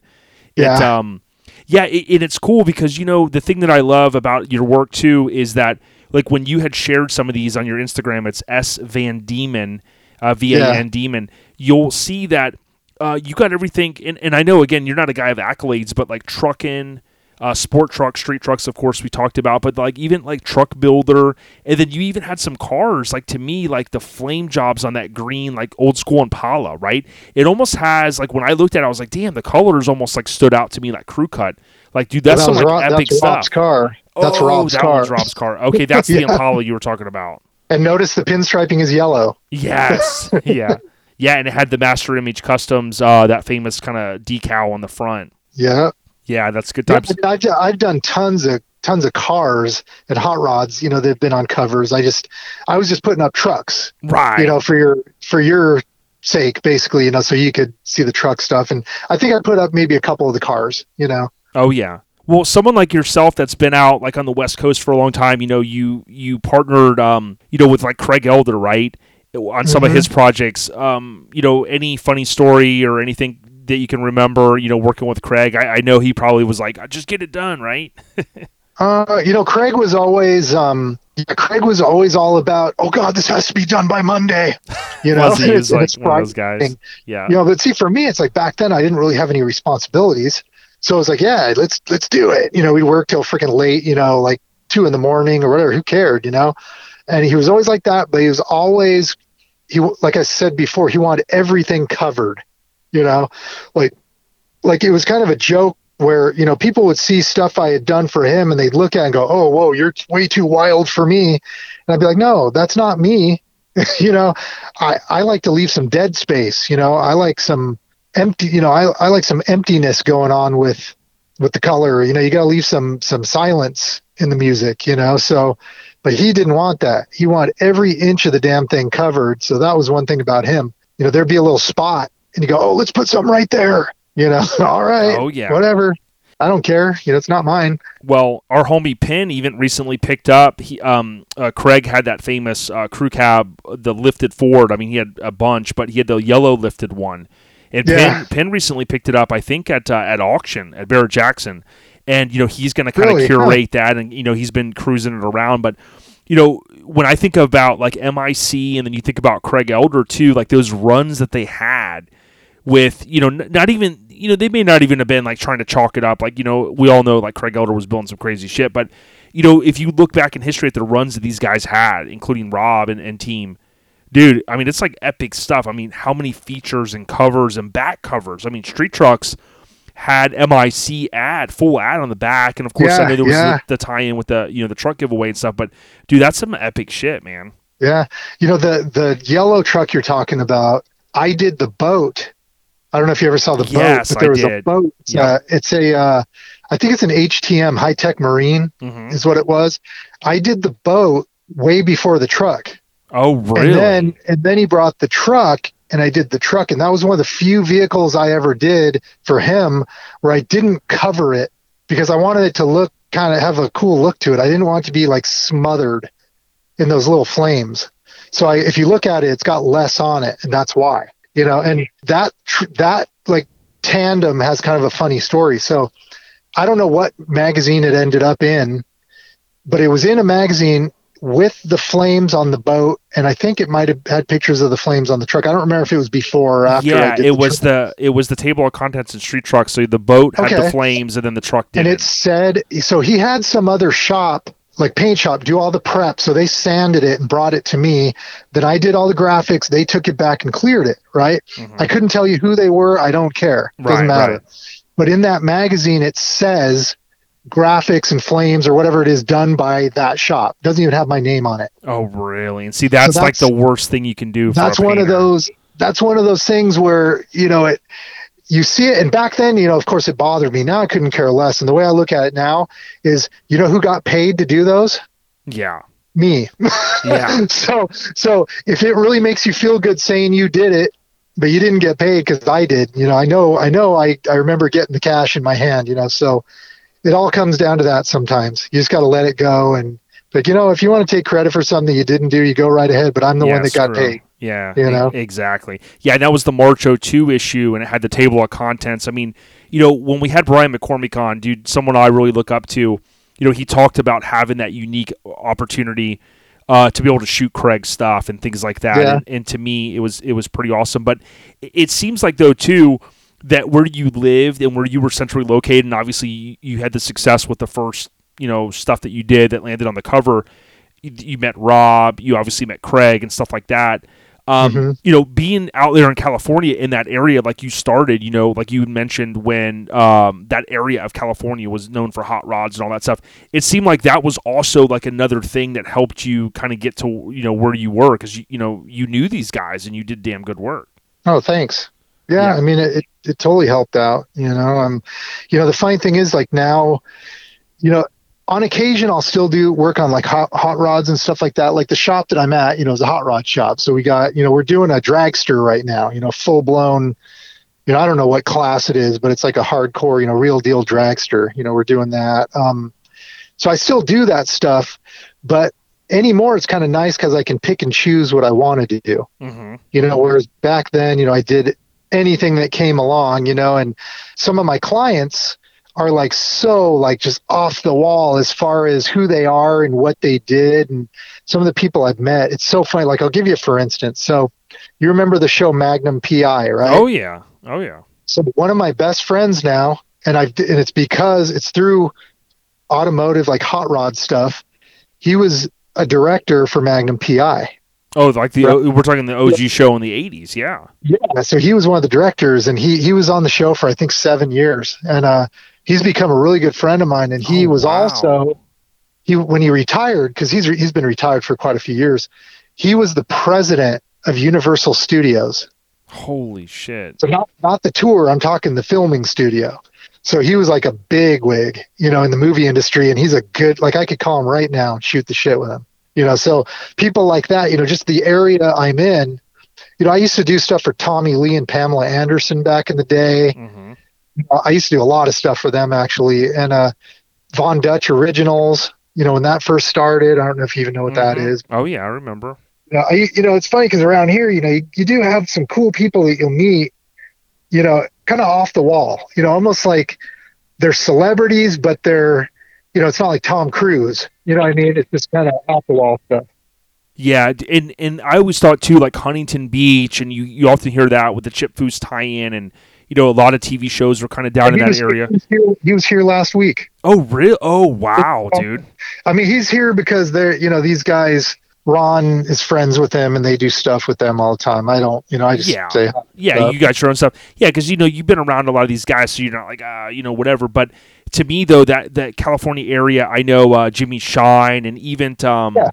yeah. um, yeah, it, and it's cool because, you know, the thing that I love about your work too is that – like when you had shared some of these on your Instagram, it's S Van Diemen, uh, V A N Demon. You'll see that uh, you got everything. And, and I know again, you're not a guy of accolades, but like trucking. Uh, sport trucks, street trucks, of course, we talked about, but like even like truck builder, and then you even had some cars. Like to me, like the flame jobs on that green, like old school Impala, right? It almost has like when I looked at it, I was like, damn, the colors almost like stood out to me like crew cut. Like, dude, that's well, that some like, epic that's stuff. Rob's car. That's oh, Rob's that car. Was Rob's car. Okay, that's yeah. the Impala you were talking about. And notice the pinstriping is yellow. Yes. yeah. Yeah, and it had the Master Image Customs, uh, that famous kind of decal on the front. Yeah. Yeah, that's good times. Yeah, I've, I've done tons of tons of cars and hot rods. You know, they've been on covers. I just, I was just putting up trucks. Right. You know, for your for your sake, basically. You know, so you could see the truck stuff. And I think I put up maybe a couple of the cars. You know. Oh yeah. Well, someone like yourself that's been out like on the West Coast for a long time, you know, you you partnered, um, you know, with like Craig Elder, right, on some mm-hmm. of his projects. Um, you know, any funny story or anything that you can remember, you know, working with Craig? I, I know he probably was like, just get it done, right? uh, you know, Craig was always, um, Craig was always all about, oh God, this has to be done by Monday. You know, he was like one of those guys. Yeah. You know, but see, for me, it's like back then I didn't really have any responsibilities. So I was like, yeah, let's let's do it. You know, we worked till freaking late. You know, like two in the morning or whatever. Who cared? You know, and he was always like that. But he was always he like I said before, he wanted everything covered. You know, like like it was kind of a joke where you know people would see stuff I had done for him and they'd look at and go, "Oh, whoa, you're way too wild for me," and I'd be like, "No, that's not me." you know, I I like to leave some dead space. You know, I like some empty you know I, I like some emptiness going on with with the color you know you got to leave some some silence in the music you know so but he didn't want that he wanted every inch of the damn thing covered so that was one thing about him you know there'd be a little spot and you go oh let's put something right there you know all right oh yeah whatever I don't care. You know, it's not mine. Well, our homie Penn even recently picked up. He, um, uh, Craig had that famous uh, crew cab, the lifted Ford. I mean, he had a bunch, but he had the yellow lifted one. And yeah. Penn, Penn recently picked it up, I think, at uh, at auction at Barrett Jackson, and you know he's going to kind of really? curate huh. that, and you know he's been cruising it around. But you know when I think about like MIC, and then you think about Craig Elder too, like those runs that they had with you know n- not even you know they may not even have been like trying to chalk it up. Like you know we all know like Craig Elder was building some crazy shit, but you know if you look back in history at the runs that these guys had, including Rob and, and team dude, I mean, it's like epic stuff. I mean, how many features and covers and back covers? I mean, Street Trucks had MIC ad, full ad on the back, and of course, yeah, I know there was yeah. the, the, tie-in with the you know the truck giveaway and stuff. But dude, that's some epic shit, man. Yeah, you know the the yellow truck you're talking about. I did the boat. I don't know if you ever saw the boat, yes, but there I was did. a boat. Yep. Uh, it's a, uh, I think it's an HTM High Tech Marine mm-hmm. is what it was. I did the boat way before the truck. Oh, really? And then and then he brought the truck and I did the truck and that was one of the few vehicles I ever did for him where I didn't cover it because I wanted it to look kind of have a cool look to it. I didn't want it to be like smothered in those little flames. So I, if you look at it, it's got less on it, and that's why. You know, and that that like tandem has kind of a funny story. So I don't know what magazine it ended up in, but it was in a magazine with the flames on the boat, and I think it might have had pictures of the flames on the truck. I don't remember if it was before or after. Yeah, it the was truck. the it was the table of contents and street truck. So the boat had okay. the flames, and then the truck did. And it said so he had some other shop like paint shop do all the prep so they sanded it and brought it to me then i did all the graphics they took it back and cleared it right Mhm. i couldn't tell you who they were i don't care doesn't Right, matter right. but in that magazine it says graphics and flames or whatever it is done by that shop. Doesn't even have my name on it. Oh, really? And see, that's, like that's- the worst thing you can do. For that's a one of those that's one of those things where you know it you see it and back then you know of course it bothered me. Now i couldn't care less. And the way i look at it now is you know who got paid to do those? Yeah, me. Yeah, so so if it really makes you feel good saying you did it but you didn't get paid because i did you know i know i know i i remember getting the cash in my hand you know so it all comes down to that sometimes you just got to let it go and but you know if you want to take credit for something you didn't do you go right ahead but i'm the Yeah, one that got paid Yeah, You know? exactly. Yeah, and that was the March 02 issue, and it had the table of contents. I mean, you know, when we had Brian McCormick on, dude, someone I really look up to, you know, he talked about having that unique opportunity uh, to be able to shoot Craig's stuff and things like that. Yeah. And, and to me, it was it was pretty awesome. But it seems like though too that where you lived and where you were centrally located, and obviously you, had the success with the first you know stuff that you did that landed on the cover. You, you met Rob, you obviously met Craig and stuff like that. Um, Mhm. You know, being out there in California in that area, like you started, you know, like you mentioned when um, that area of California was known for hot rods and all that stuff. It seemed like that was also like another thing that helped you kind of get to you know where you were because you, you know you knew these guys and you did damn good work. Oh, thanks. Yeah, Yeah. I mean, it, it, totally helped out. You know, um, you know, the funny thing is, like now, you know, on occasion I'll still do work on like hot, hot rods and stuff like that. Like the shop that I'm at, you know, is a hot rod shop. So we got, you know, we're doing a dragster right now. You know, full blown. You know, I don't know what class it is, but it's like a hardcore, you know, real deal dragster. You know, we're doing that. Um, so I still do that stuff, but anymore it's kind of nice because I can pick and choose what I wanted to do Mm-hmm. you know whereas back then you know i did anything that came along you know and some of my clients are like so like just off the wall as far as who they are and what they did and some of the people i've met. It's so funny like i'll give you for instance. So you remember the show magnum pi right? Oh yeah, oh yeah. so one of my best friends now and i've and it's because it's through automotive like hot rod stuff he was a director for magnum pi Oh, like the Right. we're talking the OG show in the '80s. Yeah. Yeah, so he was one of the directors, and he he was on the show for I think seven years, and uh, he's become a really good friend of mine. And he Oh, was wow. also he when he retired because he's re- he's been retired for quite a few years. He was the president of Universal Studios, Holy shit. so not not the tour. I'm talking the filming studio. So he was like a big wig, you know, in the movie industry, and he's a good like I could call him right now and shoot the shit with him. You know, so people like that, you know, just the area I'm in. You know, I used to do stuff for Tommy Lee and Pamela Anderson back in the day. hmm Uh, I used to do a lot of stuff for them actually, and uh, Von Dutch Originals. You know, when that first started, I don't know if you even know what that Mhm. is. Oh yeah, I remember. You know, I, you know, it's funny because around here, you know, you, you do have some cool people that you'll meet. You know, kind of off the wall. You know, almost like they're celebrities, but they're, you know, it's not like Tom Cruise. You know what I mean? It's just kind of off the wall stuff. Yeah, and and I always thought too, like Huntington Beach, and you you often hear that with the Chip Foose tie-in, and you know a lot of TV shows were kind of down in that was, area. he was here- he was here last week. Oh real? Oh wow, dude. I mean, he's here because they're, you know, these guys. Ron is friends with them, and they do stuff with them all the time. I don't, you know, I just Yeah. say, Yeah, stuff. you got your own stuff. Yeah, because you know you've been around a lot of these guys, so you're not like uh, you know whatever. But to me though, that that California area, I know uh, Jimmy Shine and even um, Yeah.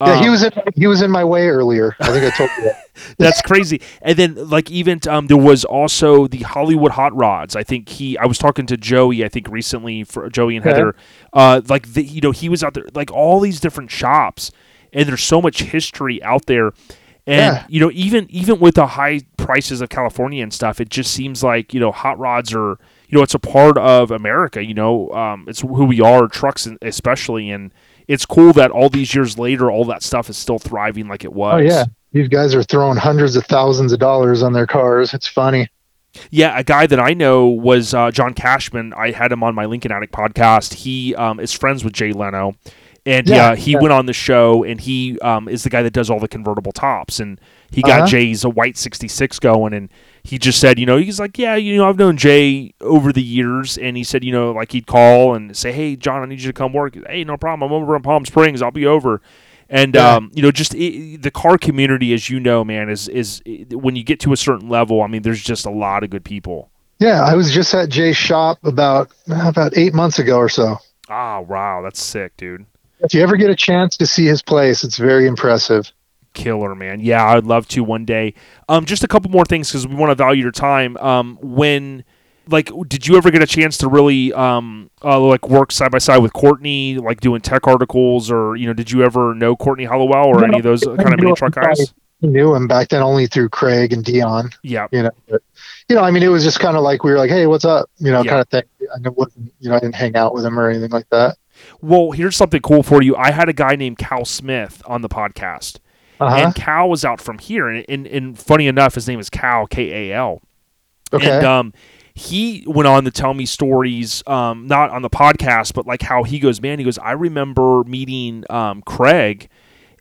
yeah, he um, was in, he was in my way earlier. I think I told you that. That's crazy. And then like even um, there was also the Hollywood Hot Rods. I think he. I was talking to Joey. I think recently for Joey and Yeah. Heather. Uh, like the, you know he was out there like all these different shops, and there's so much history out there. And Yeah. you know even even with the high prices of California and stuff, it just seems like you know hot rods are you know it's a part of America. You know um, it's who we are, trucks especially, and it's cool that all these years later, all that stuff is still thriving like it was. Oh yeah, these guys are throwing hundreds of thousands of dollars on their cars. It's funny. Yeah, a guy that I know was uh, John Cashman. I had him on my Lincoln Attic podcast. He um, is friends with Jay Leno, and Yeah, yeah, he yeah. went on the show, and he um, is the guy that does all the convertible tops. And he got Uh-huh. Jay's a white 66 going and he just said, you know, he's like, yeah, you know, I've known Jay over the years, and he said, you know, like he'd call and say, hey, John, I need you to come work. Hey, no problem, I'm over in Palm Springs, I'll be over. And Yeah. um, you know, just it, the car community, as you know, man, is is when you get to a certain level. I mean, there's just a lot of good people. Yeah, I was just at Jay's shop about about eight months ago or so. Ah, wow, that's sick, dude. If you ever get a chance to see his place, it's very impressive. Killer, man. Yeah, I'd love to one day. Um, just a couple more things because we want to value your time. Um, when, like, did you ever get a chance to really, um, uh, like work side by side with Courtney, like doing tech articles, or you know, did you ever know Courtney Hollowell or No, any of those I kind of mini truck guys? I knew him back then only through Craig and Dion. Yeah, You know, but, you know, I mean, it was just kind of like we were like, "Hey, what's up?" You know, Yeah. kind of thing. I wasn't- you know, I didn't hang out with him or anything like that. Well, here's something cool for you. I had a guy named Kal Smith on the podcast, Uh-huh. and Kal was out from here, and, and and funny enough, his name is Cal K A L. Okay. And um, he went on to tell me stories, um, not on the podcast, but like how he goes, man, he goes, I remember meeting um, Craig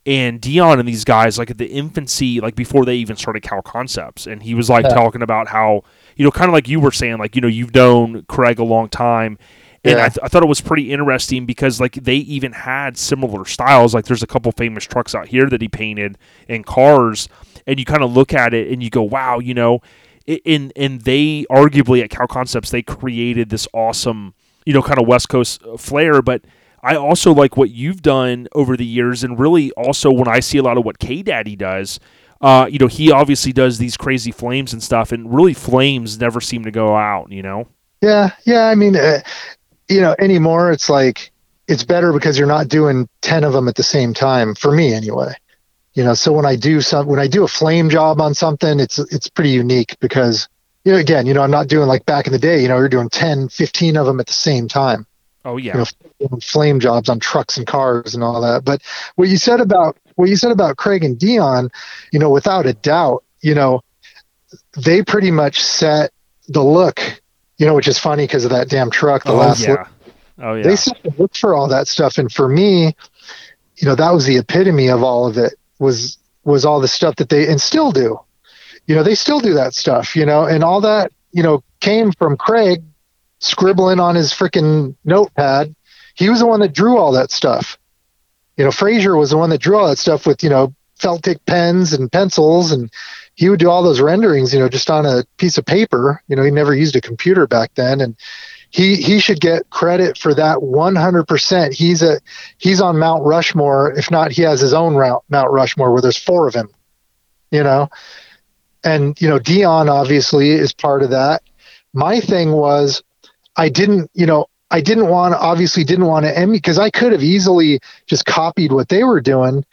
and Dion and these guys like at the infancy, like before they even started Cal Concepts. And he was like Yeah. talking about how, you know, kind of like you were saying, like, you know, you've known Craig a long time. And I, th- I thought it was pretty interesting because like they even had similar styles. Like there's a couple famous trucks out here that he painted and cars, and you kind of look at it and you go, wow, you know, i- in and they arguably at Cal Concepts they created this awesome, you know, kind of West Coast uh, flair. But I also like what you've done over the years, and really also when I see a lot of what K Daddy does. Uh, you know, he obviously does these crazy flames and stuff, and really flames never seem to go out. You know, Yeah, yeah. I mean, uh, you know, anymore it's like it's better because you're not doing ten of them at the same time. For me, anyway. You know, so when I do some, when I do a flame job on something, it's it's pretty unique because you know, again, you know, I'm not doing like back in the day. You know, you're doing 10, 15 of them at the same time. oh yeah, You know, flame jobs on trucks and cars and all that. But what you said about what you said about Craig and Dion, you know, without a doubt, you know, they pretty much set the look. You know, which is funny because of that damn truck. The oh last look, oh, yeah, oh yeah. they the look for all that stuff, and for me, you know, that was the epitome of all of it. Was was all the stuff that they and still do. You know, they still do that stuff. You know, and all that you know came from Craig scribbling on his freaking notepad. He was the one that drew all that stuff. You know, Fraser was the one that drew all that stuff with you know felt tip pens and pencils, and he would do all those renderings. You know, just on a piece of paper. You know, he never used a computer back then, and he he should get credit for that 100%. He's a he's on Mount Rushmore. If not, he has his own route, Mount Rushmore where there's four of him. You know, and you know Dion obviously is part of that. My thing was, I didn't, you know, I didn't want obviously didn't want to emulate because I could have easily just copied what they were doing,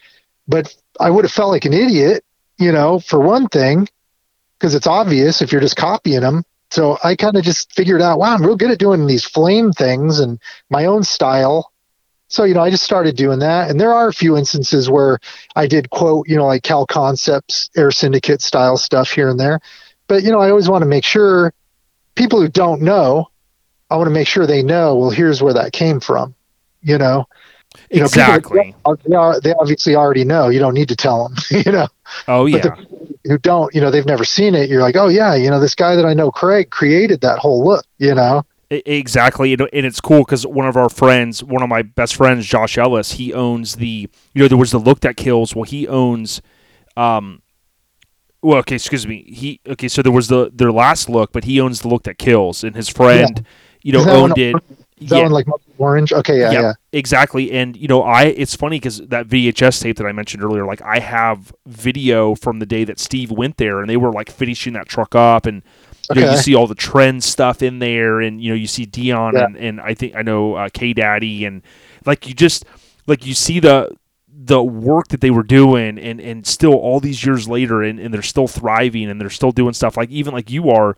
but I would have felt like an idiot, you know, for one thing, because it's obvious if you're just copying them. So I kind of just figured out, wow, I'm real good at doing these flame things and my own style. So, you know, I just started doing that. And there are a few instances where I did quote, you know, like Cal Concepts, Air Syndicate style stuff here and there. But, you know, I always want to make sure people who don't know, I want to make sure they know, well, here's where that came from, you know? You know, exactly. don't- They, are, they obviously already know. You don't need to tell them, you know? Oh yeah. the who don't, you know, they've never seen it. You're like, oh yeah, you know, this guy that I know, Craig, created that whole look. You know, Exactly, and it's cool because one of our friends, one of my best friends, Josh Ellis, he owns the. You know, there was the look that kills. Well, he owns. Um, well, okay, excuse me. He okay, so there was the their last look, but he owns the look that kills, and his friend, you know, Is that one- owned it. That Yeah, one like orange? Okay, yeah, Yep. yeah. exactly. And you know, I it's funny because that VHS tape that I mentioned earlier, like I have video from the day that Steve went there, and they were like finishing that truck up, and you know, you see all the trend stuff in there, and you know, you see Dion, Yeah. and, and I think I know uh, K Daddy, and like you just like you see the the work that they were doing and and still all these years later and, and they're still thriving and they're still doing stuff like even like you are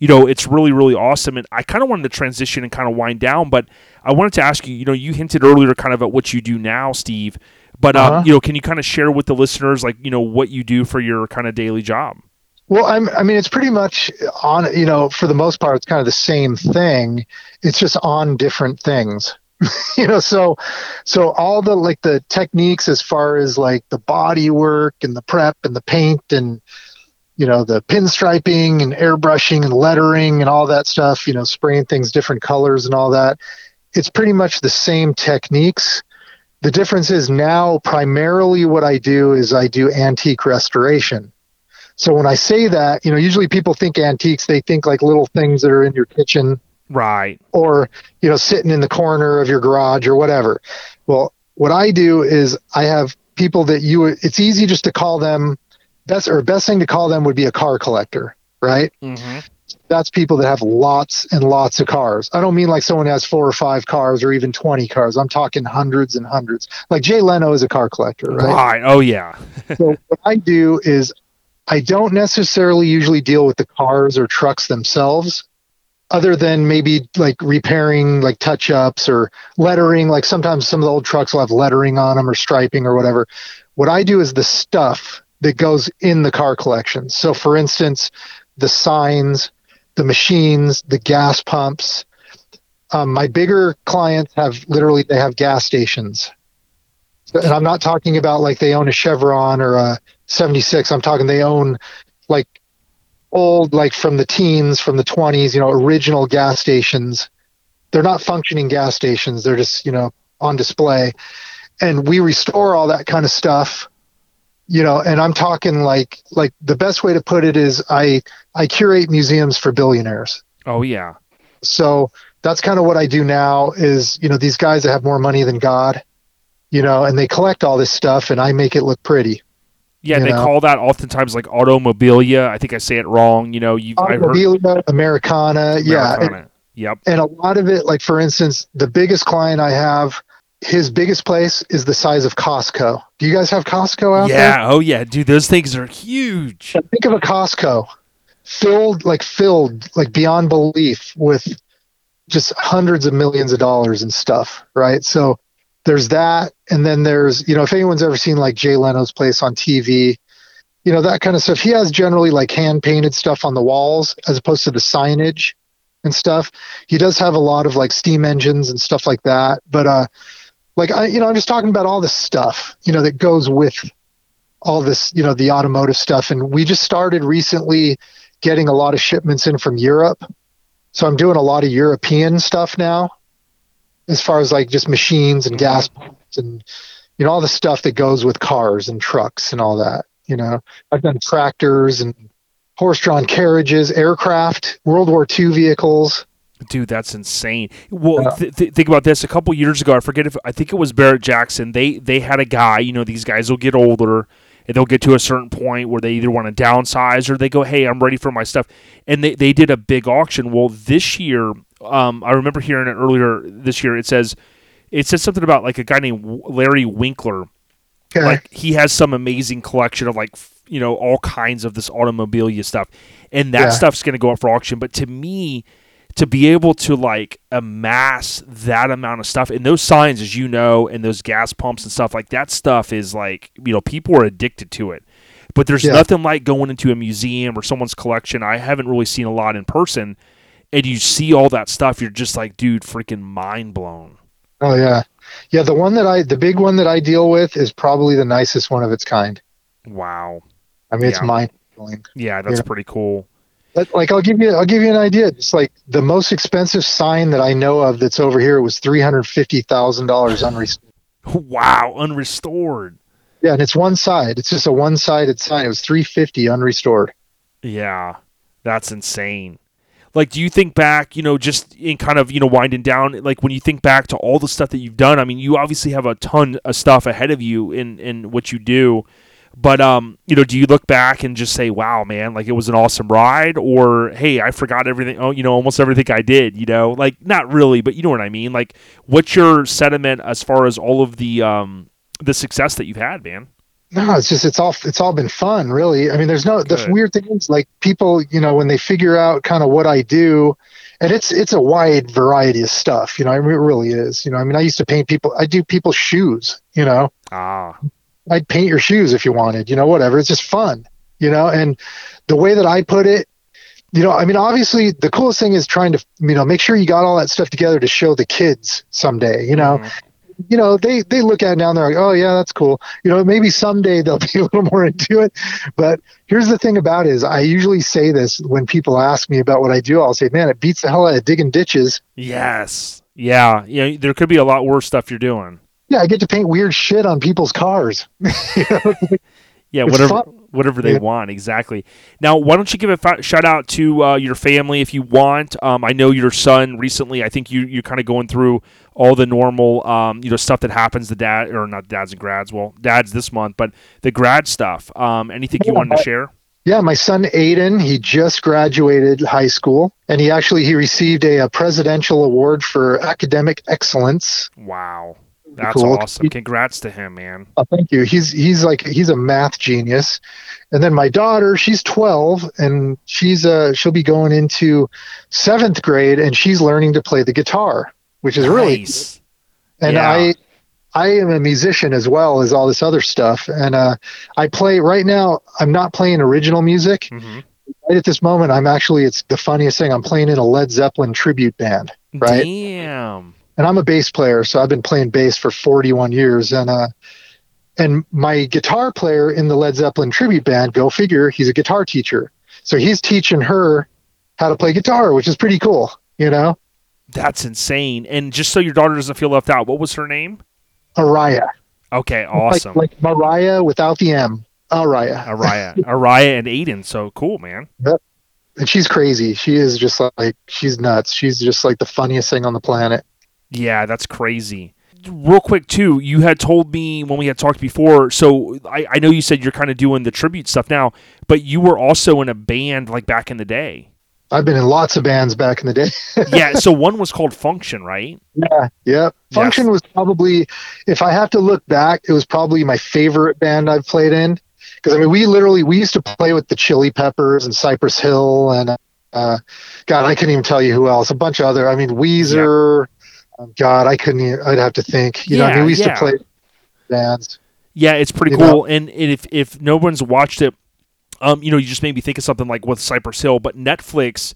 you know it's really really awesome and i kind of wanted to transition and kind of wind down but i wanted to ask you you know you hinted earlier kind of at what you do now steve but um, Uh-huh. you know can you kind of share with the listeners like you know what you do for your kind of daily job Well, I'm, I mean, it's pretty much on, you know, for the most part, it's kind of the same thing. It's just on different things. you know, so so all the like the techniques as far as like the body work and the prep and the paint and you know the pinstriping and airbrushing and lettering and all that stuff, you know, spraying things different colors and all that. It's pretty much the same techniques. The difference is now primarily what I do is I do antique restoration. So when I say that, you know, usually people think antiques, they think like little things that are in your kitchen Right. or you know sitting in the corner of your garage or whatever well what i do is i have people that you it's easy just to call them best or best thing to call them would be a car collector right Mm-hmm. that's people that have lots and lots of cars i don't mean like someone has four or five cars or even 20 cars i'm talking hundreds and hundreds like jay leno is a car collector right Right. Oh yeah. so what I do is I don't necessarily usually deal with the cars or trucks themselves, other than maybe like repairing like touch ups or lettering. Like sometimes some of the old trucks will have lettering on them or striping or whatever. What I do is the stuff that goes in the car collection. So for instance, the signs, the machines, the gas pumps. Um, my bigger clients have literally they have gas stations and I'm not talking about like they own a Chevron or a 76. I'm talking they own like old, like from the teens, from the 20s, you know, original gas stations. They're not functioning gas stations. They're just, you know, on display. And we restore all that kind of stuff, you know, and I'm talking like, like the best way to put it is I, I curate museums for billionaires Oh yeah. so that's kind of what I do now is, you know, these guys that have more money than God, you know, and they collect all this stuff and I make it look pretty. Yeah, they know? call that oftentimes like automobilia. I think I say it wrong. You know, you I heard Automobilia, Americana, yeah. And, Yep. and a lot of it, like for instance, the biggest client I have, his biggest place is the size of Costco. Do you guys have Costco out there? Yeah. Oh yeah, dude. Those things are huge. think of a Costco filled like filled like beyond belief with just hundreds of millions of dollars and stuff, right? So there's that, and then there's you know if anyone's ever seen like Jay Leno's place on TV, you know that kind of stuff. He has generally like hand painted stuff on the walls as opposed to the signage and stuff. He does have a lot of like steam engines and stuff like that, but uh, like I you know I'm just talking about all this stuff you know that goes with all this, you know, the automotive stuff. And we just started recently getting a lot of shipments in from Europe. So I'm doing a lot of European stuff now, as far as like just machines and gas mm-hmm. pumps and, you know, all the stuff that goes with cars and trucks and all that. You know, I've done tractors and horse drawn carriages, aircraft, World War II vehicles. Dude, that's insane. Well, th- th- think about this. A couple years ago, I forget if I think it was Barrett Jackson. They they had a guy. You know, these guys will get older and they'll get to a certain point where they either want to downsize or they go, "Hey, I'm ready for my stuff." And they they did a big auction. Well, this year, um, I remember hearing it earlier this year. It says it says something about like a guy named Larry Winkler Okay. like he has some amazing collection of like you know all kinds of this automobilia stuff and that Yeah. stuff's going to go up for auction but to me to be able to like amass that amount of stuff and those signs as you know and those gas pumps and stuff like that stuff is like you know people are addicted to it but there's Yeah. nothing like going into a museum or someone's collection i haven't really seen a lot in person and you see all that stuff you're just like dude freaking mind blown oh yeah. Yeah. The one that I, the big one that I deal with is probably the nicest one of its kind. wow I mean, it's mind blowing. yeah that's Yeah. pretty cool But like I'll give you I'll give you an idea. It's like the most expensive sign that I know of that's over here was three hundred fifty thousand dollars unrestored. wow unrestored Yeah, and it's one side. It's just a one sided sign. It was three fifty unrestored. Yeah, that's insane. Like, do you think back, you know, just in kind of, you know, winding down, like when you think back to all the stuff that you've done, I mean, you obviously have a ton of stuff ahead of you in, in what you do. But, um, you know, do you look back and just say, wow, man, like it was an awesome ride? Or, hey, I forgot everything, oh, you know, almost everything I did, you know? Like, not really, but you know what I mean? Like, what's your sentiment as far as all of the, um, the success that you've had, man? No, it's just it's all it's all been fun, really. I mean, there's no the weird thing is like people, you know, when they figure out kind of what I do, and it's it's a wide variety of stuff. You know, I mean, it really is. You know, I mean, I used to paint people. I do people's shoes. You know, Ah, I'd paint your shoes if you wanted, you know, whatever. It's just fun, you know. And the way that I put it, you know, I mean, obviously, the coolest thing is trying to, you know, make sure you got all that stuff together to show the kids someday. You know, Mhm. you know, they they look at it now and they're like, oh yeah, that's cool. You know, maybe someday they'll be a little more into it. But here's the thing about it is, I usually say this when people ask me about what I do. I'll say, man, it beats the hell out of digging ditches. Yes. Yeah. Yeah. There could be a lot worse stuff you're doing. Yeah, I get to paint weird shit on people's cars. You know? Yeah, It's whatever fun. whatever they Yeah. want, exactly. Now, why don't you give a fa- shout out to uh, your family if you want? Um, I know your son recently. I think you you're kind of going through all the normal, um, you know, stuff that happens. The dad or not dads and grads. Well, dads this month, but the grad stuff. Um, anything you Yeah, wanted to share? Yeah, my son Aiden, he just graduated high school, and he actually he received a, a presidential award for academic excellence. Wow, that's Cool. awesome. Congrats to him, man. Oh, thank you. He's he's like he's a math genius. And then my daughter, she's 12, and she's uh she'll be going into seventh grade, and she's learning to play the guitar, which is really nice. and Yeah. I I am a musician as well as all this other stuff, and uh, I play right now. I'm not playing original music. Mhm. Right at this moment, I'm actually it's the funniest thing. I'm playing in a Led Zeppelin tribute band, Right. Damn. And I'm a bass player, so I've been playing bass for 41 years. And uh, and my guitar player in the Led Zeppelin tribute band, go figure, he's a guitar teacher, so he's teaching her how to play guitar, which is pretty cool, you know. That's insane. And just so your daughter doesn't feel left out, what was her name? Araya, Okay, awesome. like, like Mariah without the M. Araya. Araya, Araya, and Aiden. So cool, man. Yep. and she's crazy. She is just like she's nuts. She's just like the funniest thing on the planet. Yeah, that's crazy. Real quick, too, you had told me when we had talked before. So I, I know you said you're kind of doing the tribute stuff now, but you were also in a band like back in the day. I've been in lots of bands back in the day. Yeah, so one was called Function, right? yeah, yeah. Function was probably, if I have to look back, it was probably my favorite band I've played in. Because I mean, we literally we used to play with the Chili Peppers and Cypress Hill and uh, God, I couldn't even tell you who else. A bunch of other. I mean, Weezer. um, God, I couldn't. Even, I'd have to think. You know, I mean, we used yeah. to play bands. Yeah, it's pretty cool. know? And, and if if no one's watched it, um, you know, you just made me think of something like with Cypress Hill, but Netflix,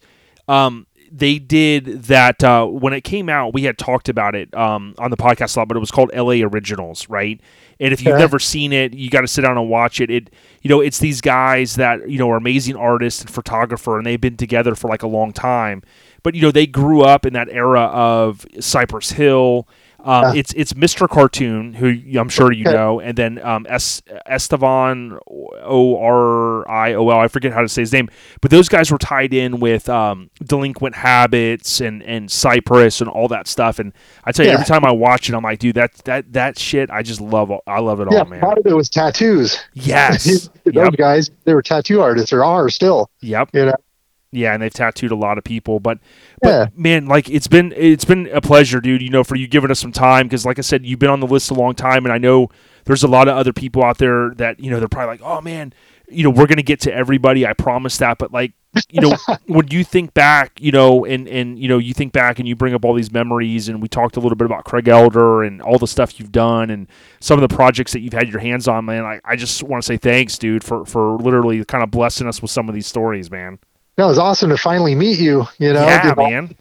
um, they did that uh, when it came out. We had talked about it um, on the podcast a lot, but it was called L.A. Originals, right? And if you've Okay. never seen it, you got to sit down and watch it. It, you know, it's these guys that you know are amazing artists and photographer, and they've been together for like a long time. But you know, they grew up in that era of Cypress Hill. Um, Yeah. It's it's Mr. Cartoon, who I'm sure you Okay. know, and then um, es- Estevan O R I O L. I forget how to say his name, but those guys were tied in with um, Delinquent Habits and and Cypress and all that stuff. And I tell you, Yeah. every time I watch it, I'm like, dude, that that that shit, I just love. all- I love it yeah, all, man. part of it was tattoos. Yes. Those yep. guys, they were tattoo artists or are still. Yep. You know. Yeah, and they've tattooed a lot of people, but but Yeah. man, like it's been it's been a pleasure, dude. You know, for you giving us some time because, like I said, you've been on the list a long time, and I know there's a lot of other people out there that you know they're probably like, oh man, you know, we're gonna get to everybody. I promise that, but like, you know, when you think back, you know, and and you know, you think back and you bring up all these memories, and we talked a little bit about Craig Elder and all the stuff you've done and some of the projects that you've had your hands on, man. I, I just want to say thanks, dude, for for literally kind of blessing us with some of these stories, man. No, it was awesome to finally meet you. You know, yeah, man.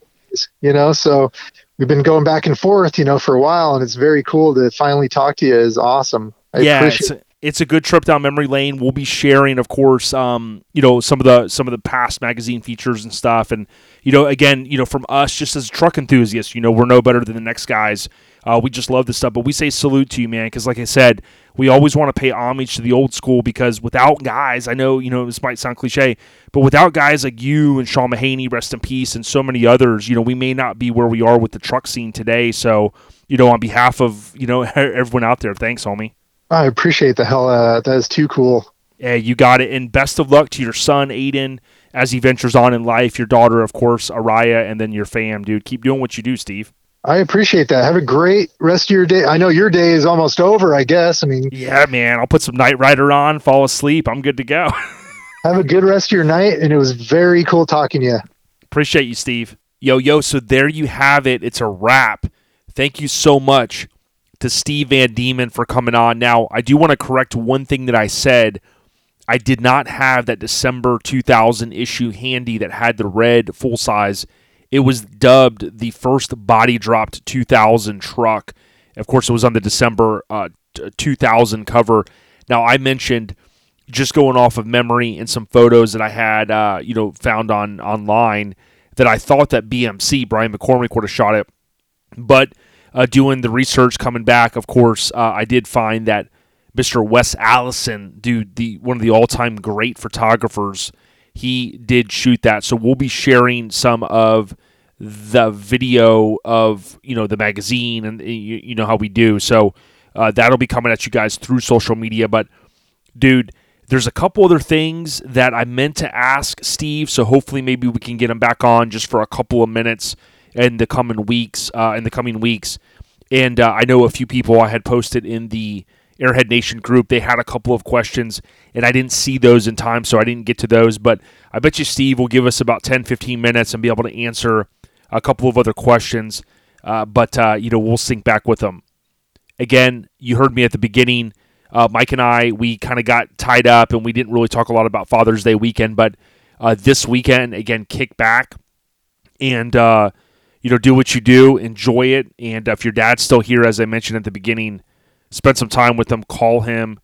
You know, so we've been going back and forth, you know, for a while, and it's very cool to finally talk to you. Is awesome. I yeah, appreciate. it's a, it's a good trip down memory lane. We'll be sharing, of course, um, you know, some of the some of the past magazine features and stuff. And you know, again, you know, from us, just as truck enthusiasts, you know, we're no better than the next guys. Uh, we just love this stuff, but we say salute to you, man, because like I said, we always want to pay homage to the old school because without guys, I know you know this might sound cliche, but without guys like you and Sean Mahaney, rest in peace, and so many others, you know, we may not be where we are with the truck scene today. So, you know, on behalf of you know everyone out there, thanks, homie. I appreciate the hell. Uh, that is too cool. Yeah, you got it. And best of luck to your son, Aiden, as he ventures on in life. Your daughter, of course, Araya, and then your fam, dude. Keep doing what you do, Steve. I appreciate that. Have a great rest of your day. I know your day is almost over. I guess. I mean, Yeah, man. I'll put some Knight Rider on, fall asleep. I'm good to go. have a good rest of your night, and it was very cool talking to you. Appreciate you, Steve. Yo, yo. So there you have it. It's a wrap. Thank you so much to Steve Van Diemen for coming on. Now, I do want to correct one thing that I said. I did not have that December 2000 issue handy that had the red full size. It was dubbed the first body dropped 2000 truck. Of course, it was on the December uh, 2000 cover. Now, I mentioned just going off of memory and some photos that I had, uh, you know, found on online that I thought that BMC Brian McCormick would have shot it, but uh, doing the research, coming back, of course, uh, I did find that Mr. Wes Allison, dude, the one of the all-time great photographers, he did shoot that. So we'll be sharing some of the video of you know the magazine and you, you know how we do. So uh, that'll be coming at you guys through social media. But dude, there's a couple other things that I meant to ask Steve. So hopefully maybe we can get him back on just for a couple of minutes in the coming weeks. Uh, in the coming weeks, and uh, I know a few people I had posted in the Airhead Nation group. They had a couple of questions, and I didn't see those in time, so I didn't get to those. But I bet you Steve will give us about 10, 15 minutes and be able to answer a couple of other questions. Uh, but, uh, you know, we'll sync back with them. Again, you heard me at the beginning. Uh, Mike and I, we kind of got tied up and we didn't really talk a lot about Father's Day weekend. But uh, this weekend, again, kick back and, uh, you know, do what you do, enjoy it. And if your dad's still here, as I mentioned at the beginning, spend some time with him, call him,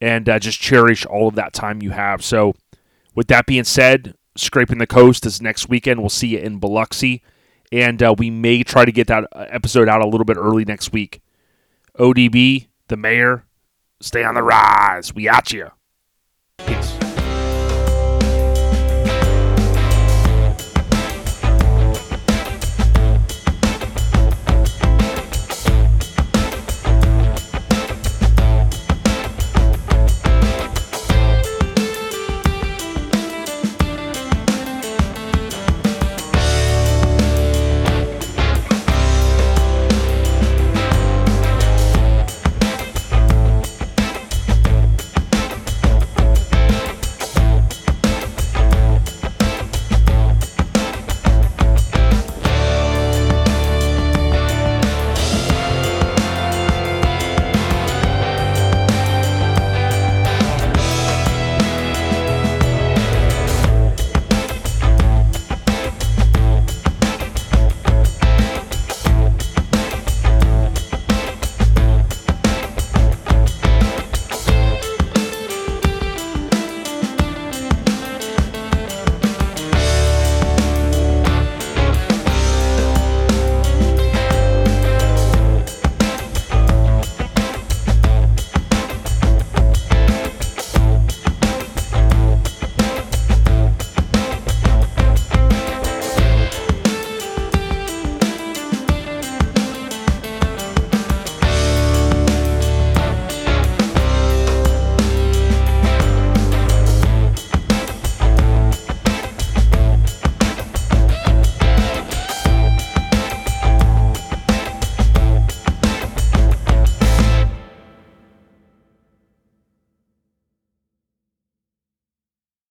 and uh, just cherish all of that time you have. So, with that being said, Scraping the Coast is next weekend. We'll see you in Biloxi, and uh, we may try to get that uh, episode out a little bit early next week. ODB, the mayor, stay on the rise. We at you. Peace.